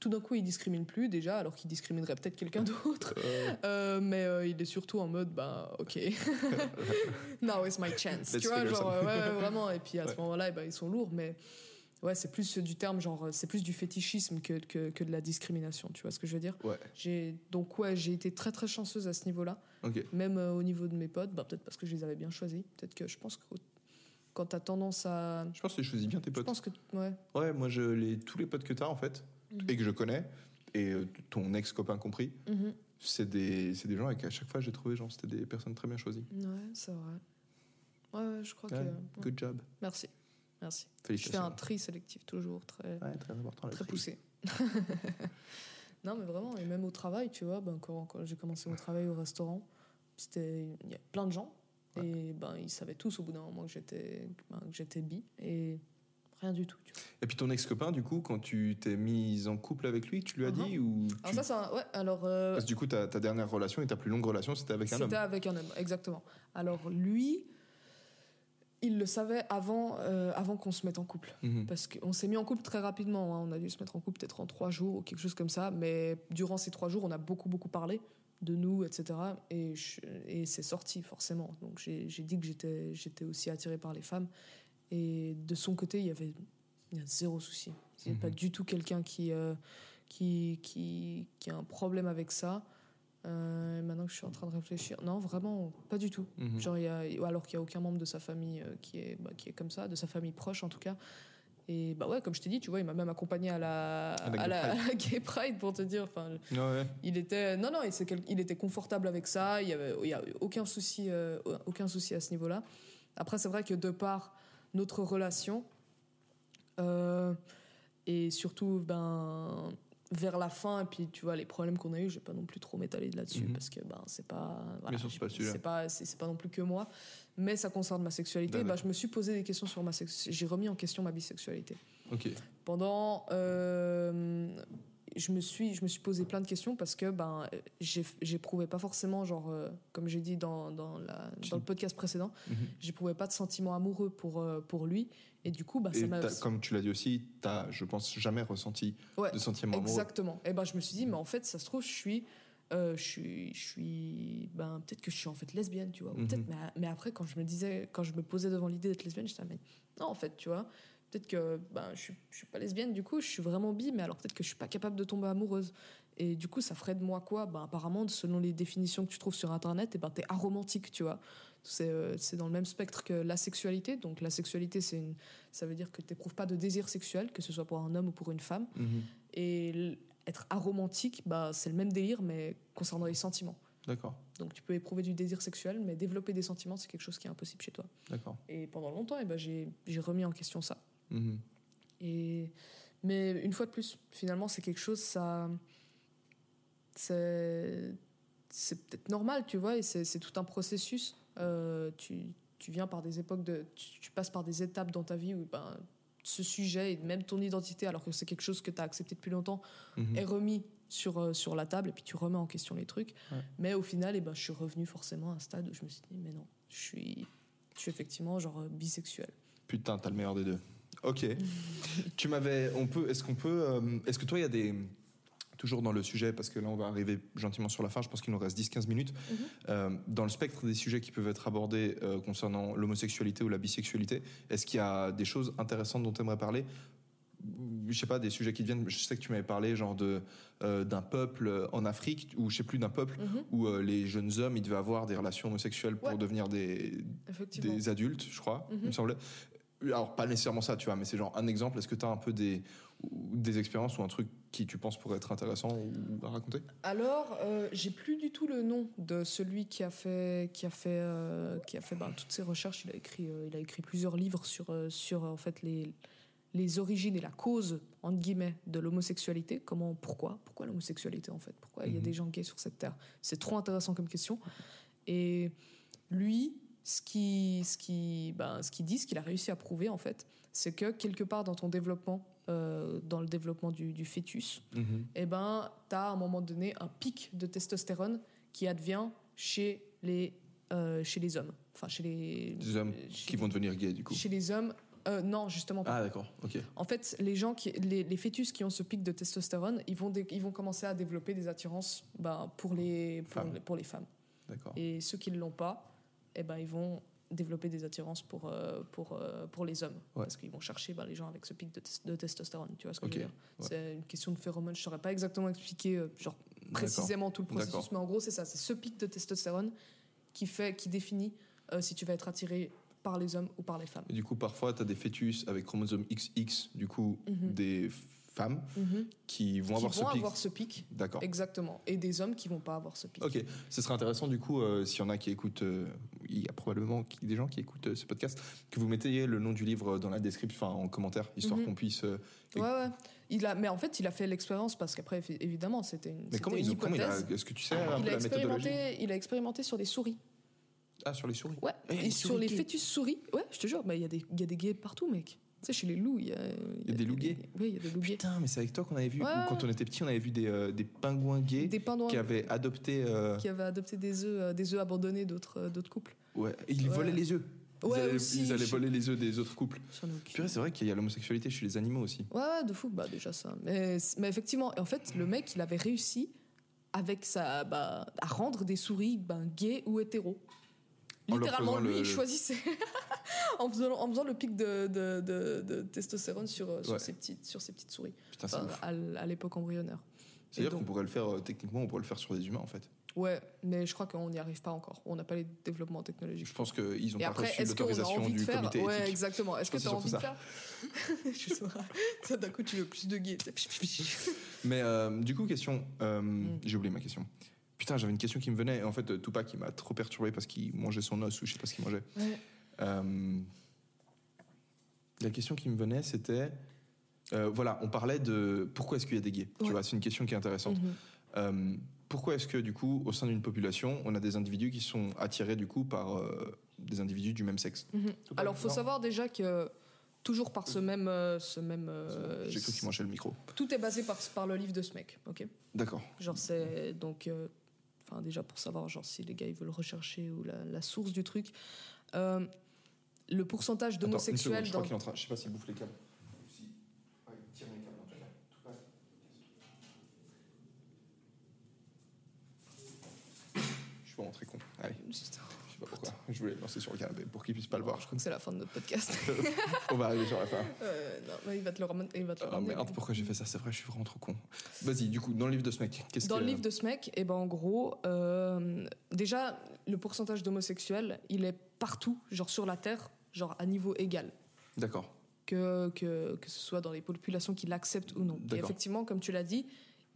Speaker 5: tout d'un coup, il discrimine plus déjà, alors qu'il discriminerait peut-être quelqu'un d'autre. Euh, mais euh, il est surtout en mode, ben, ok. Now is my chance.
Speaker 4: Let's
Speaker 5: tu vois, genre, ouais, vraiment. Et puis à ce moment-là, eh ben, ils sont lourds, mais. Ouais, c'est plus du terme, genre, c'est plus du fétichisme que, que, que de la discrimination, tu vois ce que je veux dire?
Speaker 4: Ouais.
Speaker 5: j'ai Donc, ouais, j'ai été très très chanceuse à ce niveau-là.
Speaker 4: Ok.
Speaker 5: Même euh, au niveau de mes potes, bah, peut-être parce que je les avais bien choisis. Peut-être que je pense que quand t'as tendance à.
Speaker 4: Je pense que tu choisis bien tes
Speaker 5: Je
Speaker 4: potes.
Speaker 5: pense que. Ouais.
Speaker 4: Ouais, moi, je, les, tous les potes que tu as, en fait,
Speaker 5: Mhm.
Speaker 4: et que je connais, et euh, ton ex-copain compris,
Speaker 5: Mhm.
Speaker 4: c'est des, c'est des gens avec à chaque fois, j'ai trouvé, genre, c'était des personnes très bien choisies.
Speaker 5: Ouais, c'est vrai. Ouais, je crois
Speaker 4: Ouais,
Speaker 5: que. ouais.
Speaker 4: Good job.
Speaker 5: Merci. Merci. Je fais un tri sélectif toujours, très,
Speaker 4: Ouais, très important.
Speaker 5: très poussé. non, mais vraiment, et même au travail, tu vois, ben, quand, quand j'ai commencé mon travail au restaurant, il y a plein de gens, et ben, ils savaient tous au bout d'un moment que j'étais ben, j'étais bi, et rien du tout. Tu vois.
Speaker 4: Et puis ton ex-copain, du coup, quand tu t'es mise en couple avec lui, tu lui as
Speaker 5: Mhm.
Speaker 4: dit ou
Speaker 5: Alors,
Speaker 4: tu-
Speaker 5: ça, c'est un- Ouais, alors. euh,
Speaker 4: Parce que du coup, ta, ta dernière relation et ta plus longue relation, c'était avec un homme.
Speaker 5: C'était avec un homme, exactement. Alors lui, il le savait avant, euh, avant qu'on se mette en couple.
Speaker 4: Mhm.
Speaker 5: Parce qu'on s'est mis en couple très rapidement. hein. On a dû se mettre en couple peut-être en trois jours ou quelque chose comme ça. Mais durant ces trois jours, on a beaucoup, beaucoup parlé de nous, etc. Et, je- et c'est sorti, forcément. Donc j'ai dit que j'étais j'étais aussi attirée par les femmes. Et de son côté, il y avait il y a zéro souci. C'est
Speaker 4: Mhm.
Speaker 5: pas du tout quelqu'un qui, euh, qui, qui, qui a un problème avec ça. Euh, maintenant que je suis en train de réfléchir, non, vraiment, pas du tout. Genre, il y a, alors qu'il n'y a aucun membre de sa famille euh, qui, est, bah, qui est comme ça, de sa famille proche en tout cas. Et bah ouais, comme je t'ai dit, tu vois, il m'a même accompagné à la,
Speaker 4: À la
Speaker 5: à
Speaker 4: Gay
Speaker 5: la-
Speaker 4: Pride.
Speaker 5: Gay pour te dire. Enfin,
Speaker 4: ouais.
Speaker 5: il était, non, non, il, il était confortable avec ça. Il y avait, il y a aucun souci, euh, aucun souci à ce niveau-là. Après, c'est vrai que de par notre relation euh, et surtout, ben vers la fin et puis tu vois les problèmes qu'on a eu, je vais pas non plus trop m'étaler là-dessus
Speaker 4: Mhm.
Speaker 5: parce que ben c'est pas, voilà,
Speaker 4: c'est pas
Speaker 5: c'est pas, pas non plus que moi, mais ça concerne ma sexualité.
Speaker 4: Ben,
Speaker 5: bah, je me suis posé des questions sur ma sex- j'ai remis en question ma bisexualité
Speaker 4: Ok.
Speaker 5: pendant euh, je me suis je me suis posé plein de questions parce que ben j'éprouvais pas forcément genre euh, comme j'ai dit dans, dans, la, dans le podcast précédent
Speaker 4: Mhm.
Speaker 5: j'éprouvais pas de sentiments amoureux pour euh, pour lui et du coup bah ça
Speaker 4: Et comme tu l'as dit aussi, t'as, je pense, jamais ressenti
Speaker 5: Ouais,
Speaker 4: de sentiments amoureux.
Speaker 5: exactement et ben je me suis dit mais en fait ça se trouve je suis euh, je suis je suis ben peut-être que je suis en fait lesbienne tu vois ou
Speaker 4: Mhm.
Speaker 5: peut-être mais, mais après quand je me disais quand je me posais devant l'idée d'être lesbienne j'étais ah, mais non en fait tu vois peut-être que ben je je suis pas lesbienne du coup je suis vraiment bi mais alors peut-être que je suis pas capable de tomber amoureuse et du coup ça ferait de moi quoi? Ben apparemment selon les définitions que tu trouves sur internet et ben t'es aromantique tu vois c'est euh, c'est dans le même spectre que la sexualité donc la sexualité c'est une ça veut dire que t'éprouves pas de désir sexuel que ce soit pour un homme ou pour une femme
Speaker 4: Mhm.
Speaker 5: et être aromantique, bah, c'est le même délire, mais concernant les sentiments.
Speaker 4: D'accord,
Speaker 5: Donc tu peux éprouver du désir sexuel, mais développer des sentiments, c'est quelque chose qui est impossible chez toi.
Speaker 4: d'accord.
Speaker 5: Et pendant longtemps, eh ben, j'ai j'ai remis en question ça.
Speaker 4: Mhm.
Speaker 5: Et, mais une fois de plus, finalement, c'est quelque chose, ça. C'est c'est peut-être normal, tu vois, et c'est c'est tout un processus. Euh, tu, tu viens par des époques de. Tu, tu passes par des étapes dans ta vie où ben, ce sujet et même ton identité, alors que c'est quelque chose que tu as accepté depuis longtemps,
Speaker 4: Mhm.
Speaker 5: est remis sur, euh, sur la table et puis tu remets en question les trucs.
Speaker 4: Ouais.
Speaker 5: Mais au final, eh ben, je suis revenu forcément à un stade où je me suis dit, mais non, je suis, je suis effectivement genre euh, bisexuel.
Speaker 4: Putain, t'as le meilleur des deux. Ok. tu m'avais. On peut. Est-ce qu'on peut. euh, Est-ce que toi, il y a des. Toujours dans le sujet, parce que là, on va arriver gentiment sur la fin. Je pense qu'il nous reste 10-15 minutes. Euh, dans le spectre des sujets qui peuvent être abordés euh, concernant l'homosexualité ou la bisexualité, est-ce qu'il y a des choses intéressantes dont tu aimerais parler? Je sais pas des sujets qui viennent je sais que tu m'avais parlé genre de d'un peuple en Afrique ou je sais plus d'un peuple
Speaker 5: Mhm.
Speaker 4: où les jeunes hommes ils devaient avoir des relations homosexuelles pour
Speaker 5: Ouais.
Speaker 4: devenir des des adultes, je crois, il me
Speaker 5: Mhm.
Speaker 4: semblait. Alors, pas nécessairement ça, tu vois, mais c'est genre un exemple. Est-ce que tu as un peu des, des expériences ou un truc qui tu penses pourrait être intéressant ou à raconter?
Speaker 5: Alors, euh, j'ai plus du tout le nom de celui qui a fait, qui a fait, euh, qui a fait ben, toutes ces recherches. Il a écrit, euh, il a écrit plusieurs livres sur, euh, sur en fait les, les origines et la cause entre guillemets de l'homosexualité. Comment, pourquoi, pourquoi l'homosexualité en fait? Pourquoi il y a
Speaker 4: Mhm.
Speaker 5: des gens gays sur cette terre? C'est trop intéressant comme question. Et lui, ce qui, ce qui, ben, ce qu'il dit, ce qu'il a réussi à prouver en fait, c'est que quelque part dans ton développement, euh, dans le développement du, du fœtus, eh ben, tu as à un moment donné un pic de testostérone qui advient chez les, euh, chez les hommes. Enfin, chez les.
Speaker 4: Des hommes
Speaker 5: chez-
Speaker 4: qui vont devenir gays, du coup.
Speaker 5: Chez les hommes. euh, non, justement pas.
Speaker 4: Ah, d'accord, ok.
Speaker 5: En fait, les gens qui, les, les fœtus qui ont ce pic de testostérone, ils vont, ils vont commencer à développer des attirances ben, pour, les, pour,
Speaker 4: Femmes.
Speaker 5: pour les femmes.
Speaker 4: D'accord.
Speaker 5: Et ceux qui ne l'ont pas, eh ben, ils vont développer des attirances pour, euh, pour, euh, pour les hommes.
Speaker 4: Ouais.
Speaker 5: Parce qu'ils vont chercher ben, les gens avec ce pic de, tes- de testostérone. Tu vois ce que je veux dire
Speaker 4: ouais.
Speaker 5: C'est une question de phéromones. Je ne saurais pas exactement expliquer euh, genre, précisément tout le processus, mais en gros, c'est ça. C'est ce pic de testostérone qui, fait, qui définit si tu vas être attiré par les hommes ou par les femmes.
Speaker 4: Et du coup, parfois, tu as des fœtus avec chromosome XX, du coup,
Speaker 5: Mhm.
Speaker 4: des femmes
Speaker 5: Mhm.
Speaker 4: qui vont
Speaker 5: Qui
Speaker 4: avoir
Speaker 5: vont
Speaker 4: ce pic.
Speaker 5: avoir ce pic.
Speaker 4: D'accord.
Speaker 5: Exactement. Et des hommes qui vont pas avoir ce pic.
Speaker 4: Ok, ce serait intéressant du coup, euh, s'il y en a qui écoutent, euh, il y a probablement des gens qui écoutent euh, ce podcast, que vous mettiez le nom du livre dans la description, enfin en commentaire, histoire
Speaker 5: Mhm.
Speaker 4: qu'on puisse. euh,
Speaker 5: Ouais, ouais. Il a, mais en fait, il a fait l'expérience parce qu'après, évi- évidemment, c'était une,
Speaker 4: Mais comment,
Speaker 5: une
Speaker 4: ont- comment il a.
Speaker 5: hypothèse.
Speaker 4: Est-ce que tu sais un
Speaker 5: il,
Speaker 4: peu
Speaker 5: a
Speaker 4: la méthodologie
Speaker 5: il a expérimenté sur des souris.
Speaker 4: Ah, sur les souris
Speaker 5: Ouais.
Speaker 4: Eh,
Speaker 5: Et
Speaker 4: les
Speaker 5: sur
Speaker 4: souris
Speaker 5: les fœtus souris. Ouais, je te jure, bah, il y, il y a des gays partout, mec. Sais, chez les loups, il y a.
Speaker 4: Il y a des loups gays
Speaker 5: Oui, il y a des loups gays.
Speaker 4: Putain, mais c'est avec toi qu'on avait vu,
Speaker 5: Ouais.
Speaker 4: quand on était petit, on avait vu des, euh, des pingouins gays
Speaker 5: Des pingouins
Speaker 4: qui avaient adopté. euh,
Speaker 5: qui avaient adopté des œufs, euh, des œufs abandonnés d'autres d'autres couples.
Speaker 4: ouais, et ils
Speaker 5: Ouais.
Speaker 4: volaient les œufs. Ils
Speaker 5: Ouais,
Speaker 4: allaient,
Speaker 5: aussi,
Speaker 4: ils allaient voler les œufs des autres couples. C'est vrai qu'il y a l'homosexualité chez les animaux aussi.
Speaker 5: Ouais, de fou, bah déjà ça. Mais, mais effectivement, en fait, le mec, il avait réussi avec sa, bah, à rendre des souris ben, gays ou hétéros. Littéralement, lui,
Speaker 4: le-
Speaker 5: il choisissait en, faisant, en faisant le pic de, de, de- de testostérone sur, euh, sur,
Speaker 4: Ouais.
Speaker 5: ses petites, sur ses petites souris,
Speaker 4: Putain,
Speaker 5: Enfin, à, l'époque embryonnaire.
Speaker 4: C'est-à-dire
Speaker 5: donc-
Speaker 4: qu'on pourrait le faire, euh, techniquement, on pourrait le faire sur des humains en fait.
Speaker 5: Ouais, mais je crois qu'on n'y arrive pas encore. On n'a pas les développements technologiques.
Speaker 4: Je pense qu'ils n'ont
Speaker 5: Et
Speaker 4: pas
Speaker 5: après,
Speaker 4: reçu l'autorisation du
Speaker 5: faire
Speaker 4: comité
Speaker 5: Ouais,
Speaker 4: éthique.
Speaker 5: exactement. Est-ce que tu as envie de faire Je sais pas. Ça, D'un coup, tu veux plus de gays.
Speaker 4: Mais euh, du coup, question. euh,
Speaker 5: Mm.
Speaker 4: J'ai oublié ma question. Putain, j'avais une question qui me venait. Et en fait, euh, Tupac, il m'a trop perturbé parce qu'il mangeait son os ou je sais pas ce qu'il mangeait.
Speaker 5: Ouais.
Speaker 4: Euh, la question qui me venait, c'était. euh, voilà, on parlait de pourquoi est-ce qu'il y a des gays. Tu vois, c'est une question qui est intéressante.
Speaker 5: Mhm.
Speaker 4: Euh, pourquoi est-ce que du coup, au sein d'une population, on a des individus qui sont attirés du coup par euh, des individus du même sexe?
Speaker 5: Mhm. Alors, faut
Speaker 4: Non.
Speaker 5: savoir déjà que toujours par ce même, euh, ce même, euh,
Speaker 4: J'ai cru qu'il mangeait le micro.
Speaker 5: tout est basé par, par le livre de ce mec, ok?
Speaker 4: D'accord.
Speaker 5: Genre c'est donc, euh, enfin déjà pour savoir genre si les gars ils veulent rechercher ou la, la source du truc, euh, le pourcentage d'homosexuels
Speaker 4: je crois
Speaker 5: dans
Speaker 4: qu'il est en train. Je sais pas s'il bouffe les câbles. Si. Ouais, il tire les câbles, en tout cas. Tupac. Je suis vraiment très con. Allez, sais pas pourquoi. Je voulais le lancer sur le canapé pour qu'il puisse pas le voir.
Speaker 5: Je crois que c'est la fin de notre podcast.
Speaker 4: On va arriver sur la fin.
Speaker 5: Euh, non, mais il va te le ramener. Il va te le
Speaker 4: Ah
Speaker 5: ramener.
Speaker 4: merde, pourquoi j'ai fait ça? C'est vrai, je suis vraiment trop con. Vas-y, du coup, dans le livre de ce mec, qu'est-ce
Speaker 5: Dans
Speaker 4: que...
Speaker 5: le livre de ce mec, eh ben, en gros, euh, déjà, le pourcentage d'homosexuels, il est partout, genre sur la Terre, genre à niveau égal.
Speaker 4: D'accord.
Speaker 5: Que, que, que ce soit dans les populations qui l'acceptent ou non. Et effectivement, comme tu l'as dit,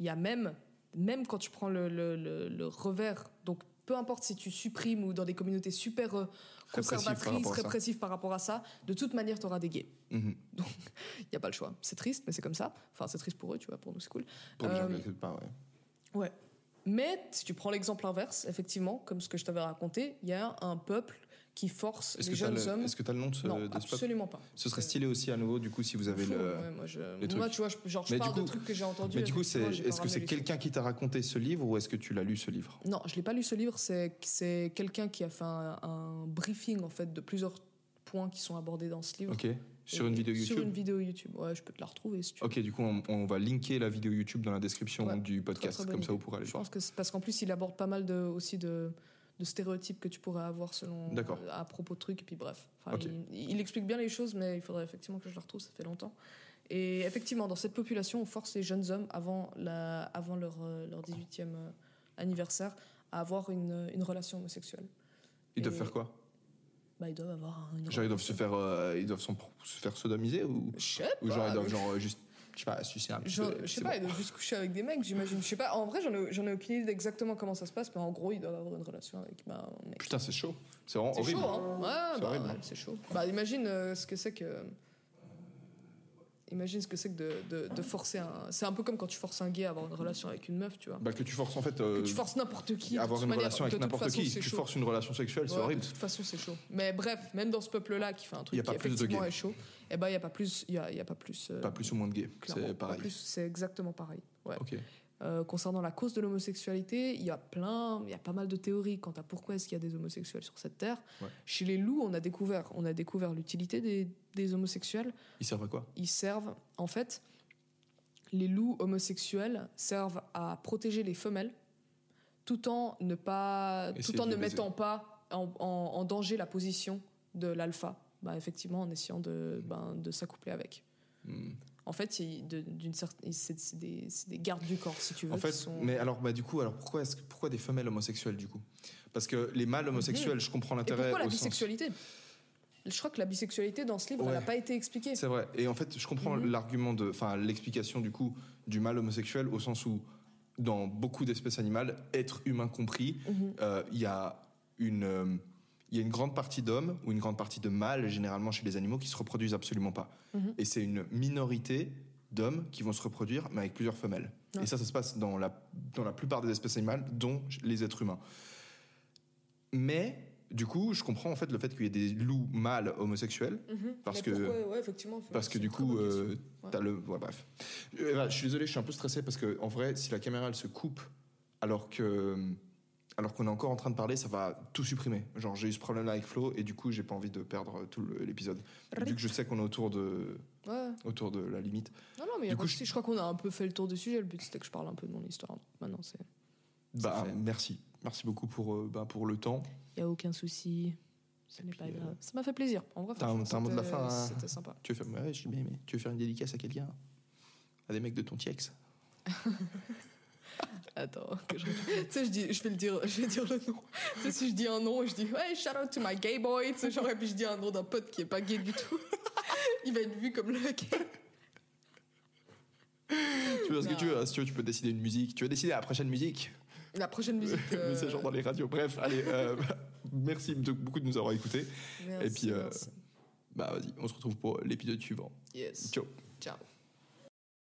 Speaker 5: il y a même, même quand tu prends le, le, le- le revers, donc peu importe si tu supprimes ou dans des communautés super euh, conservatrices, répressives par rapport à ça, de toute manière, tu auras des gays.
Speaker 4: Mhm.
Speaker 5: Donc, il n'y a pas le choix. C'est triste, mais c'est comme ça. Enfin, c'est triste pour eux, tu vois, pour nous, c'est cool.
Speaker 4: Pour les gens
Speaker 5: Euh,
Speaker 4: pas, ouais.
Speaker 5: Ouais. Mais si tu prends l'exemple inverse, effectivement, comme ce que je t'avais raconté, il y a un peuple qui force
Speaker 4: Est-ce
Speaker 5: les
Speaker 4: que tu as
Speaker 5: jeunes hommes.
Speaker 4: le, est-ce que t'as le nom de ce,
Speaker 5: non,
Speaker 4: de ce peuple
Speaker 5: absolument pas.
Speaker 4: Ce serait stylé aussi à nouveau, du coup, si vous avez le...
Speaker 5: ouais, moi, je,
Speaker 4: les
Speaker 5: moi,
Speaker 4: trucs.
Speaker 5: tu vois, je, genre, je
Speaker 4: Mais
Speaker 5: parle
Speaker 4: coup-
Speaker 5: de trucs que j'ai entendus.
Speaker 4: Mais du coup, c'est, est-ce que c'est quelqu'un qui t'a raconté ce livre ou est-ce que tu l'as lu ce livre?
Speaker 5: Non, je l'ai pas lu ce livre. C'est c'est quelqu'un qui a fait un, un briefing en fait de plusieurs points qui sont abordés dans ce livre.
Speaker 4: Ok. Sur une vidéo
Speaker 5: Sur
Speaker 4: YouTube
Speaker 5: une vidéo YouTube. Ouais, je peux te la retrouver si tu veux.
Speaker 4: Ok, du coup, on, on va linker la vidéo YouTube dans la description
Speaker 5: Ouais,
Speaker 4: du podcast,
Speaker 5: très
Speaker 4: comme ça vous pourrez aller
Speaker 5: Je
Speaker 4: voir.
Speaker 5: pense que c'est parce qu'en plus, il aborde pas mal de, aussi de, de stéréotypes que tu pourrais avoir selon euh, à propos de trucs. Et puis bref, Enfin, il, il explique bien les choses, mais il faudrait effectivement que je la retrouve. Ça fait longtemps. Et effectivement, dans cette population, on force les jeunes hommes avant, la, avant leur, euh, leur 18e euh, anniversaire à avoir une, une relation homosexuelle.
Speaker 4: Ils doivent faire quoi?
Speaker 5: Bah, ils doivent avoir une
Speaker 4: Genre, ils doivent se faire, euh, ils doivent se faire sodomiser ou,
Speaker 5: Je sais
Speaker 4: ou genre,
Speaker 5: pas.
Speaker 4: ils doivent genre, euh, juste, je sais pas, sucer un petit
Speaker 5: Genre,
Speaker 4: peu.
Speaker 5: je sais pas,
Speaker 4: bon.
Speaker 5: ils doivent juste coucher avec des mecs, j'imagine. Je sais pas, en vrai, j'en ai, ai aucune idée exactement comment ça se passe, mais en gros, ils doivent avoir une relation avec bah, un mec.
Speaker 4: Putain, c'est chaud. C'est vraiment
Speaker 5: C'est
Speaker 4: horrible.
Speaker 5: chaud, hein Ouais,
Speaker 4: C'est
Speaker 5: bah,
Speaker 4: horrible,
Speaker 5: ouais, c'est chaud. Bah, imagine euh, ce que c'est que. Imagine ce que c'est que de, de, de forcer un. C'est un peu comme quand tu forces un gay à avoir une relation avec une meuf, tu vois.
Speaker 4: Bah, que tu forces en fait. euh,
Speaker 5: que tu forces n'importe qui. de
Speaker 4: avoir une
Speaker 5: manière,
Speaker 4: relation avec
Speaker 5: de
Speaker 4: n'importe qui. Tu
Speaker 5: chaud.
Speaker 4: forces une relation sexuelle, c'est
Speaker 5: Ouais,
Speaker 4: horrible.
Speaker 5: De toute façon, c'est chaud. Mais bref, même dans ce peuple-là qui fait un
Speaker 4: Y
Speaker 5: truc
Speaker 4: a
Speaker 5: qui
Speaker 4: pas plus de
Speaker 5: effectivement
Speaker 4: gays.
Speaker 5: est chaud, eh ben il y a pas plus, il y a, y a pas plus. euh,
Speaker 4: Pas plus ou moins de gay.
Speaker 5: clairement,
Speaker 4: C'est pareil.
Speaker 5: plus, C'est exactement pareil. Ouais. Euh, concernant la cause de l'homosexualité, il y a plein, il y a pas mal de théories quant à pourquoi est-ce qu'il y a des homosexuels sur cette terre.
Speaker 4: Ouais.
Speaker 5: Chez les loups, on a découvert, on a découvert l'utilité des, des homosexuels.
Speaker 4: Ils servent à quoi?
Speaker 5: Ils servent, en fait, les loups homosexuels servent à protéger les femelles, tout en ne pas,
Speaker 4: Essayer
Speaker 5: tout en ne
Speaker 4: baiser.
Speaker 5: mettant pas en, en- en danger la position de l'alpha. Bah, effectivement, en essayant de, ben, de s'accoupler avec.
Speaker 4: Hmm.
Speaker 5: En fait, d'une certaine, c'est des, gardes du corps, si tu veux.
Speaker 4: En
Speaker 5: qui
Speaker 4: fait,
Speaker 5: sont-
Speaker 4: mais alors, bah, du coup, alors pourquoi, est-ce que- pourquoi des femelles homosexuelles du coup? Parce que les mâles homosexuels, je comprends
Speaker 5: Mhm.
Speaker 4: L'intérêt.
Speaker 5: pourquoi la
Speaker 4: au sens-
Speaker 5: bisexualité? Je crois que la bisexualité dans ce livre,
Speaker 4: Ouais.
Speaker 5: elle n'a pas été expliquée.
Speaker 4: C'est vrai. Et en fait, je comprends
Speaker 5: Mhm.
Speaker 4: l'argument de, enfin, l'explication du coup du mâle homosexuel au sens où, dans beaucoup d'espèces animales, être humain compris,
Speaker 5: Mhm.
Speaker 4: euh, il y a une, euh, il y a une grande partie d'hommes ou une grande partie de mâles généralement chez les animaux qui se reproduisent absolument pas.
Speaker 5: Mhm.
Speaker 4: Et c'est une minorité d'hommes qui vont se reproduire, mais avec plusieurs femelles.
Speaker 5: Ouais.
Speaker 4: Et ça, ça se passe dans la, dans la plupart des espèces animales, dont les êtres humains. Mais, du coup, je comprends en fait le fait qu'il y ait des loups mâles homosexuels,
Speaker 5: Mhm.
Speaker 4: parce
Speaker 5: Mais
Speaker 4: que-
Speaker 5: pourquoi? Ouais, effectivement.
Speaker 4: parce que du coup, euh,
Speaker 5: Ouais.
Speaker 4: t'as le. ouais, bref. Euh, voilà, je suis désolé, je suis un peu stressé parce que en vrai, si la caméra elle se coupe alors que alors qu'on est encore en train de parler, ça va tout supprimer. Genre, j'ai eu ce problème-là avec Flo, et du coup, j'ai pas envie de perdre tout l'épisode. Vu que je sais qu'on est autour de,
Speaker 5: Ouais.
Speaker 4: autour de la limite.
Speaker 5: Non, non, mais
Speaker 4: Du coup,
Speaker 5: souci. je crois qu'on a un peu fait le tour du sujet. Le but, c'était que je parle un peu de mon histoire. Maintenant, c'est.
Speaker 4: Bah,
Speaker 5: fait.
Speaker 4: merci. Merci beaucoup pour, euh, bah, pour le temps.
Speaker 5: Y a aucun souci. Ce n'est pas
Speaker 4: euh,
Speaker 5: grave. Ça m'a fait plaisir. En vrai,
Speaker 4: t'as un- mot de la fin, hein
Speaker 5: C'était sympa.
Speaker 4: Tu veux faire, ouais, je tu veux faire une dédicace à quelqu'un? À des mecs de ton TX
Speaker 5: Attends, que je... tu sais, je, dis, je, vais le dire, je vais dire le nom. Tu sais, si je dis un nom, je dis ouais, shout out to my gay boy. Tu sais, genre, et puis je dis un nom d'un pote qui est pas gay du tout. Il va être vu comme le gay.
Speaker 4: Tu veux ce que tu veux, hein, si tu veux, tu peux décider une musique. Tu veux décider la prochaine musique
Speaker 5: La prochaine musique. Euh,
Speaker 4: c'est genre dans les radios. Bref, allez, euh, merci beaucoup de nous avoir écoutés.
Speaker 5: merci,
Speaker 4: Et puis, euh. Bah vas-y, on se retrouve pour l'épisode suivant.
Speaker 5: Yes.
Speaker 4: Ciao.
Speaker 5: Ciao.